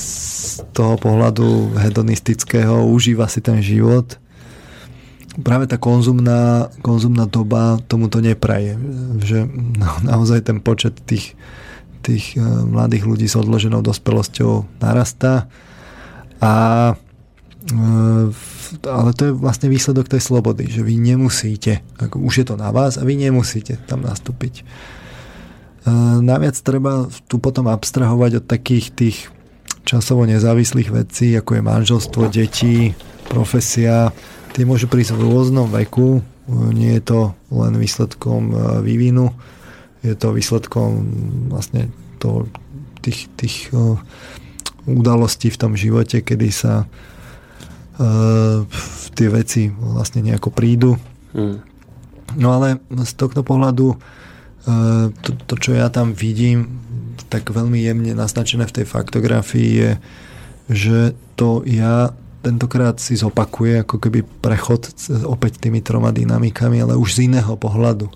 toho pohľadu hedonistického, užíva si ten život. Práve tá konzumná, konzumná doba tomuto nepraje. Že naozaj ten počet tých, tých e, mladých ľudí s odloženou dospelosťou narastá. A e, ale to je vlastne výsledok tej slobody, že vy nemusíte, už je to na vás a vy nemusíte tam nastúpiť. E, naviac treba tu potom abstrahovať od takých tých časovo nezávislých vecí, ako je manželstvo, deti, profesia. Tie môžu prísť v rôznom veku. Nie je to len výsledkom e, vývinu, je to výsledkom vlastne to, tých, tých uh, udalostí v tom živote, kedy sa uh, tie veci vlastne nejako prídu. Hmm. No ale z tohto pohľadu to, to, čo ja tam vidím, tak veľmi jemne naznačené v tej faktografii je, že to ja tentokrát si zopakuje ako keby prechod opäť tými troma dynamikami, ale už z iného pohľadu.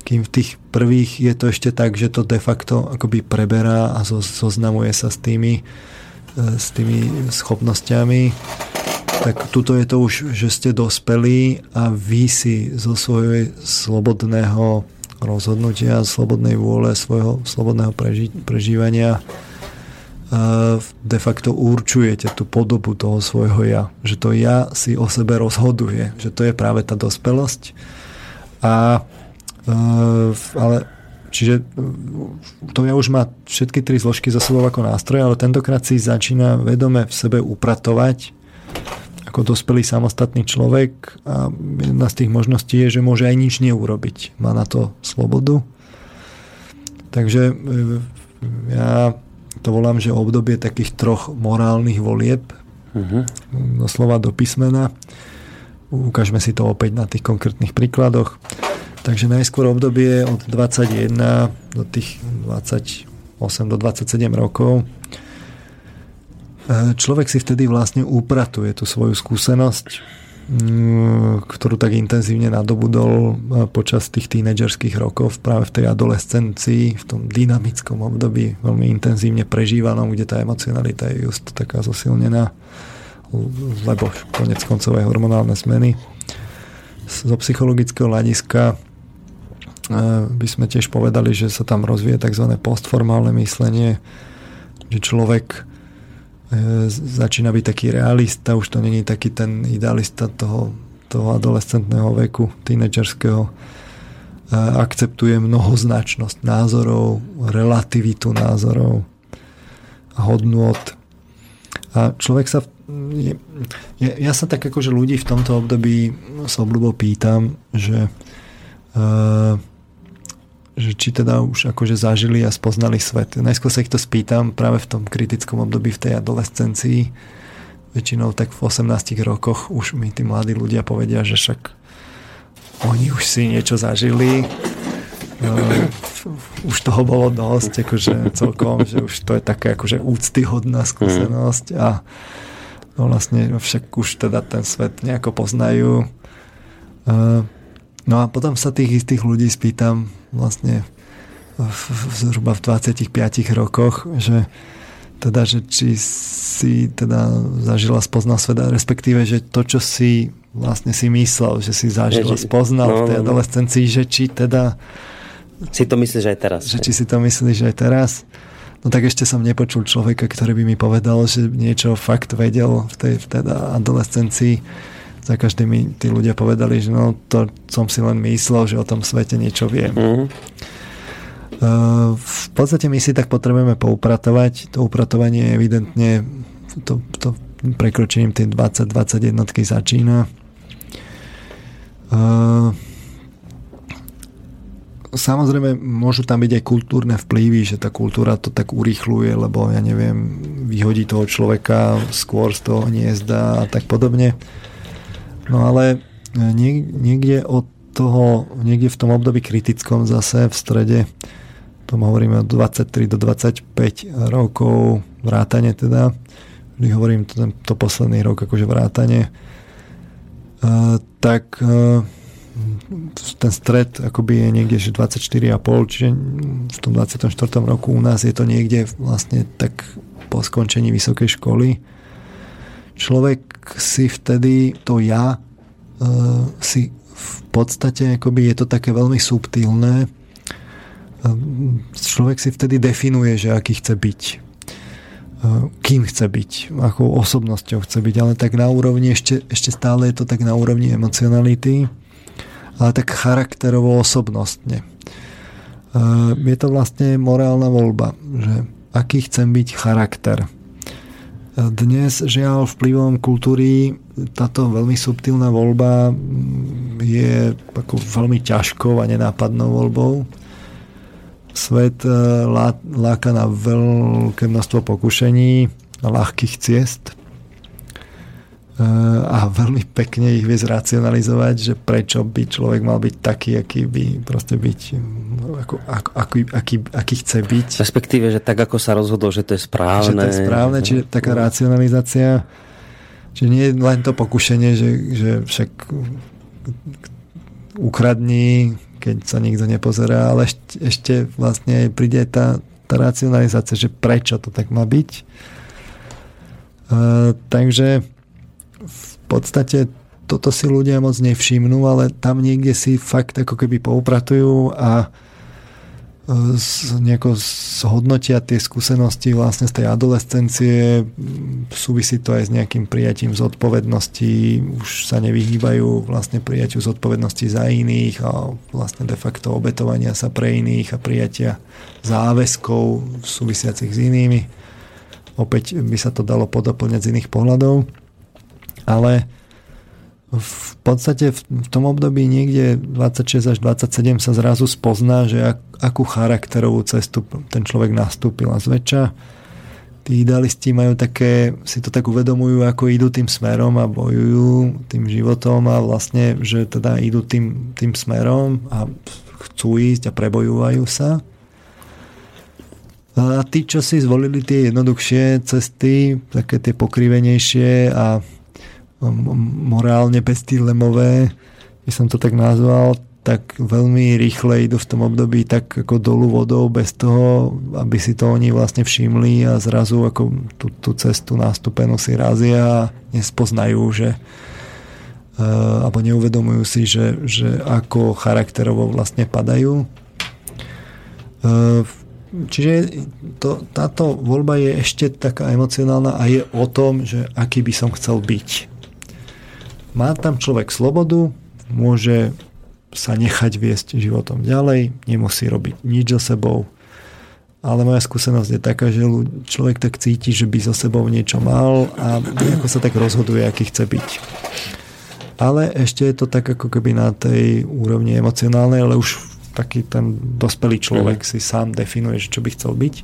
Kým v tých prvých je to ešte tak, že to de facto akoby preberá a zoznamuje sa s tými, e, s tými schopnosťami, tak tuto je to už, že ste dospelí a vy si zo svojho slobodného rozhodnutia, slobodnej vôle, svojho slobodného preži- prežívania de facto určujete tú podobu toho svojho ja. Že to ja si o sebe rozhoduje. Že to je práve tá dospelosť. A, ale čiže to ja už má všetky tri zložky za sebou ako nástroj, ale tentokrát si začína vedome v sebe upratovať ako dospelý samostatný človek a jedna z tých možností je, že môže aj nič neurobiť. Má na to slobodu. Takže e, ja to volám, že obdobie takých troch morálnych volieb uh-huh. doslova do písmena. Ukážeme si to opäť na tých konkrétnych príkladoch. Takže najskôr obdobie od 21 do tých 28 do 27 rokov človek si vtedy vlastne upratuje tú svoju skúsenosť, mm, ktorú tak intenzívne nadobudol e, počas tých tínedžerských rokov, práve v tej adolescencii, v tom dynamickom období, veľmi intenzívne prežívanom, kde tá emocionalita je just taká zosilnená, lebo konec koncové hormonálne zmeny. Zo psychologického hľadiska e, by sme tiež povedali, že sa tam rozvíje tzv. postformálne myslenie, že človek začína byť taký realista, už to není taký ten idealista toho, toho adolescentného veku, tínedžerského. E, akceptuje mnohoznačnosť názorov, relativitu názorov a hodnôt. A človek sa... Ja, ja sa tak akože ľudí v tomto období s obľubou pýtam, že uh, že či teda už akože zažili a spoznali svet. Najskôr sa ich to spýtam práve v tom kritickom období v tej adolescencii. Väčšinou tak v 18 rokoch už mi tí mladí ľudia povedia, že však oni už si niečo zažili. Uh, už toho bolo dosť, akože celkom, že už to je také akože úctyhodná skúsenosť a no vlastne však už teda ten svet nejako poznajú. Uh, no a potom sa tých istých ľudí spýtam, vlastne v, zhruba v 25 rokoch, že teda, že či si teda zažila, spoznal sveta, respektíve, že to, čo si vlastne si myslel, že si zažil a spoznal no, v tej no, no. adolescencii, že či teda si to myslíš aj teraz. Že či si to myslíš aj teraz. No tak ešte som nepočul človeka, ktorý by mi povedal, že niečo fakt vedel v tej v teda adolescencii za každý mi tí ľudia povedali, že no to som si len myslel, že o tom svete niečo viem. Mm-hmm. V podstate my si tak potrebujeme poupratovať. To upratovanie evidentne to, to prekročením tej 20-20 jednotky začína. Samozrejme, môžu tam byť aj kultúrne vplyvy, že tá kultúra to tak urýchluje, lebo ja neviem, vyhodí toho človeka skôr z toho hniezda a tak podobne. No ale e, niekde od toho, niekde v tom období kritickom zase v strede, tom hovoríme od 23 do 25 rokov vrátane teda, vždy hovorím to, to posledný rok akože vrátane, uh, tak uh, ten stred akoby je niekde že 24,5, čiže v tom 24. roku u nás je to niekde vlastne tak po skončení vysokej školy. Človek si vtedy to ja uh, si v podstate akoby je to také veľmi subtilné. Uh, človek si vtedy definuje, že aký chce byť. Uh, kým chce byť, akou osobnosťou chce byť, ale tak na úrovni, ešte, ešte stále je to tak na úrovni emocionality, ale tak charakterovo osobnostne. Je to vlastne morálna voľba, že aký chcem byť charakter dnes žiaľ vplyvom kultúry táto veľmi subtilná voľba je ako veľmi ťažkou a nenápadnou voľbou. Svet e, láka na veľké množstvo pokušení, a ľahkých ciest a veľmi pekne ich vie zracionalizovať, že prečo by človek mal byť taký, aký by proste byť, ako, ako, aký, aký, aký chce byť. Respektíve, že tak ako sa rozhodol, že to je správne. Že to je správne, čiže taká racionalizácia, že nie je len to pokušenie, že, že však ukradní, keď sa nikto nepozerá, ale ešte, ešte vlastne príde tá, tá racionalizácia, že prečo to tak má byť. Uh, takže podstate toto si ľudia moc nevšimnú, ale tam niekde si fakt ako keby poupratujú a nejako zhodnotia tie skúsenosti vlastne z tej adolescencie. Súvisí to aj s nejakým prijatím zodpovednosti. Už sa nevyhýbajú vlastne prijatiu zodpovednosti za iných a vlastne de facto obetovania sa pre iných a prijatia záväzkov súvisiacich s inými. Opäť by sa to dalo podoplňať z iných pohľadov. Ale v podstate v tom období niekde 26 až 27 sa zrazu spozná, že ak, akú charakterovú cestu ten človek nastúpil a zväčša tí idealisti majú také, si to tak uvedomujú, ako idú tým smerom a bojujú tým životom a vlastne, že teda idú tým, tým smerom a chcú ísť a prebojúvajú sa. A tí, čo si zvolili tie jednoduchšie cesty, také tie pokrivenejšie a morálne pestilemové, by som to tak nazval, tak veľmi rýchle idú v tom období tak ako dolu vodou bez toho, aby si to oni vlastne všimli a zrazu ako tú, tú cestu nástupenú si razia a nespoznajú, že uh, alebo neuvedomujú si, že, že ako charakterovo vlastne padajú. Uh, čiže to, táto voľba je ešte taká emocionálna a je o tom, že aký by som chcel byť má tam človek slobodu, môže sa nechať viesť životom ďalej, nemusí robiť nič so sebou. Ale moja skúsenosť je taká, že človek tak cíti, že by so sebou niečo mal a nejako sa tak rozhoduje, aký chce byť. Ale ešte je to tak ako keby na tej úrovni emocionálnej, ale už taký ten dospelý človek mm. si sám definuje, že čo by chcel byť.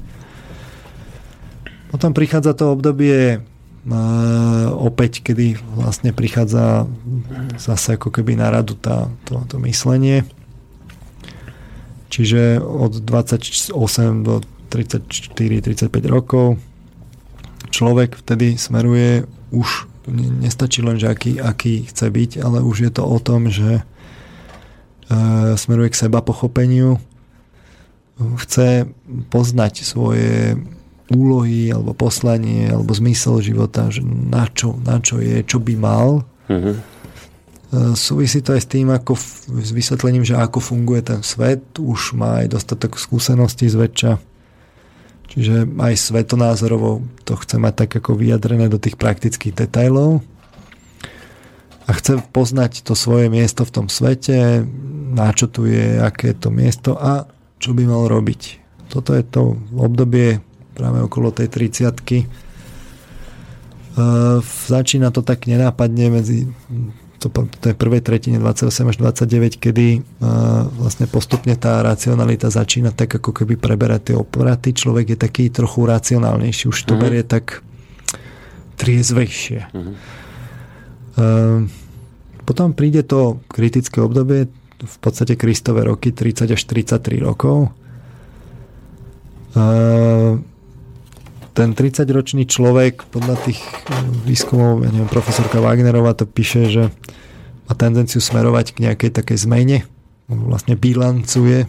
Potom prichádza to obdobie opäť, kedy vlastne prichádza zase ako keby na radu tá, to, to myslenie. Čiže od 28 do 34-35 rokov človek vtedy smeruje už nestačí len, že aký, aký chce byť, ale už je to o tom, že e, smeruje k seba pochopeniu, chce poznať svoje úlohy alebo poslanie alebo zmysel života, že na čo, na čo je, čo by mal. Uh-huh. Súvisí to aj s tým, ako s vysvetlením, že ako funguje ten svet. Už má aj dostatok skúseností zväčša. Čiže aj svetonázorovo to chce mať tak ako vyjadrené do tých praktických detajlov. A chce poznať to svoje miesto v tom svete, na čo tu je, aké je to miesto a čo by mal robiť. Toto je to obdobie práve okolo tej 30 Uh, začína to tak nenápadne medzi to, tej prvej tretine 28 až 29, kedy uh, vlastne postupne tá racionalita začína tak ako keby preberať tie operaty. Človek je taký trochu racionálnejší, už to uh-huh. berie tak triezvejšie. Uh-huh. Uh, potom príde to kritické obdobie, v podstate Kristové roky, 30 až 33 rokov. Uh, ten 30-ročný človek podľa tých eh, výskumov, ja neviem, profesorka Wagnerová to píše, že má tendenciu smerovať k nejakej takej zmene, vlastne bilancuje,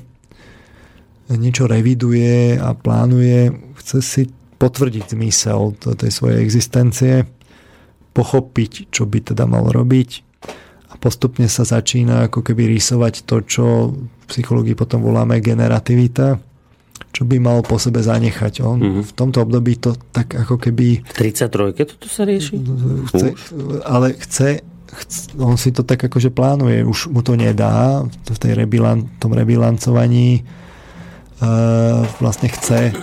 niečo reviduje a plánuje, chce si potvrdiť zmysel tej svojej existencie, pochopiť, čo by teda mal robiť a postupne sa začína ako keby rysovať to, čo v psychológii potom voláme generativita, čo by mal po sebe zanechať. On mm-hmm. v tomto období to tak ako keby... V 33 toto sa rieši? Chce, ale chce, chce, on si to tak akože plánuje, už mu to nedá v tej rebilan, tom rebilancovaní uh, vlastne chce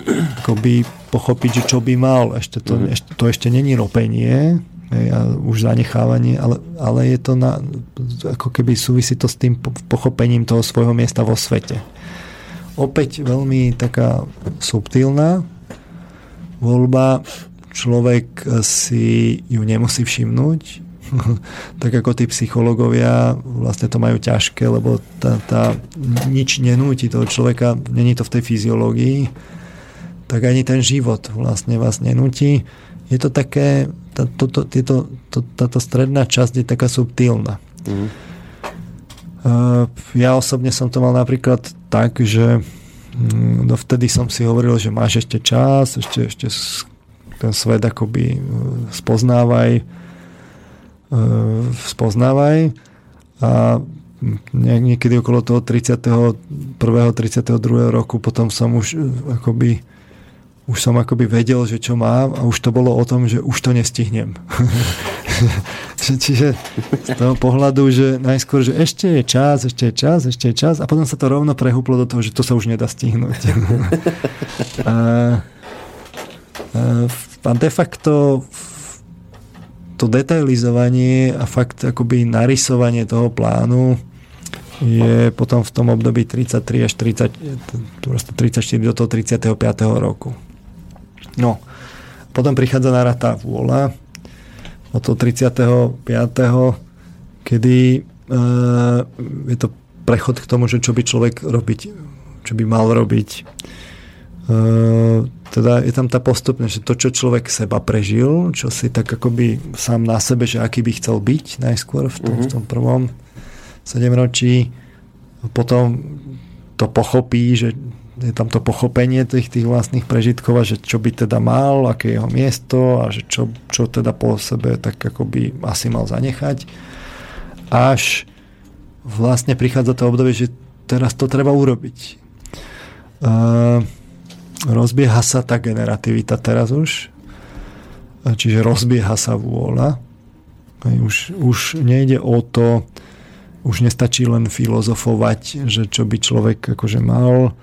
akoby pochopiť, že čo by mal. Ešte to, mm-hmm. ešte, to ešte není ropenie, a už zanechávanie, ale, ale je to na, ako keby súvisí to s tým pochopením toho svojho miesta vo svete opäť veľmi taká subtilná voľba. Človek si ju nemusí všimnúť, (laughs) tak ako tí psychológovia vlastne to majú ťažké, lebo tá, tá nič nenúti toho človeka, není to v tej fyziológii, tak ani ten život vlastne vás nenúti. Je to také, tá, to, to, tieto, to, táto stredná časť je taká subtilná. Mm. Ja osobne som to mal napríklad tak, že mm, dovtedy som si hovoril, že máš ešte čas, ešte, ešte ten svet akoby e, spoznávaj, e, spoznávaj a niekedy okolo toho 31. 32. roku potom som už akoby už som akoby vedel, že čo mám a už to bolo o tom, že už to nestihnem. (laughs) Čiže z toho pohľadu, že najskôr, že ešte je čas, ešte je čas, ešte je čas a potom sa to rovno prehúplo do toho, že to sa už nedá stihnúť. (laughs) a, a de facto to detailizovanie a fakt akoby narysovanie toho plánu je potom v tom období 33 až 30, 34 do toho 35. roku. No, potom prichádza na tá vôľa od toho 35. kedy e, je to prechod k tomu, že čo by človek robiť, čo by mal robiť. E, teda je tam tá postupne, že to, čo človek seba prežil, čo si tak akoby sám na sebe, že aký by chcel byť najskôr v tom, mm-hmm. v tom prvom sedemročí, potom to pochopí, že je tam to pochopenie tých, tých vlastných prežitkov a že čo by teda mal, aké je jeho miesto a že čo, čo teda po sebe tak ako by asi mal zanechať. Až vlastne prichádza to obdobie, že teraz to treba urobiť. Uh, rozbieha sa tá generativita teraz už, čiže rozbieha sa vôľa. Už, už nejde o to, už nestačí len filozofovať, že čo by človek akože mal,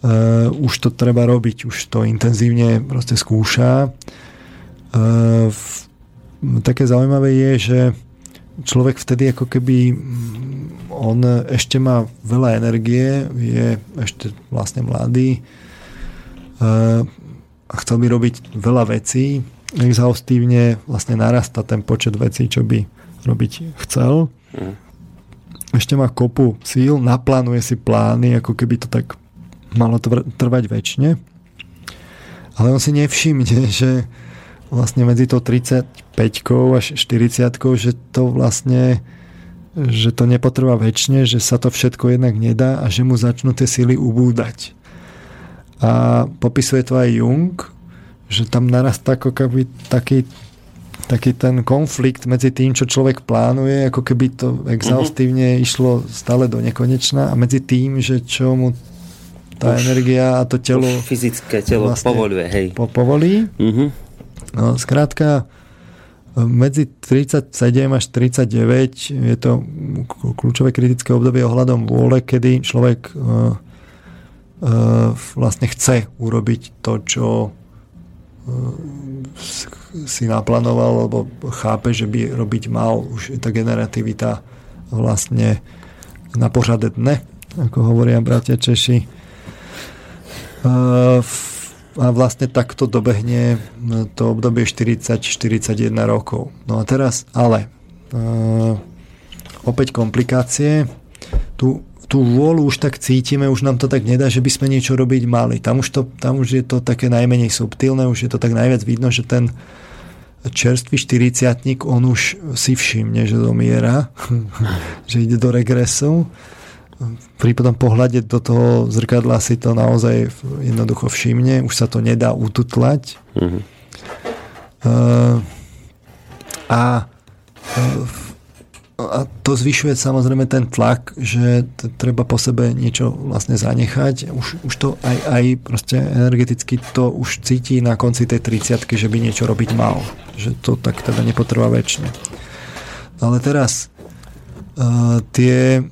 Uh, už to treba robiť, už to intenzívne proste skúša. Uh, v, také zaujímavé je, že človek vtedy ako keby mm, on ešte má veľa energie, je ešte vlastne mladý uh, a chcel by robiť veľa vecí. Exhaustívne vlastne narasta ten počet vecí, čo by robiť chcel. Mm. Ešte má kopu síl, naplánuje si plány, ako keby to tak malo trvať väčšine. Ale on si nevšimne, (laughs) že vlastne medzi to 35 až 40 že to vlastne že to nepotrvá väčšine, že sa to všetko jednak nedá a že mu začnú tie síly ubúdať. A popisuje to aj Jung, že tam narastá ako keby taký, taký ten konflikt medzi tým, čo človek plánuje, ako keby to exhaustívne mm-hmm. išlo stále do nekonečna a medzi tým, že čo mu tá už, energia a to telo... Už fyzické telo vlastne povoluje, hej. Po, povolí. Uh-huh. No, skrátka, medzi 37 až 39 je to kľúčové kritické obdobie ohľadom vôle, kedy človek uh, uh, vlastne chce urobiť to, čo uh, si naplánoval, alebo chápe, že by robiť mal. Už je tá generativita vlastne na pořade dne, ako hovoria bratia Češi a vlastne takto dobehne to obdobie 40-41 rokov. No a teraz ale opäť komplikácie. Tu, tú vôľu už tak cítime, už nám to tak nedá, že by sme niečo robiť mali. Tam už, to, tam už je to také najmenej subtilné, už je to tak najviac vidno, že ten čerstvý štyriciatník, on už si všimne, že domiera, (laughs) že ide do regresu pri potom pohľade do toho zrkadla si to naozaj jednoducho všimne, už sa to nedá ututlať. Mm-hmm. Uh, a, a to zvyšuje samozrejme ten tlak, že t- treba po sebe niečo vlastne zanechať. Už, už to aj, aj proste energeticky to už cíti na konci tej 30 že by niečo robiť mal. Že to tak teda nepotrvá väčšine. Ale teraz uh, tie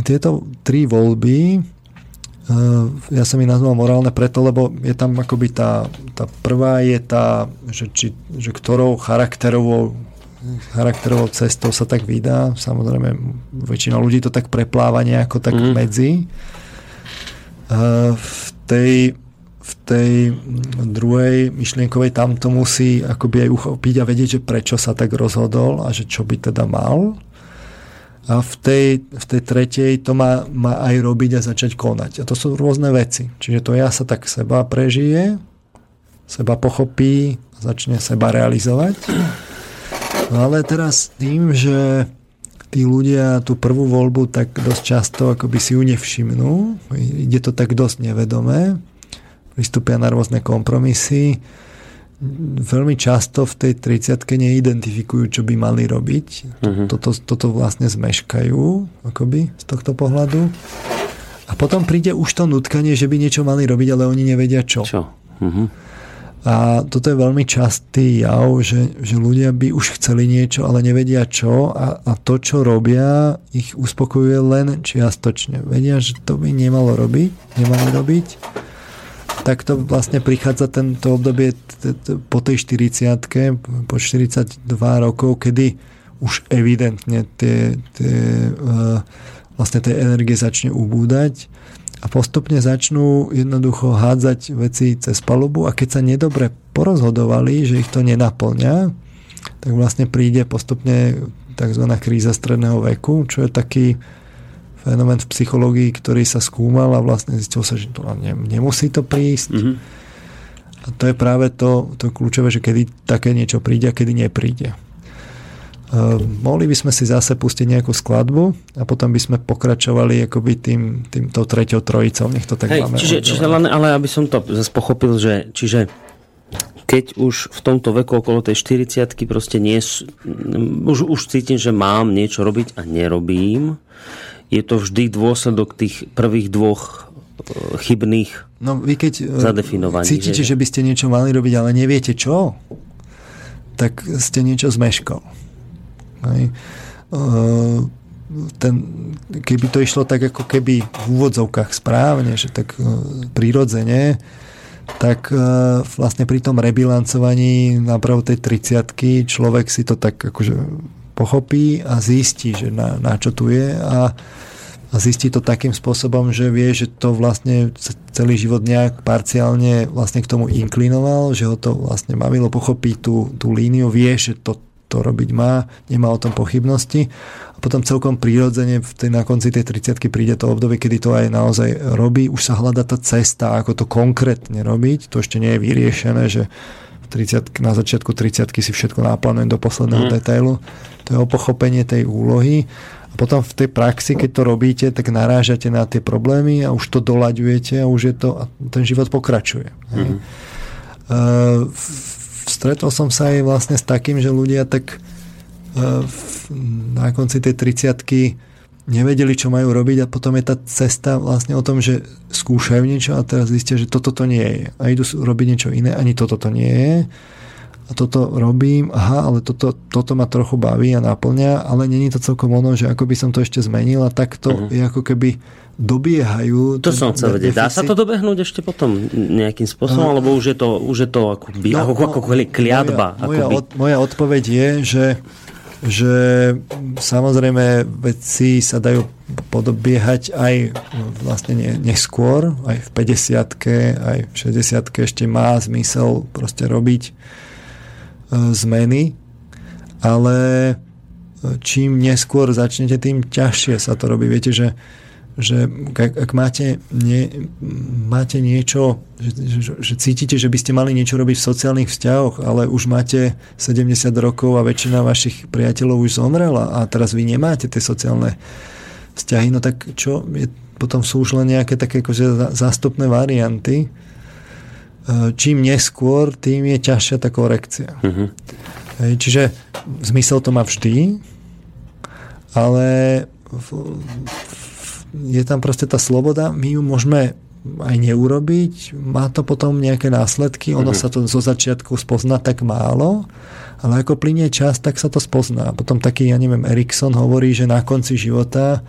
tieto tri voľby eh, ja som ich nazval morálne preto, lebo je tam akoby tá, tá prvá je tá, že, či, že ktorou charakterovou charakterovou cestou sa tak vydá. Samozrejme, väčšina ľudí to tak prepláva nejako tak mm. medzi. Eh, v tej, v tej druhej myšlienkovej tam to musí akoby aj uchopiť a vedieť, že prečo sa tak rozhodol a že čo by teda mal a v tej, v tej tretej to má, má aj robiť a začať konať. A to sú rôzne veci. Čiže to ja sa tak seba prežije, seba pochopí, začne seba realizovať. No ale teraz tým, že tí ľudia tú prvú voľbu tak dosť často akoby si ju nevšimnú, ide to tak dosť nevedomé, pristúpia na rôzne kompromisy, veľmi často v tej 30 neidentifikujú, čo by mali robiť. Uh-huh. Toto, toto vlastne zmeškajú akoby, z tohto pohľadu. A potom príde už to nutkanie, že by niečo mali robiť, ale oni nevedia čo. Čo? Uh-huh. A toto je veľmi častý jav, že, že ľudia by už chceli niečo, ale nevedia čo a, a to, čo robia, ich uspokojuje len čiastočne. Vedia, že to by nemalo robiť, nemali robiť. Tak to vlastne prichádza tento obdobie po tej 40 po 42 rokov, kedy už evidentne tie, tie, e, vlastne tej energie začne ubúdať a postupne začnú jednoducho hádzať veci cez palubu a keď sa nedobre porozhodovali, že ich to nenaplňa, tak vlastne príde postupne tzv. kríza stredného veku, čo je taký fenomén v psychológii, ktorý sa skúmal a vlastne zistil sa, že to nemusí to prísť. Mm-hmm. A to je práve to, to kľúčové, že kedy také niečo príde a kedy nepríde. Uh, mohli by sme si zase pustiť nejakú skladbu a potom by sme pokračovali akoby tým, tým tou treťou trojicou, nech to tak Hej, máme. Čiže, čiže len, ale aby som to zase pochopil, že čiže keď už v tomto veku okolo tej 40 proste nie už, už cítim, že mám niečo robiť a nerobím, je to vždy dôsledok tých prvých dvoch e, chybných no, vy keď e, zadefinovaní. Cítite, že... že by ste niečo mali robiť, ale neviete čo, tak ste niečo zmeškal. Hej. Ten, keby to išlo tak ako keby v úvodzovkách správne, že tak prirodzene, tak vlastne pri tom rebilancovaní napravo tej 30 človek si to tak akože pochopí a zistí, že na, na čo tu je a, a zistí to takým spôsobom, že vie, že to vlastne celý život nejak parciálne vlastne k tomu inklinoval, že ho to vlastne bavilo pochopiť tú, tú líniu, vie, že to to robiť má, nemá o tom pochybnosti. A potom celkom prírodzene v tej, na konci tej 30 príde to obdobie, kedy to aj naozaj robí. Už sa hľada tá cesta, ako to konkrétne robiť. To ešte nie je vyriešené, že 30, na začiatku 30 si všetko naplánujem do posledného mm. detailu. To je o pochopenie tej úlohy. A potom v tej praxi, keď to robíte, tak narážate na tie problémy a už to doľaďujete a už je to, a ten život pokračuje. Mm. Uh, stretol som sa aj vlastne s takým, že ľudia tak e, na konci tej 30 nevedeli, čo majú robiť a potom je tá cesta vlastne o tom, že skúšajú niečo a teraz zistia, že toto to nie je. A idú robiť niečo iné, ani toto to nie je. A toto robím, aha, ale toto, toto ma trochu baví a naplňa, ale není to celkom ono, že ako by som to ešte zmenil a tak to uh-huh. je ako keby dobiehajú. To som chcel vedieť. Dá sa to dobehnúť ešte potom nejakým spôsobom, uh, alebo už je to, už je to ako, by, no, ako, ako kliatba? Moja, moja, od, moja odpoveď je, že že samozrejme veci sa dajú podobiehať aj vlastne neskôr, aj v 50 aj v 60 ešte má zmysel proste robiť e, zmeny, ale čím neskôr začnete, tým ťažšie sa to robí. Viete, že že ak, ak máte, nie, máte niečo, že, že, že cítite, že by ste mali niečo robiť v sociálnych vzťahoch, ale už máte 70 rokov a väčšina vašich priateľov už zomrela a teraz vy nemáte tie sociálne vzťahy, no tak čo? Je, potom sú už len nejaké také akože zástupné varianty. E, čím neskôr, tým je ťažšia tá korekcia. Uh-huh. Čiže zmysel to má vždy, ale v, v je tam proste tá sloboda, my ju môžeme aj neurobiť, má to potom nejaké následky, ono mm-hmm. sa to zo začiatku spozná tak málo, ale ako plinie čas, tak sa to spozná. Potom taký, ja neviem, Erikson hovorí, že na konci života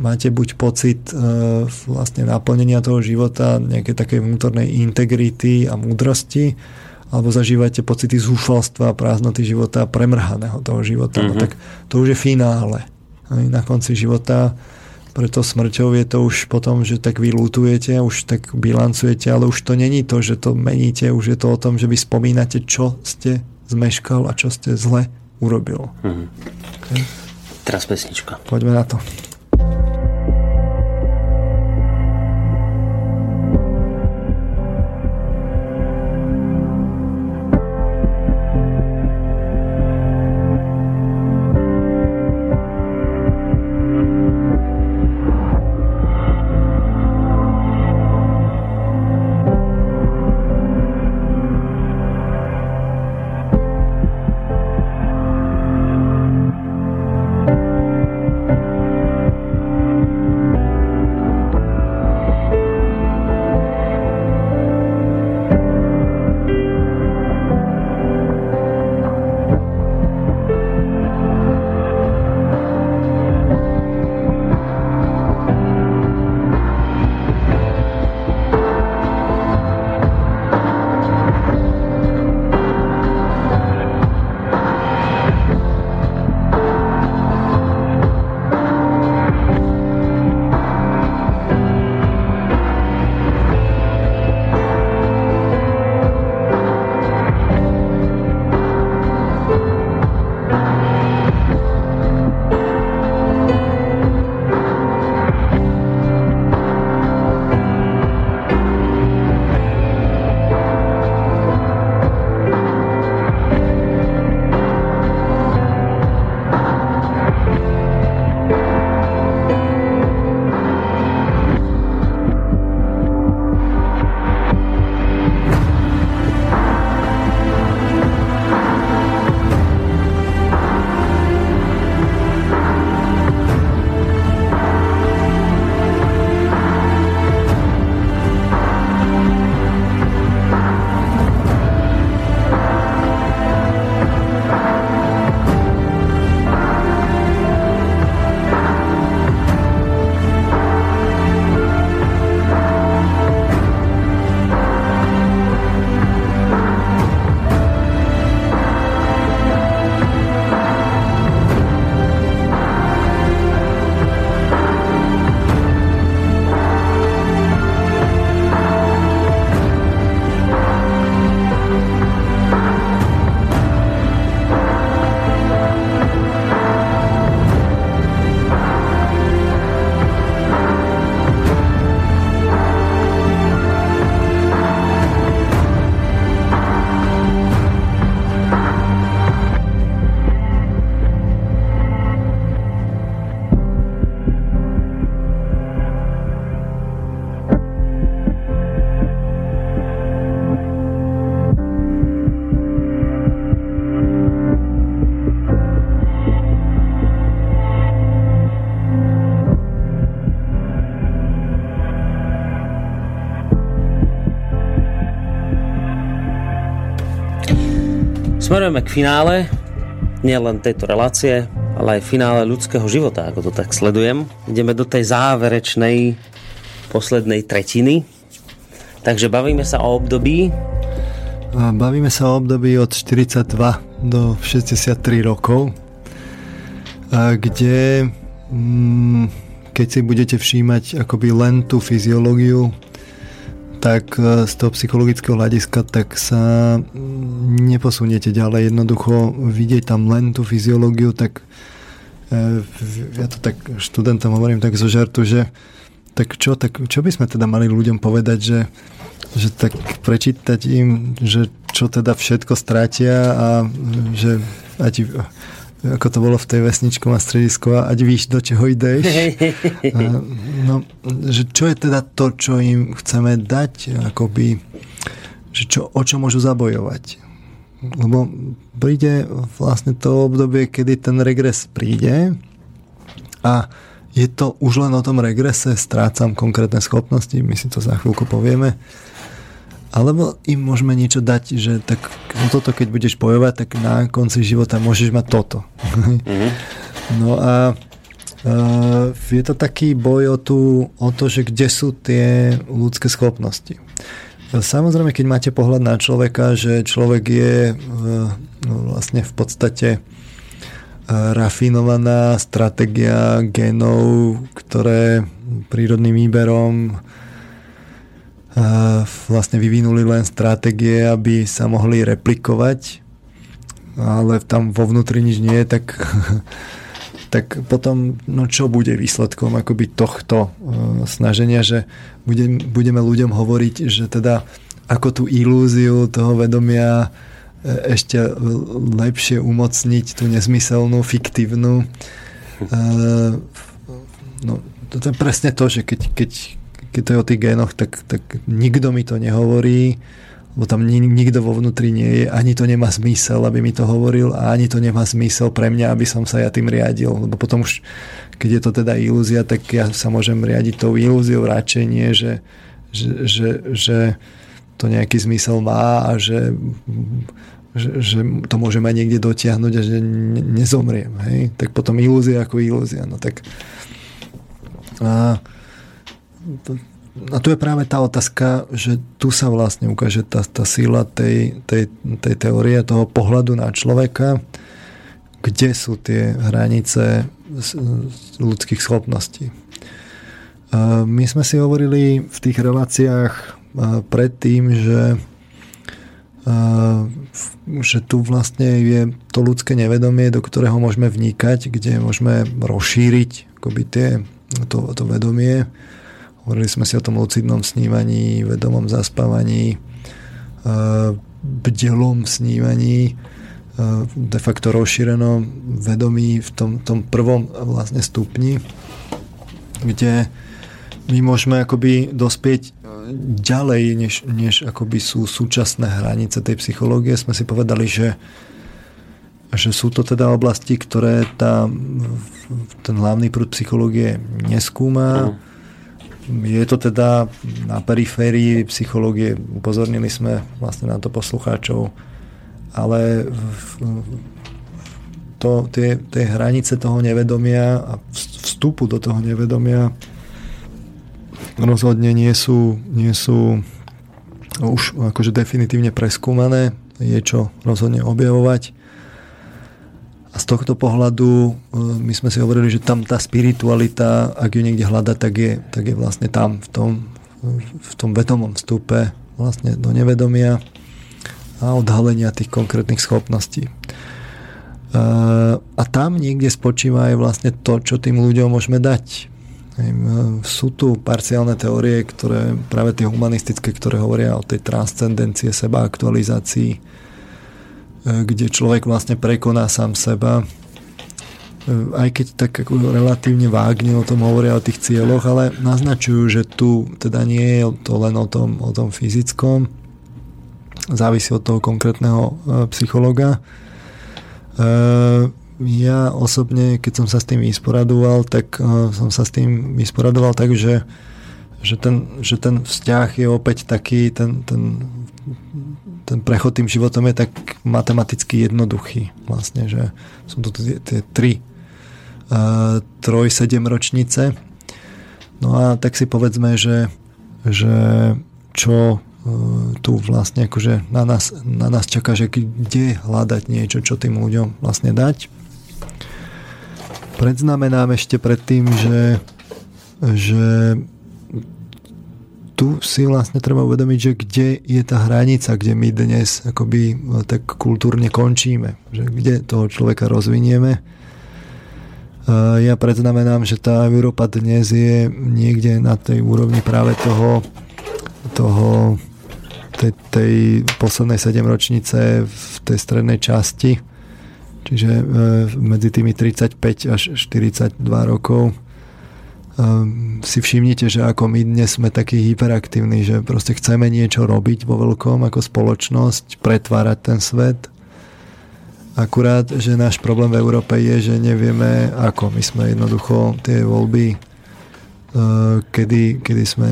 máte buď pocit e, vlastne naplnenia toho života, nejaké také vnútornej integrity a múdrosti, alebo zažívate pocity zúfalstva, prázdnoty života, premrhaného toho života. Mm-hmm. No tak to už je finále. Aj na konci života preto smrťou je to už potom, že tak vy lutujete, už tak bilancujete, ale už to není to, že to meníte, už je to o tom, že vy spomínate, čo ste zmeškal a čo ste zle urobil. Mm-hmm. Okay. Teraz pesnička. Poďme na to. Smerujeme k finále, nie len tejto relácie, ale aj finále ľudského života, ako to tak sledujem. Ideme do tej záverečnej poslednej tretiny. Takže bavíme sa o období. Bavíme sa o období od 42 do 63 rokov, kde mm, keď si budete všímať akoby len tú fyziológiu tak e, z toho psychologického hľadiska tak sa neposuniete ďalej. Jednoducho vidieť tam len tú fyziológiu, tak e, ja to tak študentom hovorím tak zo žartu, že tak čo, tak čo by sme teda mali ľuďom povedať, že, že tak prečítať im, že čo teda všetko strátia a že ať, ako to bolo v tej vesničku a stredisku a ať víš, do čoho ideš. (laughs) no, že čo je teda to, čo im chceme dať, akoby, že čo, o čo môžu zabojovať. Lebo príde vlastne to obdobie, kedy ten regres príde a je to už len o tom regrese, strácam konkrétne schopnosti, my si to za chvíľku povieme alebo im môžeme niečo dať, že tak o toto keď budeš bojovať, tak na konci života môžeš mať toto. Mm-hmm. No a uh, je to taký boj o, tú, o to, že kde sú tie ľudské schopnosti. Samozrejme, keď máte pohľad na človeka, že človek je uh, vlastne v podstate uh, rafinovaná stratégia genov, ktoré prírodným výberom vlastne vyvinuli len stratégie, aby sa mohli replikovať, ale tam vo vnútri nič nie je, tak, (laughs) tak potom, no čo bude výsledkom akoby tohto uh, snaženia, že budem, budeme ľuďom hovoriť, že teda ako tú ilúziu toho vedomia e, ešte lepšie umocniť tú nezmyselnú, fiktívnu. Uh, no, to je presne to, že keď, keď, keď to je o tých génoch, tak, tak nikto mi to nehovorí, lebo tam nikto vo vnútri nie je, ani to nemá zmysel, aby mi to hovoril a ani to nemá zmysel pre mňa, aby som sa ja tým riadil, lebo potom už, keď je to teda ilúzia, tak ja sa môžem riadiť tou ilúziou radšej nie, že, že, že, že to nejaký zmysel má a že, že, že to môžem aj niekde dotiahnuť a že nezomriem. Hej? Tak potom ilúzia ako ilúzia. No tak a, a tu je práve tá otázka, že tu sa vlastne ukáže tá, tá síla tej, tej, tej teórie, toho pohľadu na človeka, kde sú tie hranice ľudských schopností. My sme si hovorili v tých reláciách predtým, že, že tu vlastne je to ľudské nevedomie, do ktorého môžeme vnikať, kde môžeme rozšíriť akoby tie, to, to vedomie Hovorili sme si o tom lucidnom snívaní, vedomom zaspávaní, bdelom snívaní, de facto rozšírenom vedomí v tom, tom prvom vlastne stupni, kde my môžeme akoby dospieť ďalej, než, než akoby sú súčasné hranice tej psychológie. Sme si povedali, že, že sú to teda oblasti, ktoré tá, ten hlavný prúd psychológie neskúma. Uh je to teda na periférii psychológie, upozornili sme vlastne na to poslucháčov, ale to, tie, tie hranice toho nevedomia a vstupu do toho nevedomia rozhodne nie sú, nie sú už akože definitívne preskúmané, je čo rozhodne objavovať a z tohto pohľadu e, my sme si hovorili, že tam tá spiritualita, ak ju niekde hľada, tak je, tak je vlastne tam, v tom, v tom vedomom vstupe vlastne do nevedomia a odhalenia tých konkrétnych schopností. E, a tam niekde spočíva aj vlastne to, čo tým ľuďom môžeme dať. Sú tu parciálne teórie, ktoré práve tie humanistické, ktoré hovoria o tej transcendencie, seba aktualizácii, kde človek vlastne prekoná sám seba. E, aj keď tak ako relatívne vágne o tom hovoria o tých cieľoch, ale naznačujú, že tu teda nie je to len o tom, o tom fyzickom, závisí od toho konkrétneho e, psychologa. Ja osobne, keď som sa s tým vysporadoval, tak som sa s tým vysporadoval tak, že, že, ten, že ten vzťah je opäť taký, ten, ten ten prechod tým životom je tak matematicky jednoduchý. Vlastne, že sú to tie, tie tri uh, troj, sedem ročnice. No a tak si povedzme, že, že čo uh, tu vlastne akože na nás, na nás čaká, že kde hľadať niečo, čo tým ľuďom vlastne dať. Predznamenám ešte predtým, že, že tu si vlastne treba uvedomiť, že kde je tá hranica, kde my dnes akoby no, tak kultúrne končíme, že kde toho človeka rozvinieme. Ja predznamenám, že tá Európa dnes je niekde na tej úrovni práve toho, toho tej, tej poslednej sedemročnice v tej strednej časti, čiže e, medzi tými 35 až 42 rokov si všimnite, že ako my dnes sme takí hyperaktívni, že proste chceme niečo robiť vo veľkom ako spoločnosť, pretvárať ten svet. Akurát, že náš problém v Európe je, že nevieme ako. My sme jednoducho tie voľby, ehm, kedy, kedy sme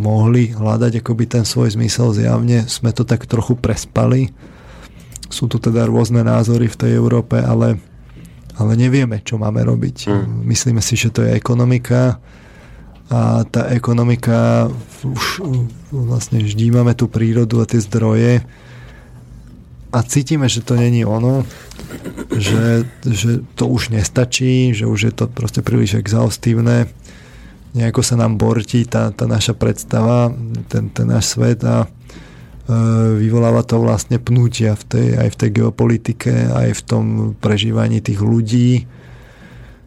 mohli hľadať akoby ten svoj zmysel zjavne, sme to tak trochu prespali. Sú tu teda rôzne názory v tej Európe, ale ale nevieme, čo máme robiť. Mm. Myslíme si, že to je ekonomika a tá ekonomika už vlastne ždímame tú prírodu a tie zdroje a cítime, že to není ono, že, že to už nestačí, že už je to proste príliš exhaustívne, nejako sa nám bortí tá, tá naša predstava, ten, ten náš svet a vyvoláva to vlastne pnutia v tej, aj v tej geopolitike, aj v tom prežívaní tých ľudí, e,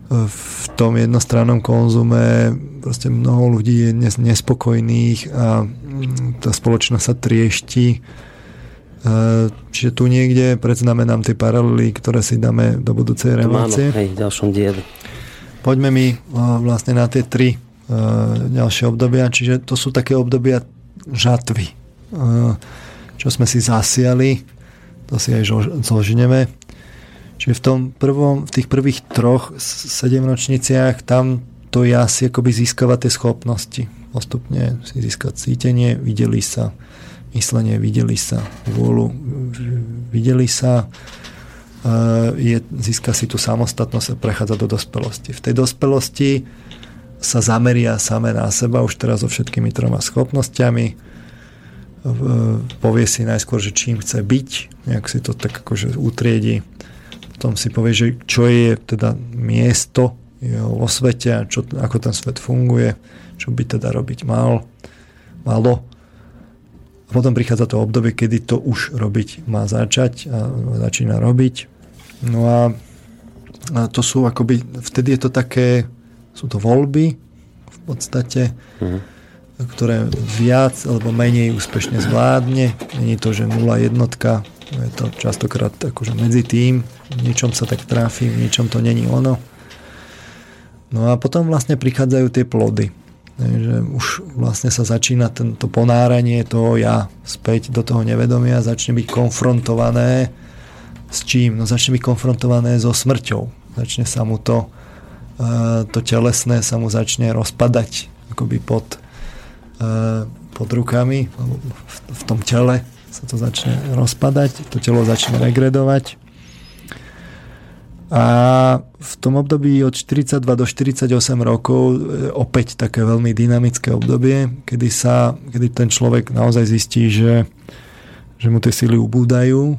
v tom jednostrannom konzume proste mnoho ľudí je nespokojných a mm, tá spoločnosť sa triešti. E, čiže tu niekde predznamenám tie paralely, ktoré si dáme do budúcej relácie. Hej, v ďalšom dieli. Poďme mi vlastne na tie tri ďalšie obdobia, čiže to sú také obdobia žatvy čo sme si zasiali, to si aj zložneme. Čiže v, tom prvom, v tých prvých troch sedemročniciach tam to ja si akoby získava tie schopnosti. Postupne si získať cítenie, videli sa, myslenie, videli sa, vôľu, videli sa, je, získa si tú samostatnosť a prechádza do dospelosti. V tej dospelosti sa zameria same na seba už teraz so všetkými troma schopnosťami, povie si najskôr, že čím chce byť, nejak si to tak akože utriedi. Potom si povie, že čo je teda miesto vo svete a čo, ako ten svet funguje, čo by teda robiť mal, malo. A potom prichádza to obdobie, kedy to už robiť má začať a začína robiť. No a, a to sú akoby, vtedy je to také, sú to voľby v podstate. Mm-hmm ktoré viac alebo menej úspešne zvládne. Není to, že 0 jednotka, je to častokrát akože medzi tým, v niečom sa tak tráfi, v niečom to není ono. No a potom vlastne prichádzajú tie plody. Že už vlastne sa začína tento ponáranie toho ja späť do toho nevedomia, začne byť konfrontované s čím? No začne byť konfrontované so smrťou. Začne sa mu to, eh, to telesné sa mu začne rozpadať akoby pod E, pod rukami, v tom tele sa to začne rozpadať, to telo začne regredovať. A v tom období od 42 do 48 rokov e, opäť také veľmi dynamické obdobie, kedy, sa, kedy ten človek naozaj zistí, že, že mu tie síly ubúdajú. E,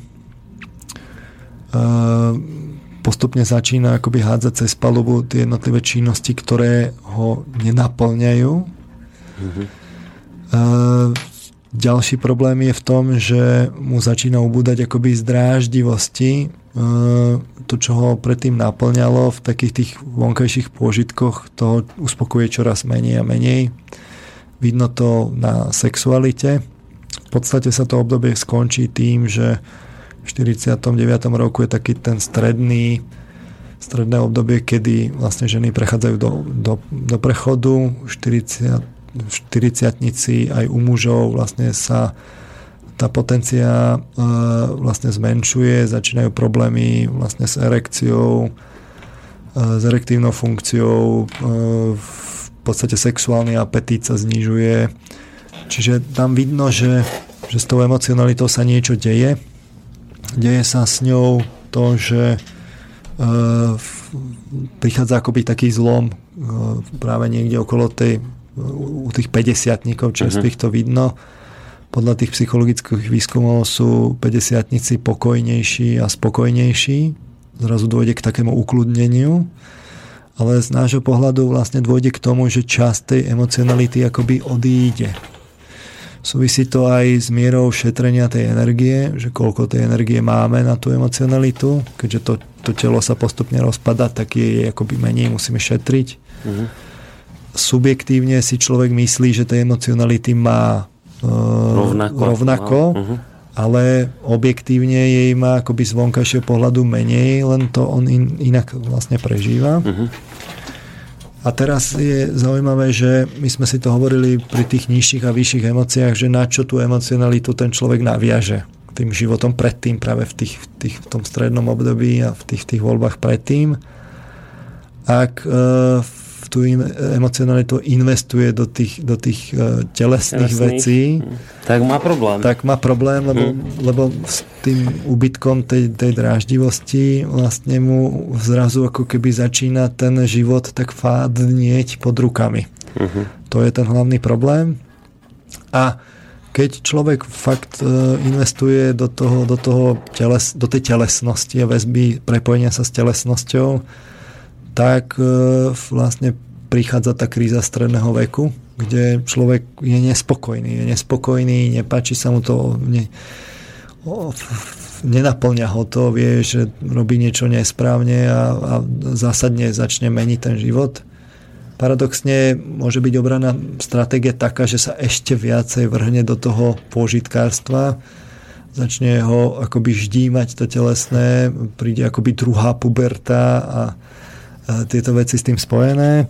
postupne začína akoby hádzať cez palubu tie jednotlivé činnosti, ktoré ho nenaplňajú. Mm-hmm ďalší problém je v tom, že mu začína ubúdať akoby zdráždivosti, to, čo ho predtým naplňalo v takých tých vonkajších pôžitkoch, toho uspokuje čoraz menej a menej. Vidno to na sexualite. V podstate sa to obdobie skončí tým, že v 49. roku je taký ten stredný stredné obdobie, kedy vlastne ženy prechádzajú do, do, do prechodu. 40, v 40 aj u mužov vlastne sa tá potencia e, vlastne zmenšuje, začínajú problémy vlastne s erekciou, e, s erektívnou funkciou, e, v podstate sexuálny apetít sa znižuje. Čiže tam vidno, že, že s tou emocionalitou sa niečo deje. Deje sa s ňou to, že uh, prichádza akoby taký zlom uh, práve niekde okolo tej, u tých 50 čerstvých uh-huh. to vidno. Podľa tých psychologických výskumov sú 50 pokojnejší a spokojnejší. Zrazu dôjde k takému ukludneniu ale z nášho pohľadu vlastne dôjde k tomu, že časť tej emocionality akoby odíde. Súvisí to aj s mierou šetrenia tej energie, že koľko tej energie máme na tú emocionalitu, keďže to, to telo sa postupne rozpada, tak je akoby menej, musíme šetriť. Uh-huh. Subjektívne si človek myslí, že tej emocionality má uh, rovnako, rovnako uh-huh. ale objektívne jej má akoby z vonkajšieho pohľadu menej, len to on in, inak vlastne prežíva. Uh-huh. A teraz je zaujímavé, že my sme si to hovorili pri tých nižších a vyšších emóciách, že na čo tú emocionalitu ten človek naviaže tým životom predtým, práve v, tých, v, tých, v tom strednom období a v tých, tých voľbách predtým. Ak e, tú emocionalitu investuje do tých, do tých uh, telesných Telesných. vecí, tak má problém. Tak má problém, lebo, hmm. lebo s tým úbytkom tej, tej dráždivosti vlastne mu zrazu ako keby začína ten život tak fádnieť pod rukami. Hmm. To je ten hlavný problém. A keď človek fakt e, investuje do, toho, do, toho teles, do tej telesnosti a väzby prepojenia sa s telesnosťou, tak e, vlastne prichádza tá kríza stredného veku, kde človek je nespokojný. Je nespokojný, nepáči sa mu to, ne, nenaplňa ho to, vie, že robí niečo nesprávne a, a zásadne začne meniť ten život. Paradoxne môže byť obraná stratégia taká, že sa ešte viacej vrhne do toho pôžitkárstva, začne ho akoby ždímať to telesné, príde akoby druhá puberta a tieto veci s tým spojené.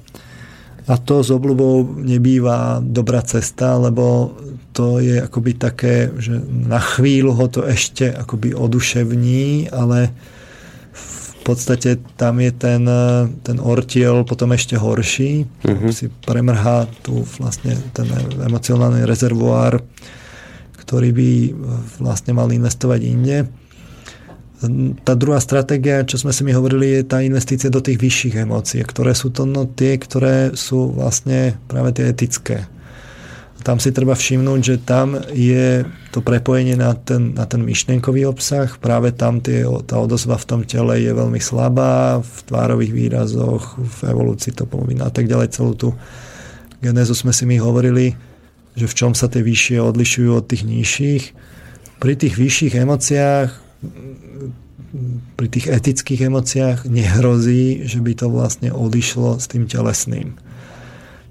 A to s obľubou nebýva dobrá cesta, lebo to je akoby také, že na chvíľu ho to ešte akoby oduševní, ale v podstate tam je ten, ten ortiel potom ešte horší. Uh-huh. Si premrhá tu vlastne ten emocionálny rezervoár, ktorý by vlastne mal investovať inde tá druhá stratégia, čo sme si mi hovorili, je tá investícia do tých vyšších emócií, ktoré sú to no, tie, ktoré sú vlastne práve tie etické. Tam si treba všimnúť, že tam je to prepojenie na ten, na ten myšlienkový obsah, práve tam tie, tá odozva v tom tele je veľmi slabá, v tvárových výrazoch, v evolúcii topolovina a tak ďalej. Celú tú genézu sme si mi hovorili, že v čom sa tie vyššie odlišujú od tých nižších. Pri tých vyšších emóciách pri tých etických emóciách nehrozí, že by to vlastne odišlo s tým telesným.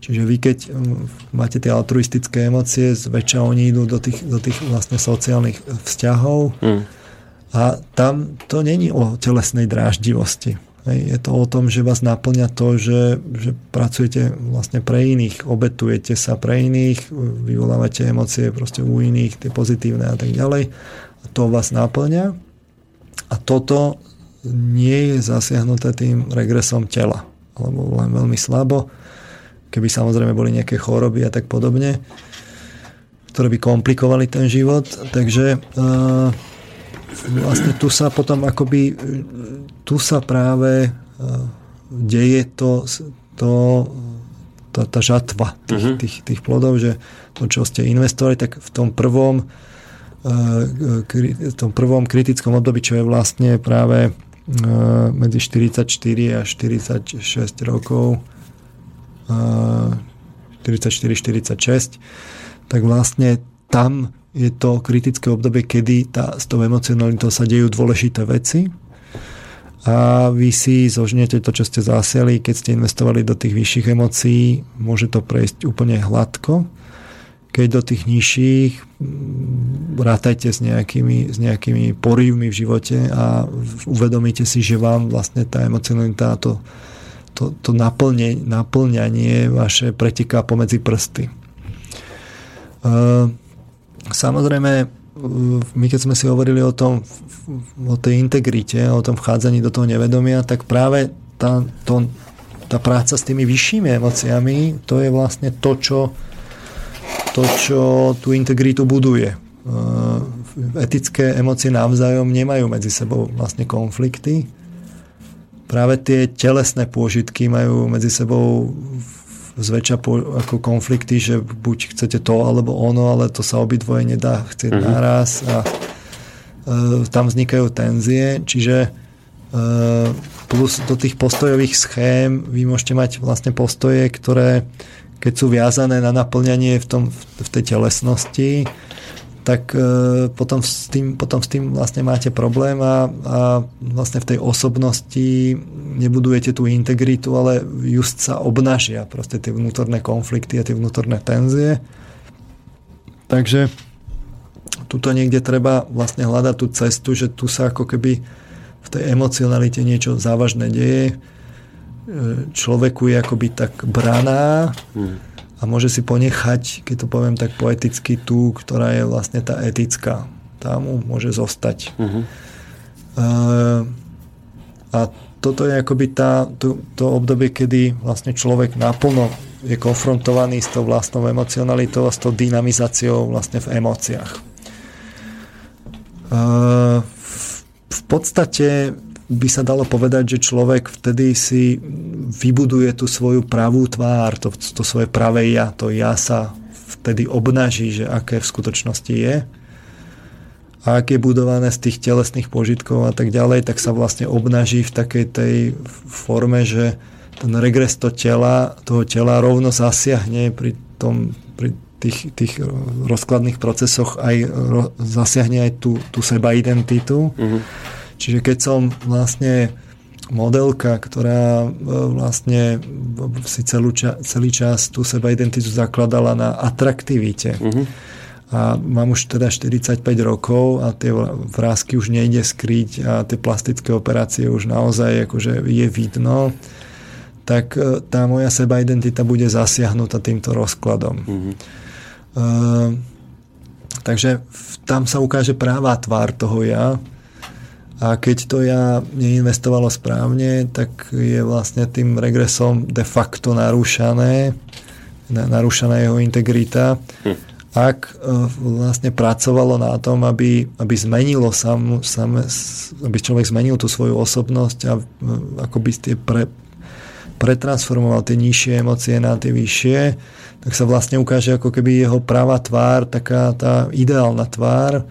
Čiže vy keď um, máte tie altruistické emócie, zväčša oni idú do tých, do tých vlastne sociálnych vzťahov mm. a tam to není o telesnej dráždivosti. Je to o tom, že vás naplňa to, že, že pracujete vlastne pre iných, obetujete sa pre iných, vyvolávate emócie proste u iných, tie pozitívne a tak ďalej. To vás naplňa a toto nie je zasiahnuté tým regresom tela, alebo len veľmi slabo. Keby samozrejme boli nejaké choroby a tak podobne, ktoré by komplikovali ten život. Takže uh, vlastne tu sa potom akoby tu sa práve uh, deje to, to tá, tá žatva tých, uh-huh. tých, tých plodov, že to, čo ste investovali, tak v tom prvom v tom prvom kritickom období, čo je vlastne práve medzi 44 a 46 rokov 44-46 tak vlastne tam je to kritické obdobie, kedy tá, s tou emocionalitou sa dejú dôležité veci. A vy si zožnete to, čo ste zasiali, keď ste investovali do tých vyšších emócií, môže to prejsť úplne hladko keď do tých nižších mm, rátajte s nejakými, s nejakými porívmi v živote a uvedomíte si, že vám vlastne tá emocionalita to, to, to naplne, naplňanie vaše preteká pomedzi prsty. Samozrejme, my keď sme si hovorili o tom, o tej integrite, o tom vchádzaní do toho nevedomia, tak práve tá, to, tá práca s tými vyššími emóciami, to je vlastne to, čo to, čo tú integritu buduje. etické emócie navzájom nemajú medzi sebou vlastne konflikty. Práve tie telesné pôžitky majú medzi sebou zväčša po, ako konflikty, že buď chcete to alebo ono, ale to sa obidvoje nedá chcieť mm-hmm. naraz a e, tam vznikajú tenzie, čiže e, plus do tých postojových schém vy môžete mať vlastne postoje, ktoré keď sú viazané na naplňanie v, tom, v tej telesnosti, tak e, potom s, tým, potom s tým vlastne máte problém a, a vlastne v tej osobnosti nebudujete tú integritu, ale just sa obnažia proste tie vnútorné konflikty a tie vnútorné tenzie. Takže tuto niekde treba vlastne hľadať tú cestu, že tu sa ako keby v tej emocionalite niečo závažné deje. Človeku je akoby tak braná, hmm a môže si ponechať, keď to poviem tak poeticky, tú, ktorá je vlastne tá etická. Tá mu môže zostať. Uh-huh. Uh, a toto je akoby tá, to, to obdobie, kedy vlastne človek naplno je konfrontovaný s tou vlastnou emocionalitou a s tou dynamizáciou vlastne v emóciách. Uh, v podstate by sa dalo povedať, že človek vtedy si vybuduje tú svoju pravú tvár, to, to svoje pravé ja, to ja sa vtedy obnaží, že aké v skutočnosti je a ak je budované z tých telesných požitkov a tak ďalej, tak sa vlastne obnaží v takej tej forme, že ten regres to tela, toho tela rovno zasiahne pri, tom, pri tých, tých rozkladných procesoch aj ro, zasiahne aj tú, tú seba identitu. Mm-hmm Čiže keď som vlastne modelka, ktorá e, vlastne si celú ča- celý čas tú seba identitu zakladala na atraktivite. Uh-huh. A mám už teda 45 rokov a tie vrázky už nejde skryť a tie plastické operácie už naozaj akože je vidno, tak e, tá moja seba identita bude zasiahnutá týmto rozkladom. Uh-huh. Uh, takže tam sa ukáže práva tvár toho ja, a keď to ja neinvestovalo správne, tak je vlastne tým regresom de facto narúšané, narúšaná jeho integrita. Hm. Ak e, vlastne pracovalo na tom, aby, aby zmenilo sam, sam, aby človek zmenil tú svoju osobnosť a e, akoby tie pre, pretransformoval tie nižšie emócie na tie vyššie, tak sa vlastne ukáže ako keby jeho pravá tvár, taká tá ideálna tvár,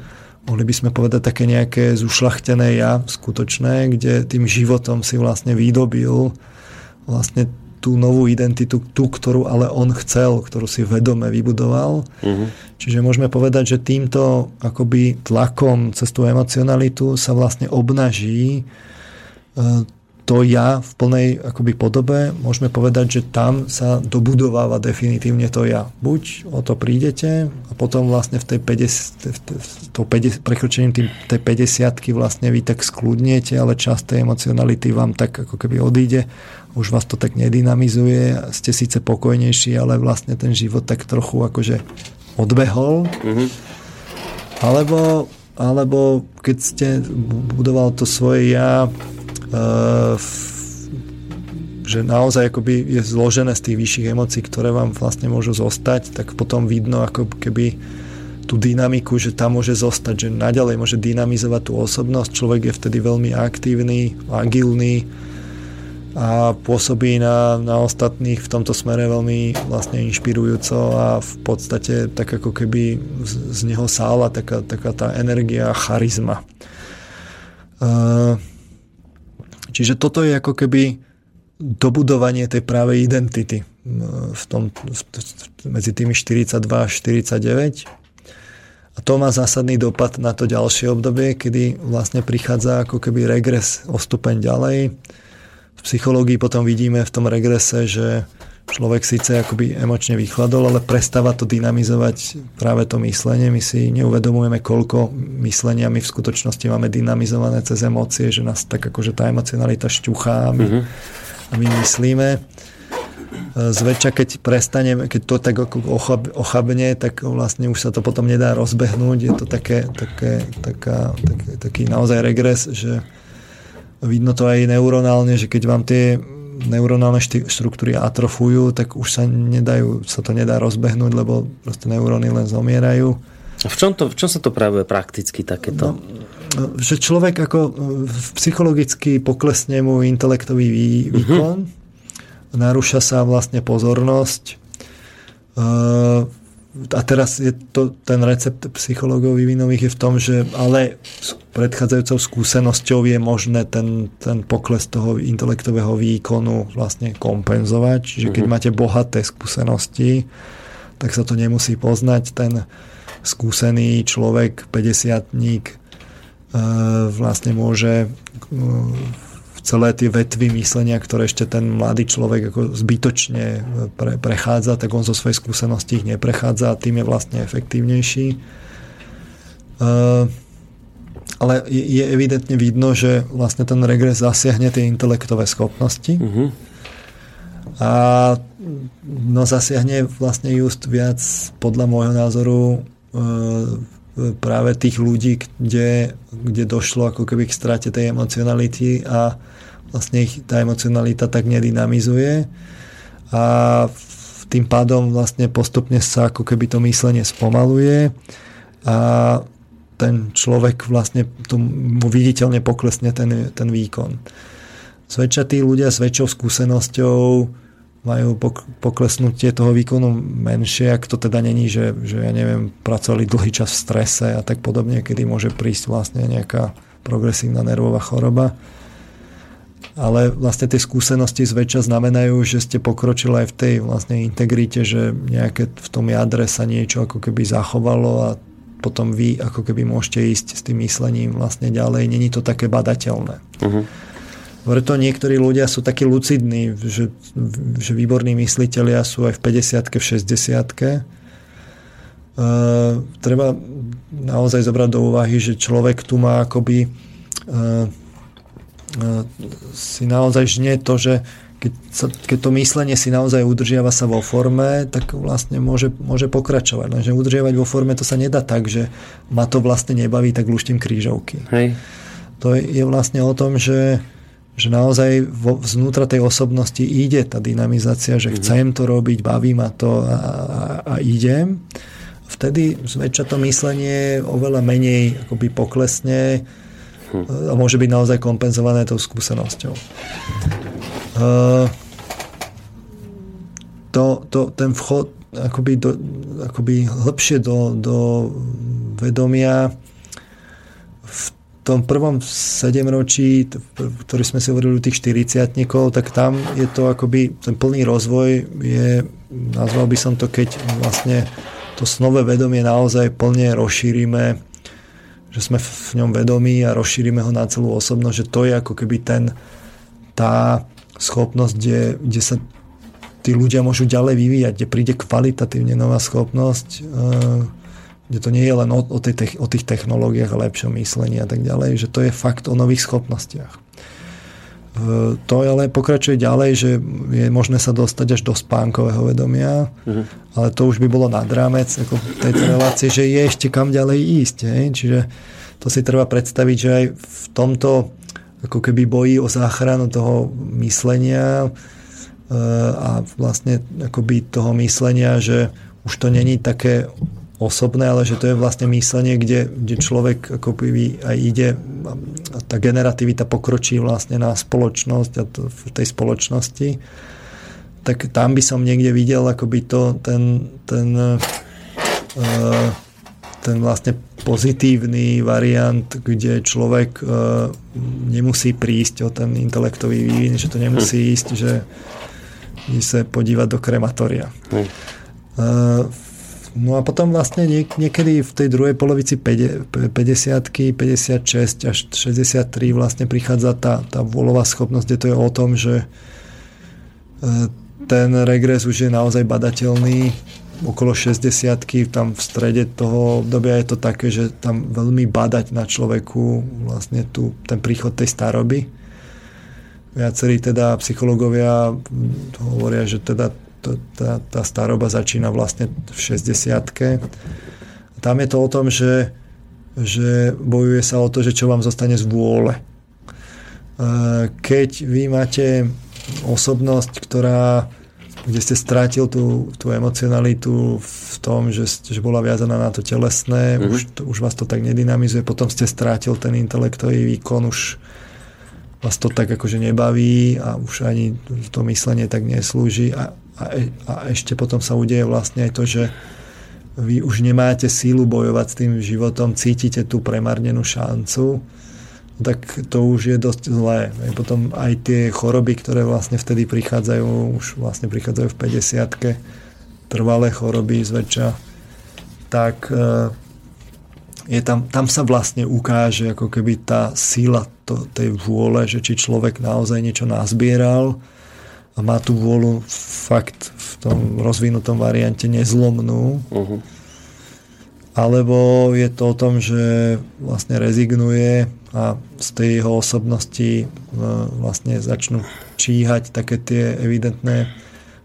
mohli by sme povedať také nejaké zušlachtené ja skutočné, kde tým životom si vlastne vydobil vlastne tú novú identitu, tú, ktorú ale on chcel, ktorú si vedome vybudoval. Uh-huh. Čiže môžeme povedať, že týmto akoby tlakom cez tú emocionalitu sa vlastne obnaží e, to ja v plnej akoby podobe, môžeme povedať, že tam sa dobudováva definitívne to ja. Buď o to prídete a potom vlastne v tej 50, to 50, prekročením tým, tej 50 vlastne vy tak skľudniete, ale časť tej emocionality vám tak ako keby odíde, už vás to tak nedynamizuje, ste síce pokojnejší, ale vlastne ten život tak trochu akože odbehol. Mm-hmm. Alebo, alebo keď ste budoval to svoje ja že naozaj akoby je zložené z tých vyšších emócií, ktoré vám vlastne môžu zostať, tak potom vidno ako keby tú dynamiku, že tam môže zostať, že naďalej môže dynamizovať tú osobnosť. Človek je vtedy veľmi aktívny, agilný a pôsobí na, na ostatných v tomto smere veľmi vlastne inšpirujúco a v podstate tak ako keby z, z neho sála taká, taká tá energia a charizma. Uh, Čiže toto je ako keby dobudovanie tej právej identity v tom, medzi tými 42 a 49. A to má zásadný dopad na to ďalšie obdobie, kedy vlastne prichádza ako keby regres o stupeň ďalej. V psychológii potom vidíme v tom regrese, že človek síce akoby emočne vychladol, ale prestáva to dynamizovať práve to myslenie. My si neuvedomujeme, koľko myslenia my v skutočnosti máme dynamizované cez emócie, že nás tak akože tá emocionalita šťuchá a my, mm-hmm. a my myslíme. Zväčša, keď prestaneme, keď to tak ochab, ochabne, tak vlastne už sa to potom nedá rozbehnúť. Je to také, také, taká, taký, taký naozaj regres, že vidno to aj neuronálne, že keď vám tie neuronálne štruktúry atrofujú, tak už sa, nedajú, sa to nedá rozbehnúť, lebo proste neuróny len zomierajú. V čom, to, v čom sa to práve prakticky takéto? No, že človek ako psychologicky poklesne mu intelektový mhm. výkon, uh-huh. narúša sa vlastne pozornosť, uh, a teraz je to, ten recept psychológov vývinových je v tom, že ale s predchádzajúcou skúsenosťou je možné ten, ten pokles toho intelektového výkonu vlastne kompenzovať. Čiže keď mm-hmm. máte bohaté skúsenosti, tak sa to nemusí poznať. Ten skúsený človek, 50 ník, e, vlastne môže e, celé tie vetvy myslenia, ktoré ešte ten mladý človek ako zbytočne pre, prechádza, tak on zo svojej skúsenosti ich neprechádza a tým je vlastne efektívnejší. Uh, ale je evidentne vidno, že vlastne ten regres zasiahne tie intelektové schopnosti uh-huh. a no zasiahne vlastne just viac podľa môjho názoru uh, práve tých ľudí, kde, kde došlo ako keby k strate tej emocionality a vlastne ich tá emocionalita tak nedynamizuje a tým pádom vlastne postupne sa ako keby to myslenie spomaluje a ten človek vlastne mu viditeľne poklesne ten, ten výkon. Zväčša tí ľudia s väčšou skúsenosťou majú poklesnutie toho výkonu menšie, ak to teda není, že, že ja neviem, pracovali dlhý čas v strese a tak podobne, kedy môže prísť vlastne nejaká progresívna nervová choroba. Ale vlastne tie skúsenosti zväčša znamenajú, že ste pokročili aj v tej vlastne integrite, že nejaké v tom jadre sa niečo ako keby zachovalo a potom vy ako keby môžete ísť s tým myslením vlastne ďalej. Není to také badateľné. Uh-huh. Preto niektorí ľudia sú takí lucidní, že, že výborní mysliteľia sú aj v 50 v 60 Uh, treba naozaj zobrať do úvahy, že človek tu má akoby uh, uh, si naozaj žne to, že keď, sa, keď to myslenie si naozaj udržiava sa vo forme, tak vlastne môže, môže pokračovať. Lenže udržiavať vo forme to sa nedá tak, že ma to vlastne nebaví, tak luštím krížovky. Hej. To je, je vlastne o tom, že že naozaj vo, vznútra tej osobnosti ide tá dynamizácia, že mm-hmm. chcem to robiť, baví ma to a, a, a idem, vtedy zväčša to myslenie oveľa menej akoby poklesne hm. a môže byť naozaj kompenzované tou skúsenosťou. Uh, to, to, ten vchod akoby, do, akoby hlbšie do, do vedomia tom prvom sedemročí, ktorý sme si hovorili u tých 40 tak tam je to akoby, ten plný rozvoj je, nazval by som to, keď vlastne to snové vedomie naozaj plne rozšírime, že sme v ňom vedomí a rozšírime ho na celú osobnosť, že to je ako keby ten, tá schopnosť, kde, kde sa tí ľudia môžu ďalej vyvíjať, kde príde kvalitatívne nová schopnosť, uh, kde to nie je len o, o, tej, o tých technológiách a lepšom myslení a tak ďalej, že to je fakt o nových schopnostiach. E, to ale pokračuje ďalej, že je možné sa dostať až do spánkového vedomia, uh-huh. ale to už by bolo nad rámec ako tejto relácie, že je ešte kam ďalej ísť. Hej? Čiže to si treba predstaviť, že aj v tomto ako keby boji o záchranu toho myslenia e, a vlastne akoby toho myslenia, že už to není také osobné, ale že to je vlastne myslenie, kde, kde človek ako by aj ide a tá generativita pokročí vlastne na spoločnosť a to, v tej spoločnosti tak tam by som niekde videl akoby to, ten, ten, uh, ten vlastne pozitívny variant, kde človek uh, nemusí prísť o ten intelektový vývin, že to nemusí hm. ísť, že sa podívať do krematória. Uh, No a potom vlastne niek- niekedy v tej druhej polovici 50 56 až 63 vlastne prichádza tá, tá volová schopnosť, kde to je o tom, že e, ten regres už je naozaj badateľný okolo 60 tam v strede toho obdobia je to také, že tam veľmi badať na človeku vlastne tu, ten príchod tej staroby. Viacerí teda psychológovia hovoria, že teda tá, tá staroba začína vlastne v 60 Tam je to o tom, že, že bojuje sa o to, že čo vám zostane z vôle. Keď vy máte osobnosť, ktorá kde ste strátil tú, tú emocionalitu v tom, že, že bola viazaná na to telesné, mm-hmm. už, to, už vás to tak nedynamizuje, potom ste strátil ten intelektový výkon, už vás to tak akože nebaví a už ani to myslenie tak neslúži a, a, a ešte potom sa udeje vlastne aj to, že vy už nemáte sílu bojovať s tým životom, cítite tú premarnenú šancu, tak to už je dosť zlé. Potom aj tie choroby, ktoré vlastne vtedy prichádzajú, už vlastne prichádzajú v 50 trvalé choroby zväčša, tak e, je tam, tam sa vlastne ukáže ako keby tá síla to, tej vôle, že či človek naozaj niečo nazbieral a má tú vôľu fakt v tom rozvinutom variante nezlomnú. Uh-huh alebo je to o tom, že vlastne rezignuje a z tej jeho osobnosti e, vlastne začnú číhať také tie evidentné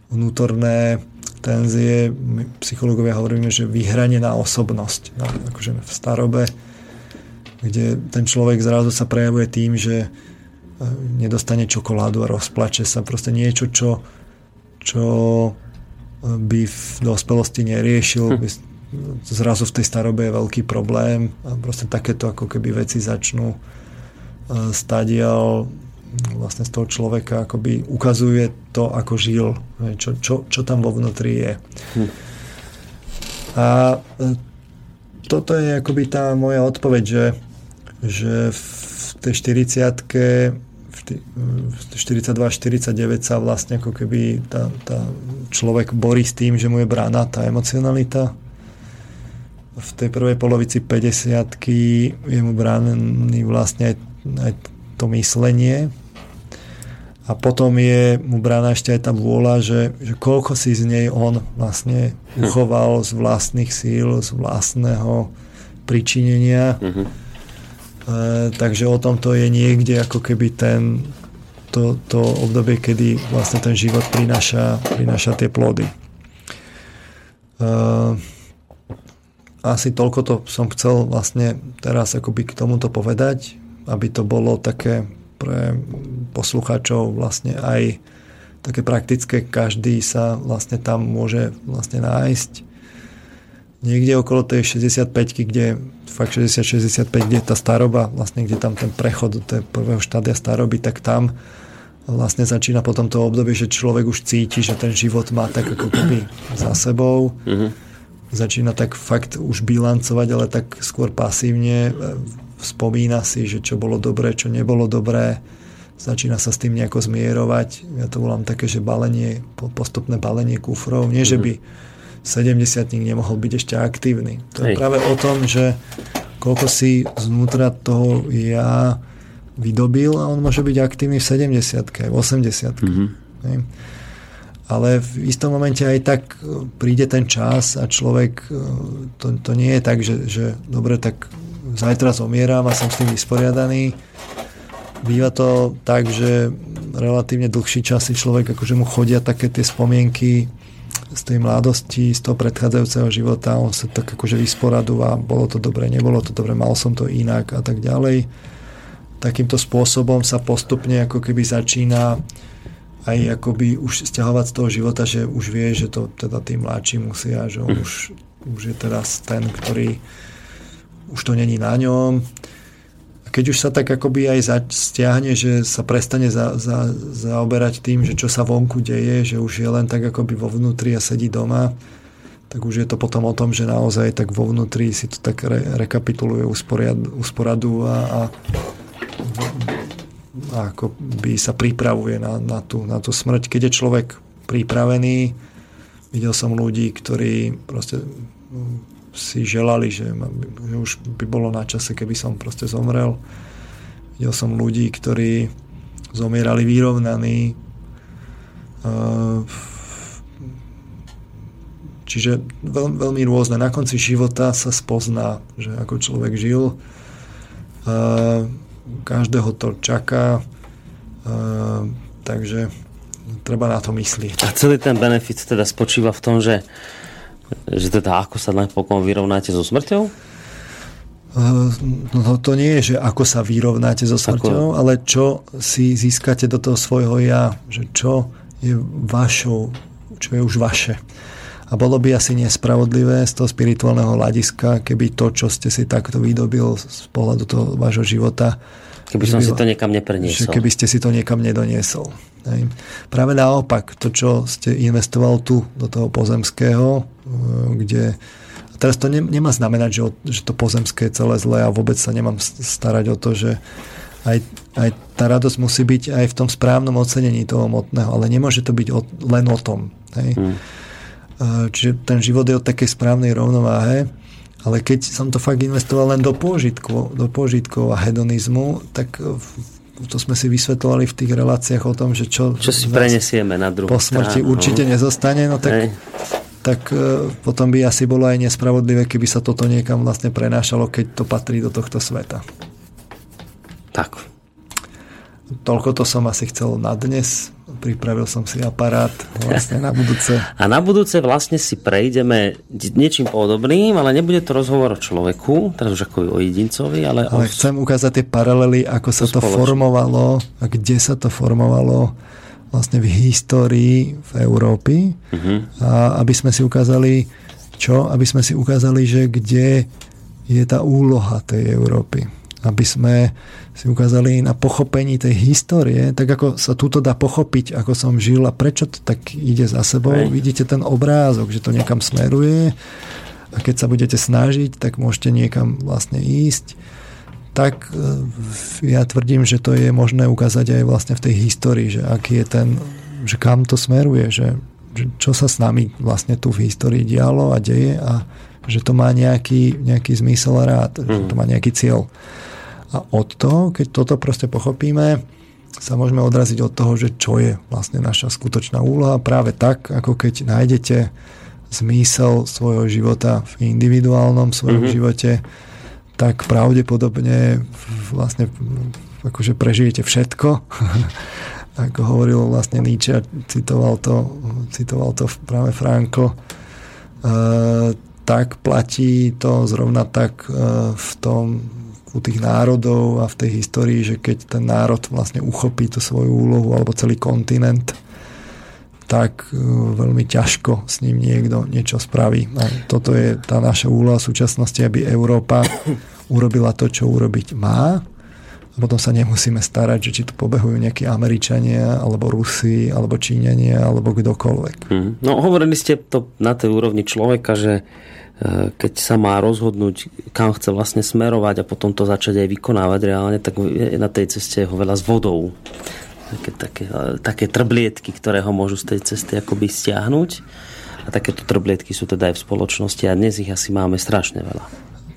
vnútorné tenzie. My psychológovia hovoríme, že vyhranená osobnosť. No, akože v starobe, kde ten človek zrazu sa prejavuje tým, že nedostane čokoládu a rozplače sa. Proste niečo, čo, čo by v dospelosti neriešil, hm. by zrazu v tej starobe je veľký problém a proste takéto ako keby veci začnú e, stadial vlastne z toho človeka akoby ukazuje to, ako žil, čo, čo, čo tam vo vnútri je. Hm. A e, toto je akoby tá moja odpoveď, že, že v tej 40 42-49 sa vlastne ako keby tá, tá človek borí s tým, že mu je brána tá emocionalita v tej prvej polovici 50 je mu bránený vlastne aj, aj to myslenie a potom je mu brána ešte aj tá vôľa, že, že koľko si z nej on vlastne hm. uchoval z vlastných síl, z vlastného pričinenia. Uh-huh. E, takže o tom to je niekde ako keby ten, to, to obdobie, kedy vlastne ten život prináša, prináša tie plody. E, asi toľko to som chcel vlastne teraz akoby k tomuto povedať, aby to bolo také pre poslucháčov vlastne aj také praktické, každý sa vlastne tam môže vlastne nájsť niekde okolo tej 65 kde fakt 60-65, kde je tá staroba, vlastne kde tam ten prechod do tej prvého štádia staroby, tak tam vlastne začína potom to obdobie, že človek už cíti, že ten život má tak ako keby za sebou. Mm-hmm začína tak fakt už bilancovať, ale tak skôr pasívne. E, spomína si, že čo bolo dobré, čo nebolo dobré. Začína sa s tým nejako zmierovať. Ja to volám také, že balenie, postupné balenie kufrov. Nie, že by 70 nemohol byť ešte aktívny. To je Hej. práve o tom, že koľko si znútra toho ja vydobil a on môže byť aktívny v 70 v 80 mm-hmm ale v istom momente aj tak príde ten čas a človek, e, to, to nie je tak, že, že dobre, tak zajtra zomieram a som s tým vysporiadaný. Býva to tak, že relatívne dlhší čas si človek, akože mu chodia také tie spomienky z tej mladosti, z toho predchádzajúceho života, on sa tak akože vysporadúva, bolo to dobre, nebolo to dobre, mal som to inak a tak ďalej. Takýmto spôsobom sa postupne ako keby začína aj akoby už stiahovať z toho života, že už vie, že to teda tí mladší musia, že on mm. už, už je teraz ten, ktorý už to není na ňom. A keď už sa tak akoby aj stiahne, že sa prestane za, za, zaoberať tým, že čo sa vonku deje, že už je len tak akoby vo vnútri a sedí doma, tak už je to potom o tom, že naozaj tak vo vnútri si to tak re, rekapituluje usporiad, usporadu a, a ako by sa pripravuje na, na, tú, na tú smrť. Keď je človek pripravený, videl som ľudí, ktorí proste si želali, že, že už by bolo na čase, keby som proste zomrel. Videl som ľudí, ktorí zomierali vyrovnaní. Čiže veľ, veľmi rôzne. Na konci života sa spozná, že ako človek žil každého to čaká, takže treba na to myslieť. A celý ten benefit teda spočíva v tom, že, že teda ako sa napokon vyrovnáte so smrťou? No to nie je, že ako sa vyrovnáte so smrťou, ako... ale čo si získate do toho svojho ja, že čo je vašou čo je už vaše. A bolo by asi nespravodlivé z toho spirituálneho hľadiska, keby to, čo ste si takto vydobil z pohľadu toho vášho života, Keby som si to niekam nepreniesol. Keby ste si to niekam nedoniesol. Hej. Práve naopak, to, čo ste investoval tu do toho pozemského, e, kde teraz to nemá znamenať, že, že to pozemské je celé zlé a vôbec sa nemám starať o to, že aj, aj tá radosť musí byť aj v tom správnom ocenení toho motného, ale nemôže to byť o, len o tom. Hej. Hmm. Čiže ten život je o takej správnej rovnováhe, ale keď som to fakt investoval len do pôžitkov, do pôžitkov a hedonizmu, tak to sme si vysvetlovali v tých reláciách o tom, že čo, čo si prenesieme na druhú po smrti stranu. určite nezostane, no tak, tak e, potom by asi bolo aj nespravodlivé, keby sa toto niekam vlastne prenášalo, keď to patrí do tohto sveta. Tak. Toľko to som asi chcel na dnes pripravil som si aparát vlastne na budúce. A na budúce vlastne si prejdeme niečím podobným, ale nebude to rozhovor o človeku, teraz už ako o jedincovi, ale, ale o... chcem ukázať tie paralely, ako sa to spoločne. formovalo a kde sa to formovalo vlastne v histórii v Európy uh-huh. a aby sme si ukázali čo? Aby sme si ukázali, že kde je tá úloha tej Európy. Aby sme si ukázali na pochopení tej histórie, tak ako sa túto dá pochopiť, ako som žil a prečo to tak ide za sebou. Hej. Vidíte ten obrázok, že to niekam smeruje a keď sa budete snažiť, tak môžete niekam vlastne ísť. Tak e, ja tvrdím, že to je možné ukázať aj vlastne v tej histórii, že aký je ten, že kam to smeruje, že, že čo sa s nami vlastne tu v histórii dialo a deje a že to má nejaký, nejaký zmysel a rád, mm. že to má nejaký cieľ. A od toho, keď toto proste pochopíme, sa môžeme odraziť od toho, že čo je vlastne naša skutočná úloha. Práve tak, ako keď nájdete zmysel svojho života v individuálnom svojom mm-hmm. živote, tak pravdepodobne vlastne akože prežijete všetko. (laughs) ako hovoril vlastne Nietzsche, citoval to, citoval to práve Frankl, uh, tak platí to zrovna tak uh, v tom u tých národov a v tej histórii, že keď ten národ vlastne uchopí tú svoju úlohu alebo celý kontinent, tak e, veľmi ťažko s ním niekto niečo spraví. A toto je tá naša úloha v súčasnosti, aby Európa (coughs) urobila to, čo urobiť má. A potom sa nemusíme starať, že či tu pobehujú nejakí Američania, alebo Rusi, alebo Číňania, alebo kdokoľvek. Hmm. No hovorili ste to na tej úrovni človeka, že keď sa má rozhodnúť, kam chce vlastne smerovať a potom to začať aj vykonávať reálne, tak je na tej ceste ho veľa s vodou. Také, také, eh, také trblietky, ktoré ho môžu z tej cesty akoby stiahnuť. A takéto trblietky sú teda aj v spoločnosti a dnes ich asi máme strašne veľa.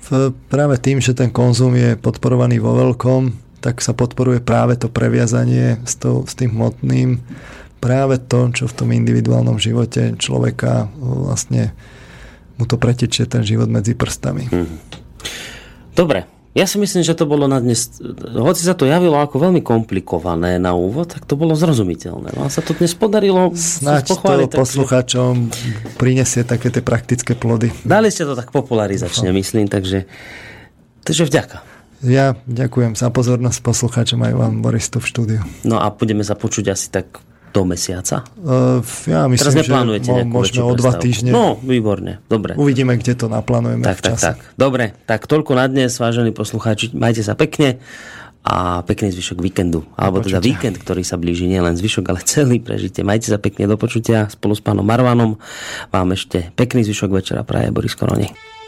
V, práve tým, že ten konzum je podporovaný vo veľkom, tak sa podporuje práve to previazanie s, to, s tým hmotným. Práve to, čo v tom individuálnom živote človeka vlastne mu to pretečie ten život medzi prstami. Hmm. Dobre, ja si myslím, že to bolo na dnes, hoci sa to javilo ako veľmi komplikované na úvod, tak to bolo zrozumiteľné. No a sa to dnes podarilo Snáď to poslucháčom prinesie také tie praktické plody. Dali ste to tak popularizačne, no. myslím, takže, takže vďaka. Ja ďakujem za pozornosť poslucháčom aj vám, Boris, tu v štúdiu. No a budeme sa počuť asi tak do mesiaca? Uh, ja myslím, Teraz neplánujete že môžeme o dva týždne. No, výborne, dobre. Uvidíme, kde to naplánujeme tak, v čase. Tak, tak, dobre, tak toľko na dnes, vážení poslucháči, majte sa pekne a pekný zvyšok víkendu. Alebo teda víkend, ktorý sa blíži, nielen zvyšok, ale celý prežite. Majte sa pekne do počutia spolu s pánom Marvanom. Vám ešte pekný zvyšok večera praje Boris Koroni.